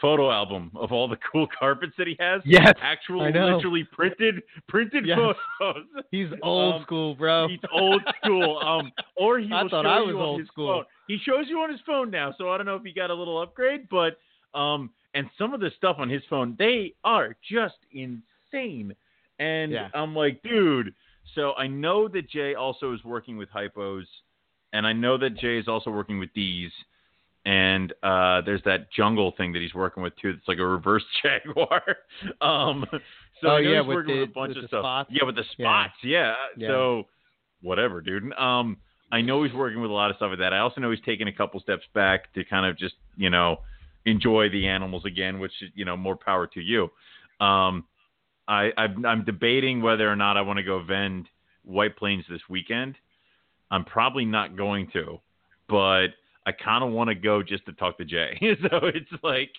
photo album of all the cool carpets that he has. yes, Actual, I know. literally printed printed Yes. photos. he's old Um, school, bro. He's old school. Um, or he I will thought show I you was old school. phone. He shows you on his phone now, so I don't know if he got a little upgrade, but um, and some of the stuff on his phone, they are just insane. And Yeah. I'm like, dude. So I know that Jay also is working with hypos, and I know that Jay is also working with these. And uh, there's that jungle thing that he's working with too. It's like a reverse jaguar. um, so Oh, yeah, he's with working the- with a bunch with of stuff. spots? Yeah, with the spots. Yeah. Yeah. So whatever, dude. Um, I know he's working with a lot of stuff like that. I also know he's taking a couple steps back to kind of just you know enjoy the animals again, which you know more power to you. Um, I I'm, I'm debating whether or not I want to go vend White Plains this weekend. I'm probably not going to, but I kind of want to go just to talk to Jay. so it's like,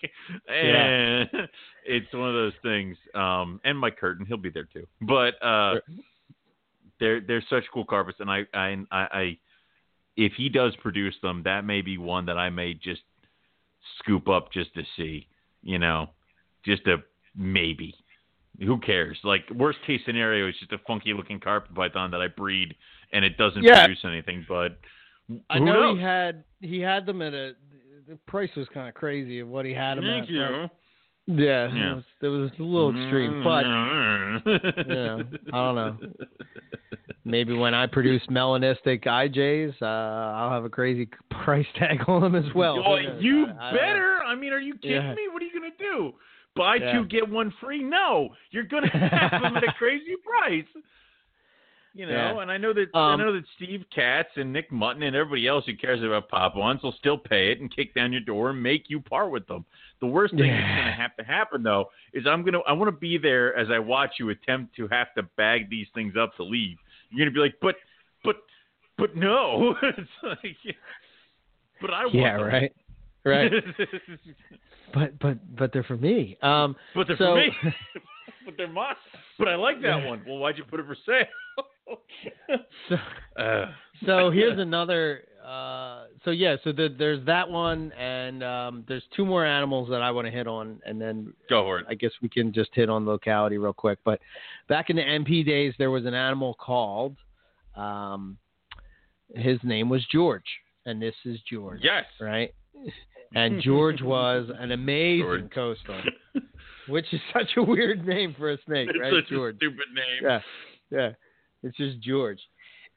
eh, it's one of those things. Um, and Mike Curtin, he'll be there too. But uh, Sure. they're they're such cool carpets, and I I I, I if he does produce them, that may be one that I may just scoop up just to see, you know, just a maybe. Who cares? Like worst case scenario is just a funky looking carpet python that I breed and it doesn't Yeah. produce anything. But I know knows? he had he had them at a the price was kind of crazy of what he had them Thank at. you. Yeah, Yeah. It, was, it was a little extreme, but yeah, I don't know. Maybe when I produce melanistic IJs, uh, I'll have a crazy price tag on them as well. Oh, Who knows? you I- I better. I mean, are you kidding Yeah. me? What are you gonna do? Buy Yeah. two get one free? No, you're gonna have them at a crazy price. You know, Yeah. and I know that I Um, know that Steve Katz and Nick Mutton and everybody else who cares about pop ones will still pay it and kick down your door and make you part with them. The worst thing that's gonna have to happen though is I'm gonna I want to be there as I watch you attempt to have to bag these things up to leave. You're gonna be like, but but but no. it's like, but I want Yeah, them. right, right. but but but they're for me. Um, but they're so for me. but they're mine. But I like that one. Well, why'd you put it for sale? so uh, so here's another. Uh, so yeah, so the, there's that one, and um, there's two more animals that I want to hit on, and then go for it. I guess we can just hit on locality real quick. But back in the MP days, there was an animal called. Um, his name was George, and this is George, Yes. right? And George was an amazing George. coastal, which is such a weird name for a snake, It's right? such George. a stupid name. Yeah, yeah. It's just George,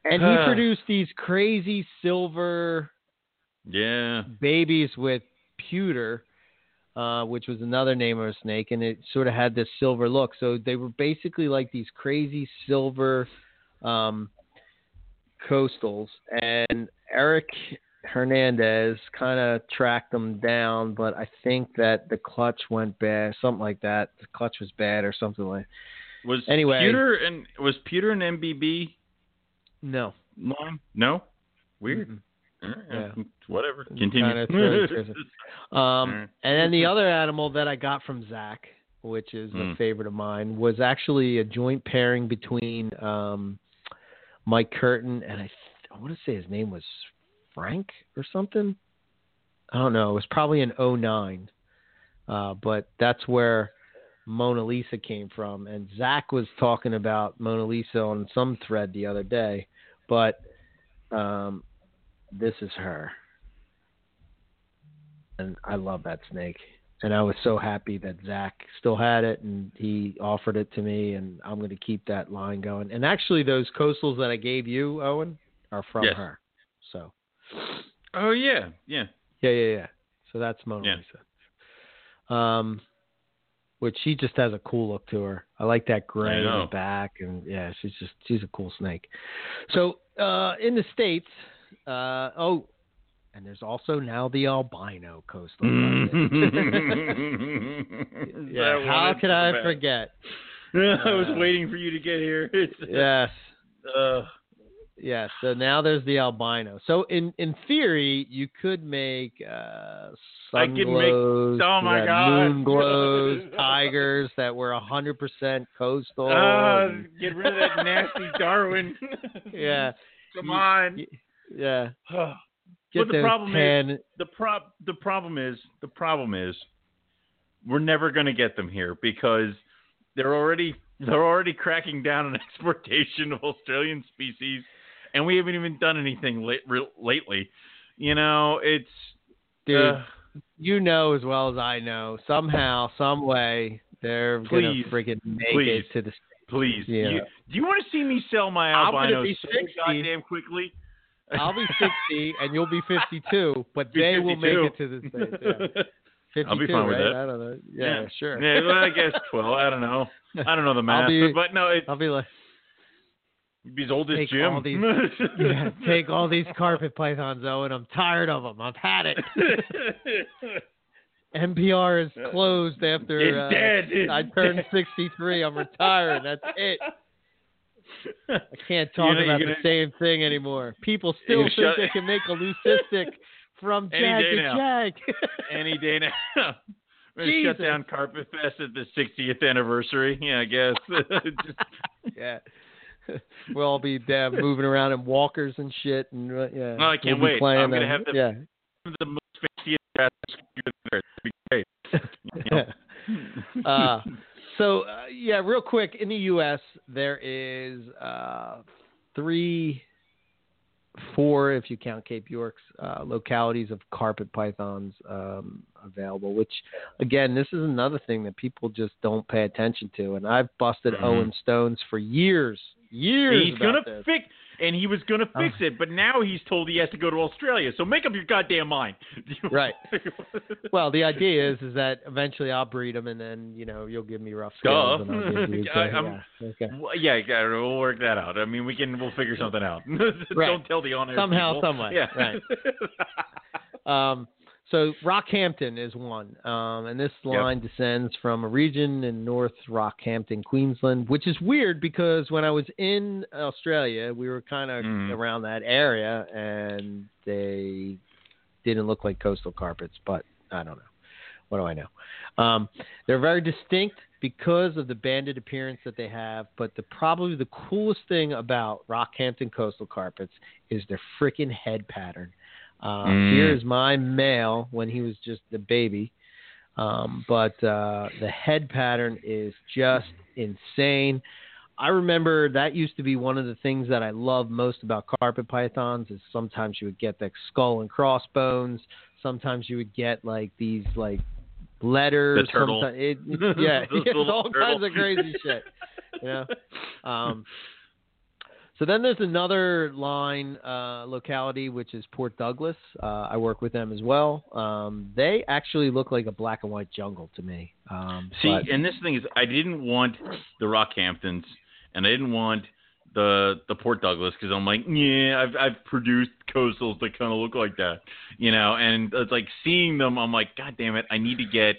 and he produced these crazy silver Yeah. babies with pewter, uh, which was another name of a snake, and it sort of had this silver look. So they were basically like these crazy silver um, coastals, and Eric Hernandez kind of tracked them down, but I think that the clutch went bad, something like that. The clutch was bad or something like. Was Anyway. Pewter and was Peter an MBB No, line? No. Weird. Right. Yeah. Whatever. Continue. Thrilling, seriously. Um, and then the other animal that I got from Zach, which is a Mm. favorite of mine, was actually a joint pairing between um, Mike Curtin and I, th- I want to say his name was Frank or something. I don't know. It was probably an 09. Uh, but that's where Mona Lisa came from. And Zach was talking about Mona Lisa on some thread the other day. But um, this is her and I love that snake. And I was so happy that Zach still had it, and he offered it to me, and I'm going to keep that line going. And actually, those coastals that I gave you, Owen, are from Yes. her. So Oh yeah. Yeah. yeah, yeah, yeah. So that's Mona Yeah. Lisa. Um, which she just has a cool look to her. I like that gray in the back, and yeah, she's just she's a cool snake. So uh, in the states, uh, oh, and there's also now the albino coastal. yeah, how could I forget? I was Uh, waiting for you to get here. Yes, uh, yes. So now there's the albino. So in in theory, you could make uh, I sun could make- glows, oh my yeah, God. moon glows, tigers that were hundred percent coastal. uh, and- get rid of that nasty Darwin. yeah, Come You- on. y- yeah. But the problem is- the prob the problem is the problem is we're never going to get them here because they're already they're already cracking down on exportation of Australian species, and we haven't even done anything late, re- lately. You know, it's dude. uh, you know as well as I know. Somehow, some way, they're Please, gonna freaking make please. it to the. please. Yeah. You, do you want to see me sell my I'm gonna be so 60. goddamn quickly? I'll be sixty and you'll be fifty-two, but Be they will make it to the states. Yeah. I'll be fine with that. I don't know. Yeah, sure. Yeah, well, I guess twelve. I don't know. I don't know the math, be- but no, it's I'll be like, be as old as Take Jim. all these- yeah, take all these carpet pythons, Owen. I'm tired of them. I've had it. MPR is closed after uh, dead. I turned dead. 63. I'm retired. That's it. I can't talk you're about gonna- the same thing anymore. People still think shut- they can make a leucistic from jag to now. jag. Any day now. We're gonna shut down Carpet Fest at the 60th anniversary. Yeah, I guess. Just- yeah. We'll all be uh, moving around in walkers and shit, and uh, yeah. Oh, I can't we'll wait. I'm gonna have the- yeah. the most fanciest grass there. It'd be great. You know? uh, so uh, yeah, real quick in the U.S. there is uh, three four, if you count Cape York's uh, localities of carpet pythons um, available. Which, again, this is another thing that people just don't pay attention to. And I've busted Mhm. Owen Stones for years, years. He's gonna this. fix, and he was gonna fix Oh. it, but now he's told he has to go to Australia. So make up your goddamn mind. Right. Well, the idea is is that eventually I'll breed him, and then you know you'll give me rough scales, and you. I- I'm- yeah, okay. Well, yeah, yeah, we'll work that out. I mean, we can, we'll figure something out. Right. Don't tell the on-air Somehow, people. some. Yeah. Right. Um, so Rockhampton is one, um, and this Yep. line descends from a region in North Rockhampton, Queensland, which is weird because when I was in Australia, we were kind of Mhm. around that area, and they didn't look like coastal carpets, but I don't know. What do I know? Um, they're very distinct because of the banded appearance that they have, but the probably the coolest thing about Rockhampton coastal carpets is their freaking head pattern. Uh, Mm. Here's my male when he was just a baby, um, but uh, the head pattern is just insane. I remember that used to be one of the things that I loved most about carpet pythons is sometimes you would get the skull and crossbones. Sometimes you would get like these like letters. The turtle. It, yeah, it's all turtle. kinds of crazy shit. You know. Um, so then there's another line uh, locality which is Port Douglas. Uh, I work with them as well. Um, they actually look like a black and white jungle to me. Um, See, but- and this thing is, I didn't want the Rockhamptons, and I didn't want the the Port Douglas because I'm like, yeah, I've I've produced coastals that kind of look like that, you know. And it's like seeing them, I'm like, God damn it, I need to get.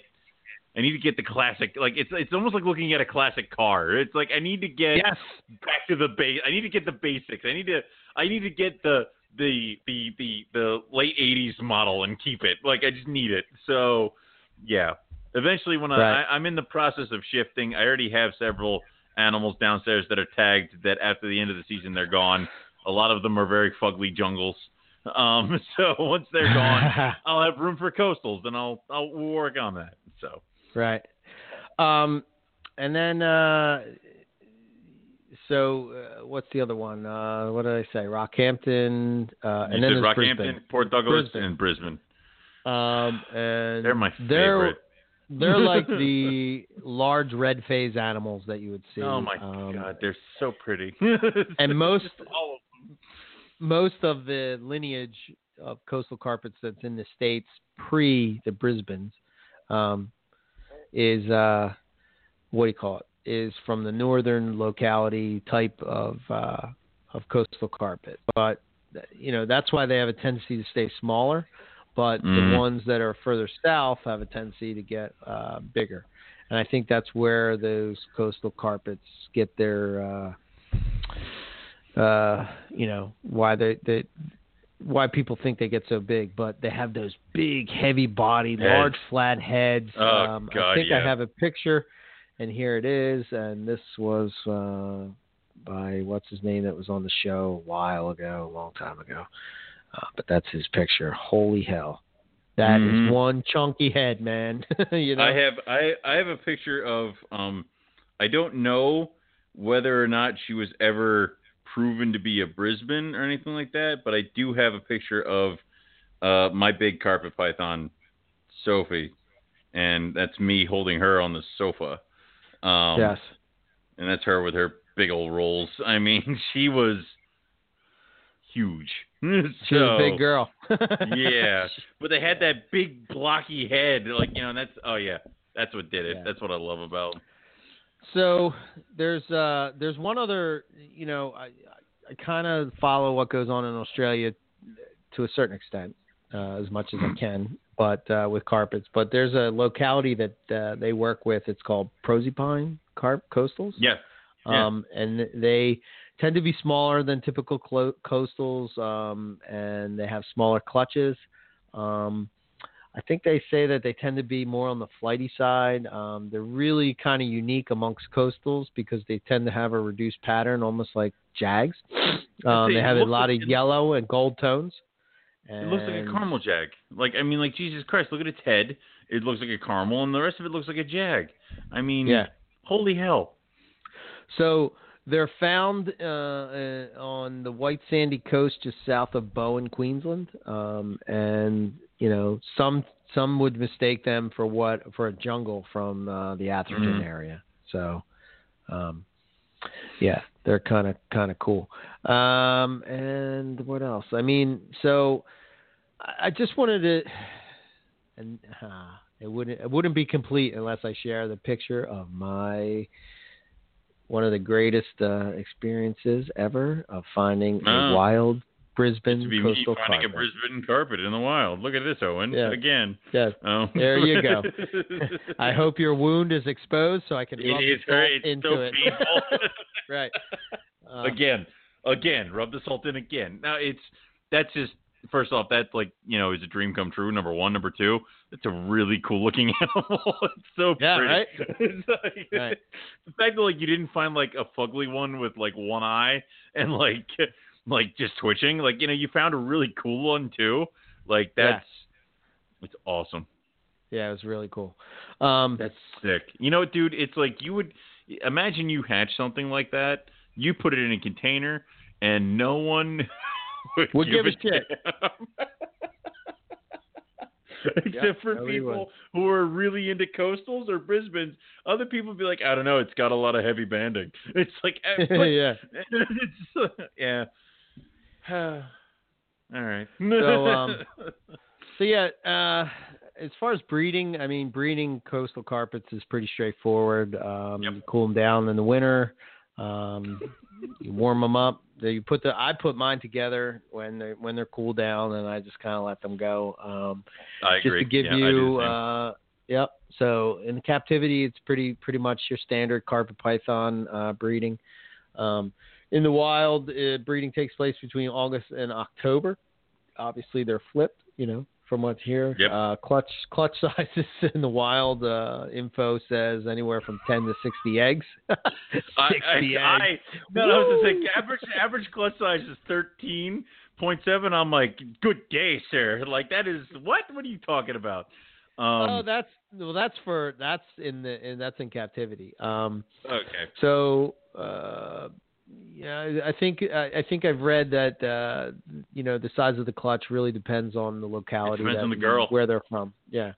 I need to get the classic. Like it's it's almost like looking at a classic car. It's like I need to get yes, back to the base. I need to get the basics. I need to I need to get the the the the the late '80s model and keep it. Like I just need it. So yeah. Eventually, when Right. I, I'm in the process of shifting, I already have several animals downstairs that are tagged. That after the end of the season, they're gone. A lot of them are very fugly jungles. Um, so once they're gone, I'll have room for coastals, and I'll I'll work on that. So right. Um, and then uh, so uh, what's the other one? Uh, what did I say? Rockhampton, uh, you and then said Rockhampton, Brisbane. Port Douglas, Brisbane. and Brisbane. Um, and They're my they're- favorite. They're like the large red phase animals that you would see. Oh my um, god, they're so pretty. And most of most of the lineage of coastal carpets that's in the states pre the Brisbanes um, is uh, what do you call it? Is from the northern locality type of uh, of coastal carpet, but you know that's why they have a tendency to stay smaller. But Mhm. the ones that are further south have a tendency to get uh, bigger, and I think that's where those coastal carpets get their uh, uh, you know why they, they why people think they get so big, but they have those big, heavy body, Heads. large, flat heads. Oh, um, I God, think I have a picture, and here it is. And this was uh, by what's his name that was on the show a while ago, a long time ago. Uh, but that's his picture. Holy hell, that is Mhm. one chunky head, man. you know, I have I I have a picture of um I don't know whether or not she was ever proven to be a Brisbane or anything like that, but I do have a picture of uh my big carpet python Sophie and that's me holding her on the sofa. Um yes. and that's her with her big old rolls. I mean, she was huge. She's a big girl. yeah, but they had that big blocky head, like you know. That's oh yeah, that's what did it. Yeah. That's what I love about. So there's uh there's one other you know I I kind of follow what goes on in Australia to a certain extent uh, as much as I can, but uh, with carpets. But there's a locality that uh, they work with. It's called Proserpine Carp Coastals. Yeah, Yeah. Um, and they tend to be smaller than typical clo- coastals, um, and they have smaller clutches. Um, I think they say that they tend to be more on the flighty side. Um, they're really kind of unique amongst coastals because they tend to have a reduced pattern, almost like jags. Um, they have a lot like- of yellow and gold tones. it looks like a caramel jag. Like I mean, like Jesus Christ, look at its head. It looks like a caramel, and the rest of it looks like a jag. I mean, Yeah. holy hell. So they're found uh, uh, on the Whitsunday Coast, just south of Bowen, Queensland, um, and you know some some would mistake them for what for a jungle from uh, the Atherton Mhm. area. So, um, yeah, they're kind of kind of cool. Um, and what else? I mean, so I I just wanted to, and uh, it wouldn't it wouldn't be complete unless I share the picture of my one of the greatest uh, experiences ever of finding Ah. a wild Brisbane to be me coastal finding carpet. a Brisbane carpet in the wild. Look at this, Owen. Yeah. Again. Yes. Oh. There you go. I hope your wound is exposed so I can It rub salt it's into so it. right. Uh, again, again, rub the salt in again. Now it's that's just first off, that's like you know is a dream come true. Number one, number two, it's a really cool looking animal. it's so Yeah, pretty. right? It's like, Right. The fact that like you didn't find like a fugly one with like one eye and like like just twitching, like you know you found a really cool one too. Like Yeah. that's it's awesome. Yeah, it was really cool. Um, That's sick. You know, what, dude, it's like you would imagine you hatch something like that. You put it in a container, and no one would, Would give a shit. Except for people who are really into coastals or Brisbane's, other people be like, I don't know, it's got a lot of heavy banding. It's like, eh, yeah. it's, yeah. All right. So, um, So yeah, uh, as far as breeding, I mean, breeding coastal carpets is pretty straightforward. Um, Yep. You cool them down in the winter. Um, you warm them up. You put the I put mine together when they when they're cooled down, and I just kind of let them go. Um, I just to give Yeah, you, uh, yep. So in captivity, it's pretty pretty much your standard carpet python uh, breeding. Um, in the wild, uh, breeding takes place between August and October. Obviously, they're flipped, you know, from what's here. Yep. Uh, clutch clutch sizes in the wild uh, info says anywhere from ten to sixty eggs. Sixty I, eggs. I, no, I was Woo! say average average clutch size is thirteen point seven. I'm like, good day, sir. Like that is what? What are you talking about? Um, oh, that's well, that's for that's in the and that's in captivity. Um, okay. So uh, yeah, I think I, think I've read that uh, you know the size of the clutch really depends on the locality. depends that- on the girl. where they're from. Yeah,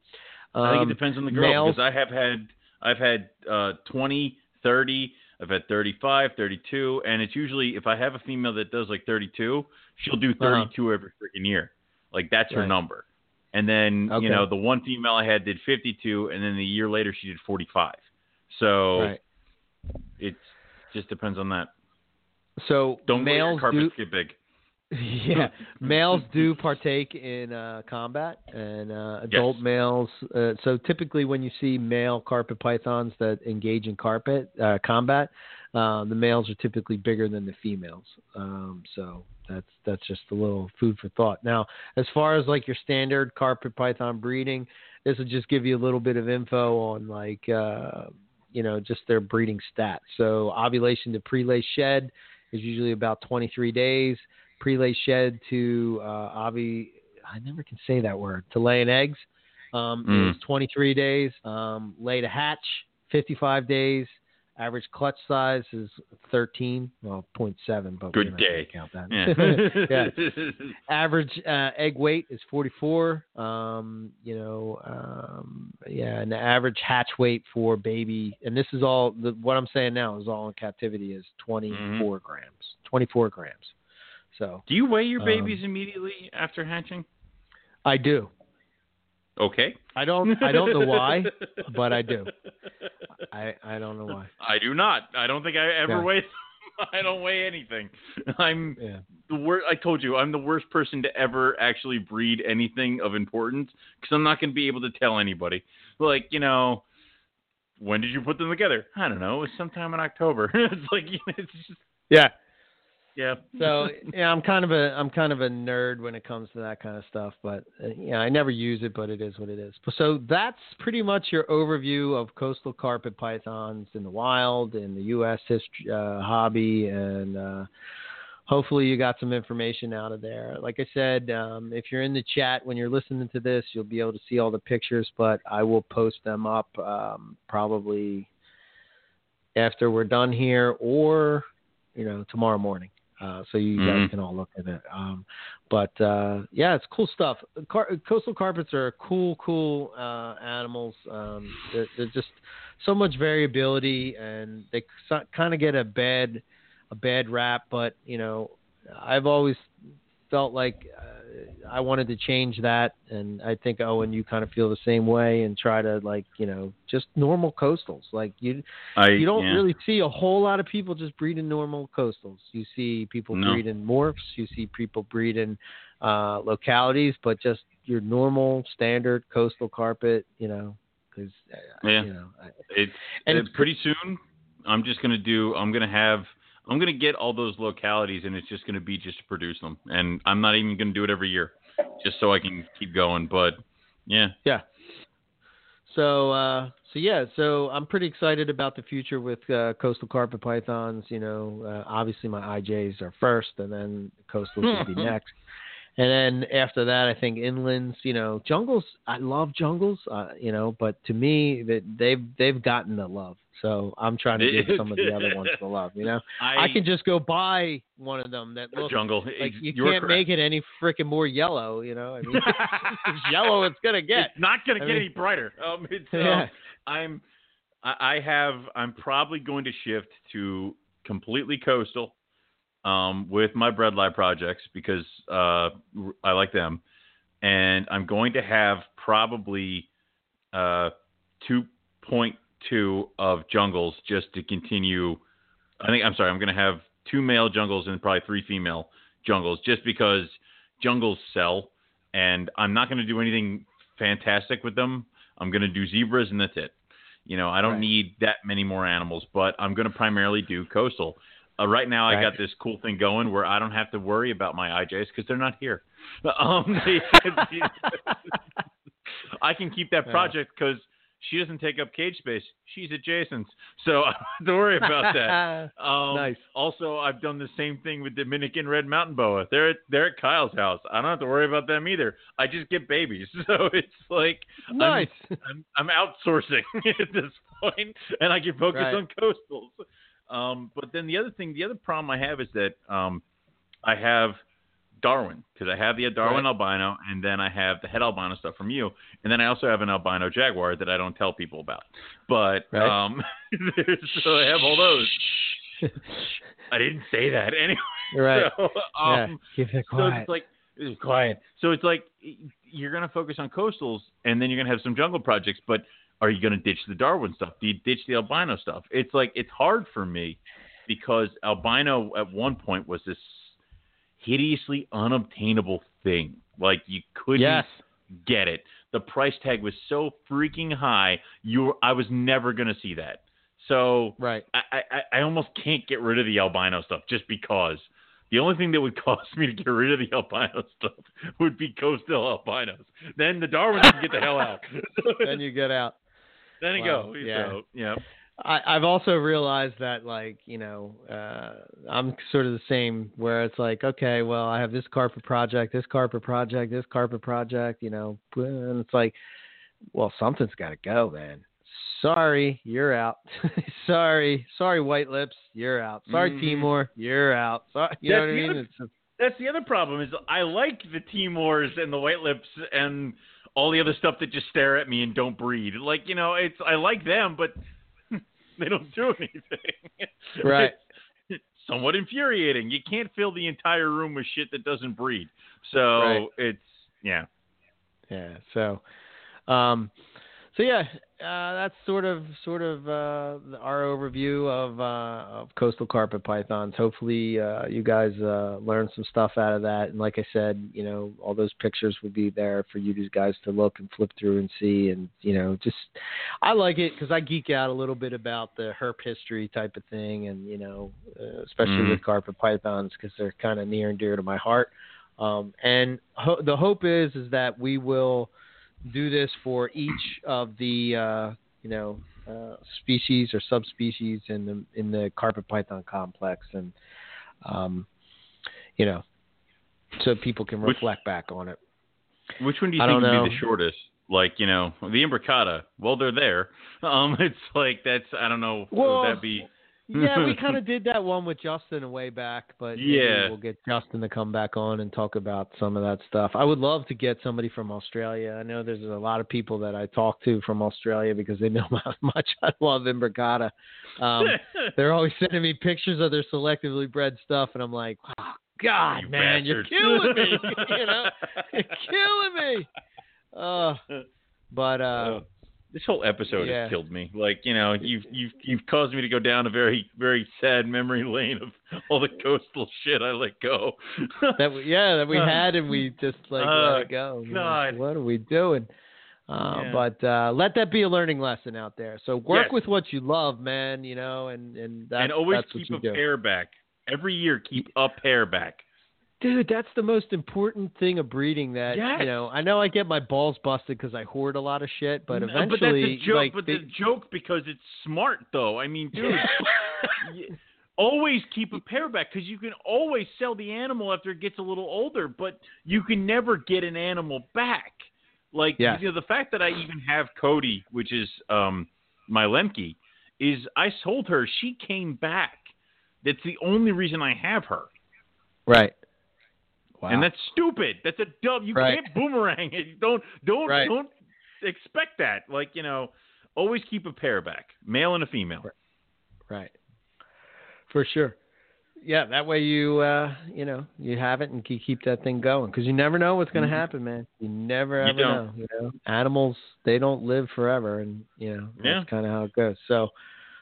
I think Um, it depends on the girl males- because I have had I've had uh, 20, 30, I've had 35, 32, and it's usually if I have a female that does like 32, she'll do 32 every freaking year. Like that's her Uh-huh. Number. And then Okay. you know the one female I had did 52, and then the year later she did 45. So right. it just depends on that. So Don't males do get big. yeah, males do partake in uh, combat, and uh, adult Yes. males. Uh, so typically, when you see male carpet pythons that engage in carpet uh, combat, uh, the males are typically bigger than the females. Um, so that's that's just a little food for thought. Now, as far as like your standard carpet python breeding, this will just give you a little bit of info on like uh, you know just their breeding stats. So ovulation to prelay shed is usually about 23 days pre-lay shed to uh, avi. I never can say that word. To laying eggs um, Mm. is 23 days. Um, lay to hatch 55 days. Average clutch size is 13. Well, 0.7, but Good day. Count that. Yeah. Yeah. Average uh, egg weight is 44. Um, you know, um, yeah, and the average hatch weight for baby, and this is all the, what I'm saying now is all in captivity is 24 Mm-hmm. grams. 24 grams. So Do you weigh your Um, babies immediately after hatching? I do. Okay. I don't. I don't know why, but I do. I I don't know why. I do not. I don't think I ever Yeah. weigh. I don't weigh anything. I'm Yeah. the worst. I told you, I'm the worst person to ever actually breed anything of importance because I'm not going to be able to tell anybody. Like you know, when did you put them together? I don't know. It was sometime in October. it's like it's just Yeah. Yeah. So yeah, I'm kind of a I'm kind of a nerd when it comes to that kind of stuff, but uh, yeah, I never use it, but it is what it is. So that's pretty much your overview of coastal carpet pythons in the wild, in the U.S. history uh, hobby, and uh, hopefully you got some information out of there. Like I said, um, if you're in the chat when you're listening to this, you'll be able to see all the pictures, but I will post them up um, probably after we're done here or you know, tomorrow morning. Uh, so you Mhm. guys can all look at it. Um, but uh, yeah, it's cool stuff. Car- coastal carpets are cool, cool uh, animals. Um, they're, they're just so much variability, and they kind of get a bad a bad rap. But you know, I've always felt like uh, I wanted to change that, and I think Owen, you kind of feel the same way, and try to like you know just normal coastals. Like you, I you don't yeah. really see a whole lot of people just breeding normal coastals. You see people No. breeding morphs. You see people breeding uh, localities, but just your normal standard coastal carpet. You know, because Yeah. you know, I, It's and it's pretty soon. I'm just gonna do. I'm gonna have. I'm gonna get all those localities, and it's just gonna be just to produce them. And I'm not even gonna do it every year, just so I can keep going. But yeah, Yeah. So uh, so yeah, so I'm pretty excited about the future with uh, coastal carpet pythons. You know, uh, obviously my IJs are first, and then coastal will be next. And then after that, I think inlands. You know, jungles. I love jungles. Uh, you know, but to me, that they've they've gotten the love. So I'm trying to give some of the other ones the love. You know, I, I can just go buy one of them that looks jungle. like you You're can't correct. make it any freaking more yellow. You know, I mean, it's yellow it's gonna get. It's not gonna I get mean- any brighter. Um, it's, um, I'm. I have. I'm probably going to shift to completely coastal, um, with my breadlight projects because uh, I like them, and I'm going to have probably uh, 2.2 of jungles just to continue. I think I'm sorry. I'm going to have two male jungles and probably three female jungles just because jungles sell, and I'm not going to do anything fantastic with them. I'm going to do zebras and that's it. You know, I don't Right. need that many more animals, but I'm going to primarily do coastal. Uh, right now, I got this cool thing going where I don't have to worry about my IJs because they're not here. Um, they- I can keep that project because she doesn't take up cage space. She's adjacent, so I don't worry about that. Um, Nice. Also, I've done the same thing with Dominican red mountain boa. They're at, they're at Kyle's house. I don't have to worry about them either. I just get babies, so it's like nice. I'm, I'm outsourcing at this point, and I can focus Right. on coastals. Um, but then the other thing, the other problem I have is that um, I have Darwin because I have the Darwin Right. albino, and then I have the head albino stuff from you, and then I also have an albino jaguar that I don't tell people about. But Right. um, so I have all those. I didn't say that anyway. right. So, yeah. um, Keep it so it's like it's quiet. So it's like you're gonna focus on coastals, and then you're gonna have some jungle projects. But are you gonna ditch the Darwin stuff? Do you ditch the albino stuff? It's like it's hard for me because albino at one point was this hideously unobtainable thing. Like you couldn't yes. get it. The price tag was so freaking high. You, were, I was never gonna see that. So Right. I, I, I almost can't get rid of the albino stuff just because. The only thing that would cause me to get rid of the albino stuff would be coastal albinos. Then the Darwins can get the hell out. then you get out. then you Wow, go. yeah. So, yeah. I, I've also realized that, like, you know, uh, I'm sort of the same where it's like, okay, well, I have this carpet project, this carpet project, this carpet project, you know, and it's like, well, something's got to go, man. Sorry, you're out. sorry, sorry, White Lips, you're out. Sorry, Mhm. Timor, you're out. Sorry, you know what I mean? other- It's just, That's the other problem is I like the Timors and the White Lips and all the other stuff that just stare at me and don't breed. Like you know, it's I like them, but they don't do anything. Right. It's somewhat infuriating. You can't fill the entire room with shit that doesn't breed. So Right. it's yeah. Yeah. So, um, so yeah, uh, that's sort of sort of uh, our overview of uh, of coastal carpet pythons. Hopefully, uh, you guys uh, learned some stuff out of that. And like I said, you know, all those pictures would be there for you guys to look and flip through and see. And you know, just I like it because I geek out a little bit about the herp history type of thing, and you know, uh, especially Mhm. with carpet pythons because they're kind of near and dear to my heart. Um, and ho- the hope is is that we will do this for each of the uh, you know uh, species or subspecies in the in the carpet python complex, and um, you know, so people can Which- reflect back on it. Which one do you I think would know. be the shortest? Like you know, the imbricata. Well, they're there. Um, it's like that's I don't know. Well, would that be? Yeah, we kind of did that one with Justin a way back, but maybe Yeah. we'll get Justin to come back on and talk about some of that stuff. I would love to get somebody from Australia. I know there's a lot of people that I talk to from Australia because they know how much I love Imbricata. Um, they're always sending me pictures of their selectively bred stuff, and I'm like, oh, God, You man, you're killing me. you know, you're killing me. Uh, but uh, Uh, this whole episode Yeah. has killed me. Like you know, you've you've you've caused me to go down a very very sad memory lane of all the coastal shit I let go. that we, yeah that we Uh, had and we just like oh, let it go. God. what are we doing? Uh, Yeah. But uh, let that be a learning lesson out there. So work Yes. with what you love, man. You know, and and that's, and always keep a pair back. Every year, keep a pair back. Dude, that's the most important thing of breeding. That Yes. you know, I know I get my balls busted because I hoard a lot of shit, but No, eventually, but that's a joke. like, but they- the joke because it's smart, though. I mean, dude, always keep a pair back because you can always sell the animal after it gets a little older, but you can never get an animal back. Like Yes. you know, the fact that I even have Cody, which is um my Lemke, is I sold her. She came back. That's the only reason I have her, right. Wow. and that's stupid. That's a dumb. You Right. can't boomerang it. Don't don't Right. don't expect that. Like you know, always keep a pair back, male and a female. Right. For sure. Yeah, that way you uh you know you have it and you keep that thing going because you never know what's going to Mhm. happen, man. You never ever don't. know. You know, animals they don't live forever, and you know Yeah. that's kind of how it goes. So,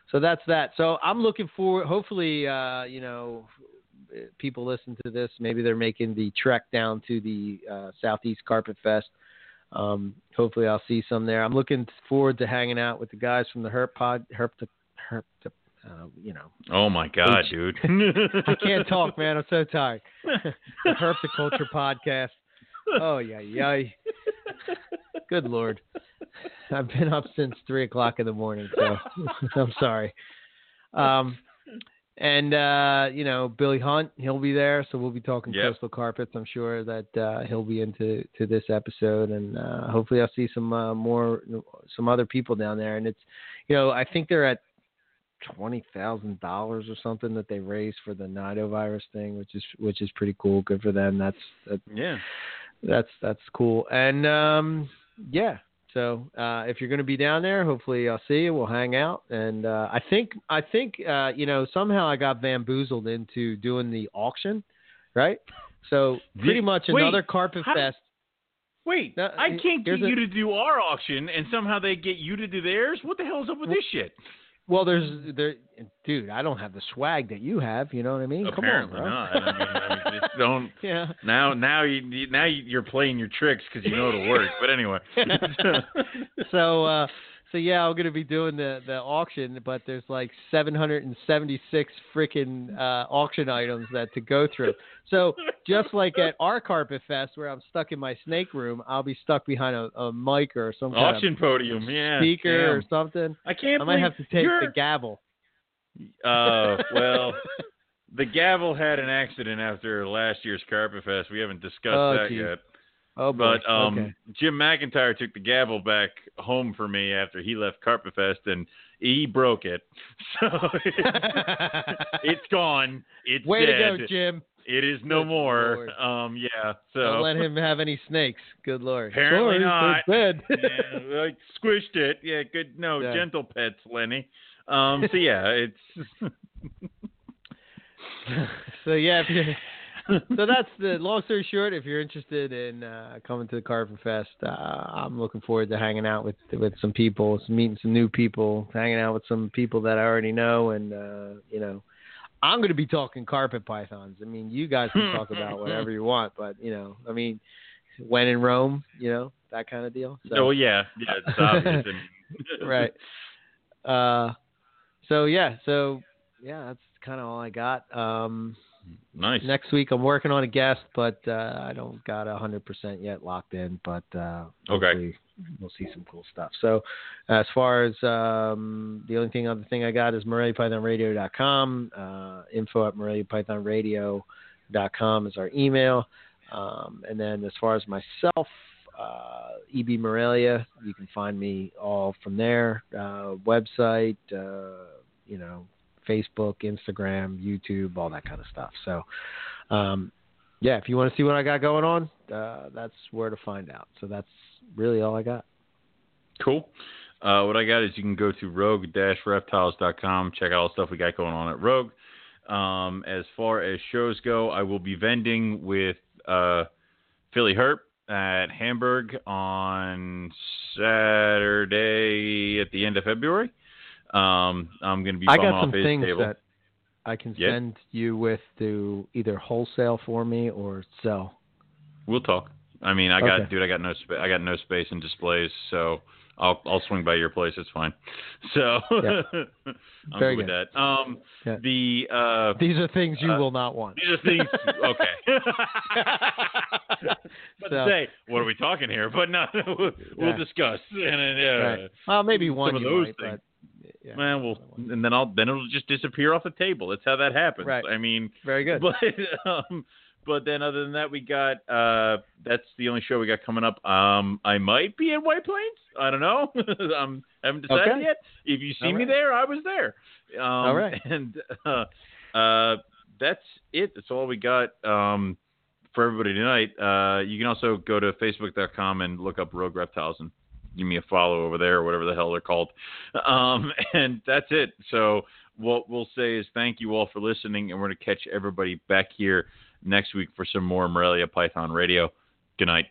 so that's that. So I'm looking for hopefully uh you know people listen to this maybe they're making the trek down to the uh, Southeast Carpet Fest. Um, hopefully I'll see some there. I'm looking forward to hanging out with the guys from the Herp Pod Herp to Herp to, uh, you know Oh my god, H- dude! I can't talk, man. I'm so tired. the Herp to Culture podcast. Oh yeah, yeah. Good lord. I've been up since three o'clock in the morning, so I'm sorry. Um, and uh, you know Billy Hunt, he'll be there, so we'll be talking Yep. coastal carpets. I'm sure that uh, he'll be into to this episode, and uh, hopefully I'll see some uh, more some other people down there. And it's you know I think they're at twenty thousand dollars or something that they raised for the nidovirus thing, which is which is pretty cool. Good for them. That's that, yeah. that's that's cool. And um, yeah, so uh, if you're going to be down there, hopefully I'll see you. We'll hang out. And uh, I think I think uh, you know somehow I got bamboozled into doing the auction, right? So pretty much wait, another carpet how- fest. Wait, No, I can't get a- you to do our auction, and somehow they get you to do theirs. What the hell's up with this shit? Well, there's there, dude. I don't have the swag that you have. You know what I mean? Apparently Come on, bro. not. I mean, I mean, just don't. yeah. Now, now you now you're playing your tricks because you know it'll work. But anyway, so uh so yeah, I'm gonna be doing the the auction, but there's like 776 freaking uh, auction items that to go through. So just like at our carpet fest, where I'm stuck in my snake room, I'll be stuck behind a, a mic or some auction podium, yeah, speaker or something. I can't. I might have to take you're- the gavel. Uh, well, the gavel had an accident after last year's Carpet Fest. We haven't discussed Oh, that geez. yet. Oh boy. But um, okay. Jim McIntyre took the gavel back home for me after he left Carpetfest, and he broke it. So it's gone. It's Way dead. to go, Jim. It is no Good more. Um, yeah. So Don't let him have any snakes. Good lord. Apparently Sorry, not. dead. yeah, squished it. Yeah, good. No, Yeah. gentle pets, Lenny. Um, so yeah, it's so yeah, if you so that's the long story short. If you're interested in uh, coming to the Carpet Fest, uh, I'm looking forward to hanging out with with some people, some, meeting some new people, hanging out with some people that I already know, and uh, you know, I'm going to be talking carpet pythons. I mean, you guys can talk about whatever you want, but you know, I mean, when in Rome, you know, that kind of deal. So, oh yeah, yeah, it's obvious. right. Uh, so yeah, so yeah, that's kind of all I got. Um, Nice. next week I'm working on a guest, but uh, I don't got a hundred percent yet locked in. But uh, Okay. we'll see some cool stuff. So as far as um, the only thing other thing I got is MoreliaPythonRadio.com. Uh, info at MoreliaPythonRadio.com is our email. Um, and then as far as myself, uh, EB Morelia, you can find me all from there. Uh, website, uh, you know, Facebook, Instagram, YouTube, all that kind of stuff. So, um, yeah, if you want to see what I got going on, uh, that's where to find out. So that's really all I got. Cool. Uh, what I got is you can go to rogue-reptiles.com, check out all the stuff we got going on at Rogue. Um, as far as shows go, I will be vending with uh, Philly Herp at Hamburg on Saturday at the end of February. Um, I'm going to be. I got some things table. that I can Yeah. send you with to either wholesale for me or sell. We'll talk. I mean, I got, Okay. dude, I got no space. I got no space in displays, so I'll I'll swing by your place. It's fine. So Yeah. I'm Very good with that. Um, Yeah. the uh, These are things you Uh, will not want. these are things. Okay. but So- say, what are we talking here? But no, we'll, we'll discuss. And yeah. Right. Well, maybe some one of you those might, things. Yeah. Well, we'll, and then I'll then it'll just disappear off the table. That's how that happens. Right. I mean, very good. but um, but then other than that, we got uh, that's the only show we got coming up. Um, I might be in White Plains. I don't know. um, haven't decided Okay. yet. If you see All me right. there, I was there. Um, All right. And uh, uh, that's it. That's all we got. Um, for everybody tonight, uh, you can also go to facebook.com and look up Rogue Reptiles and give me a follow over there or whatever the hell they're called. Um, and that's it. So what we'll say is thank you all for listening, and we're going to catch everybody back here next week for some more Morelia Python Radio. Good night.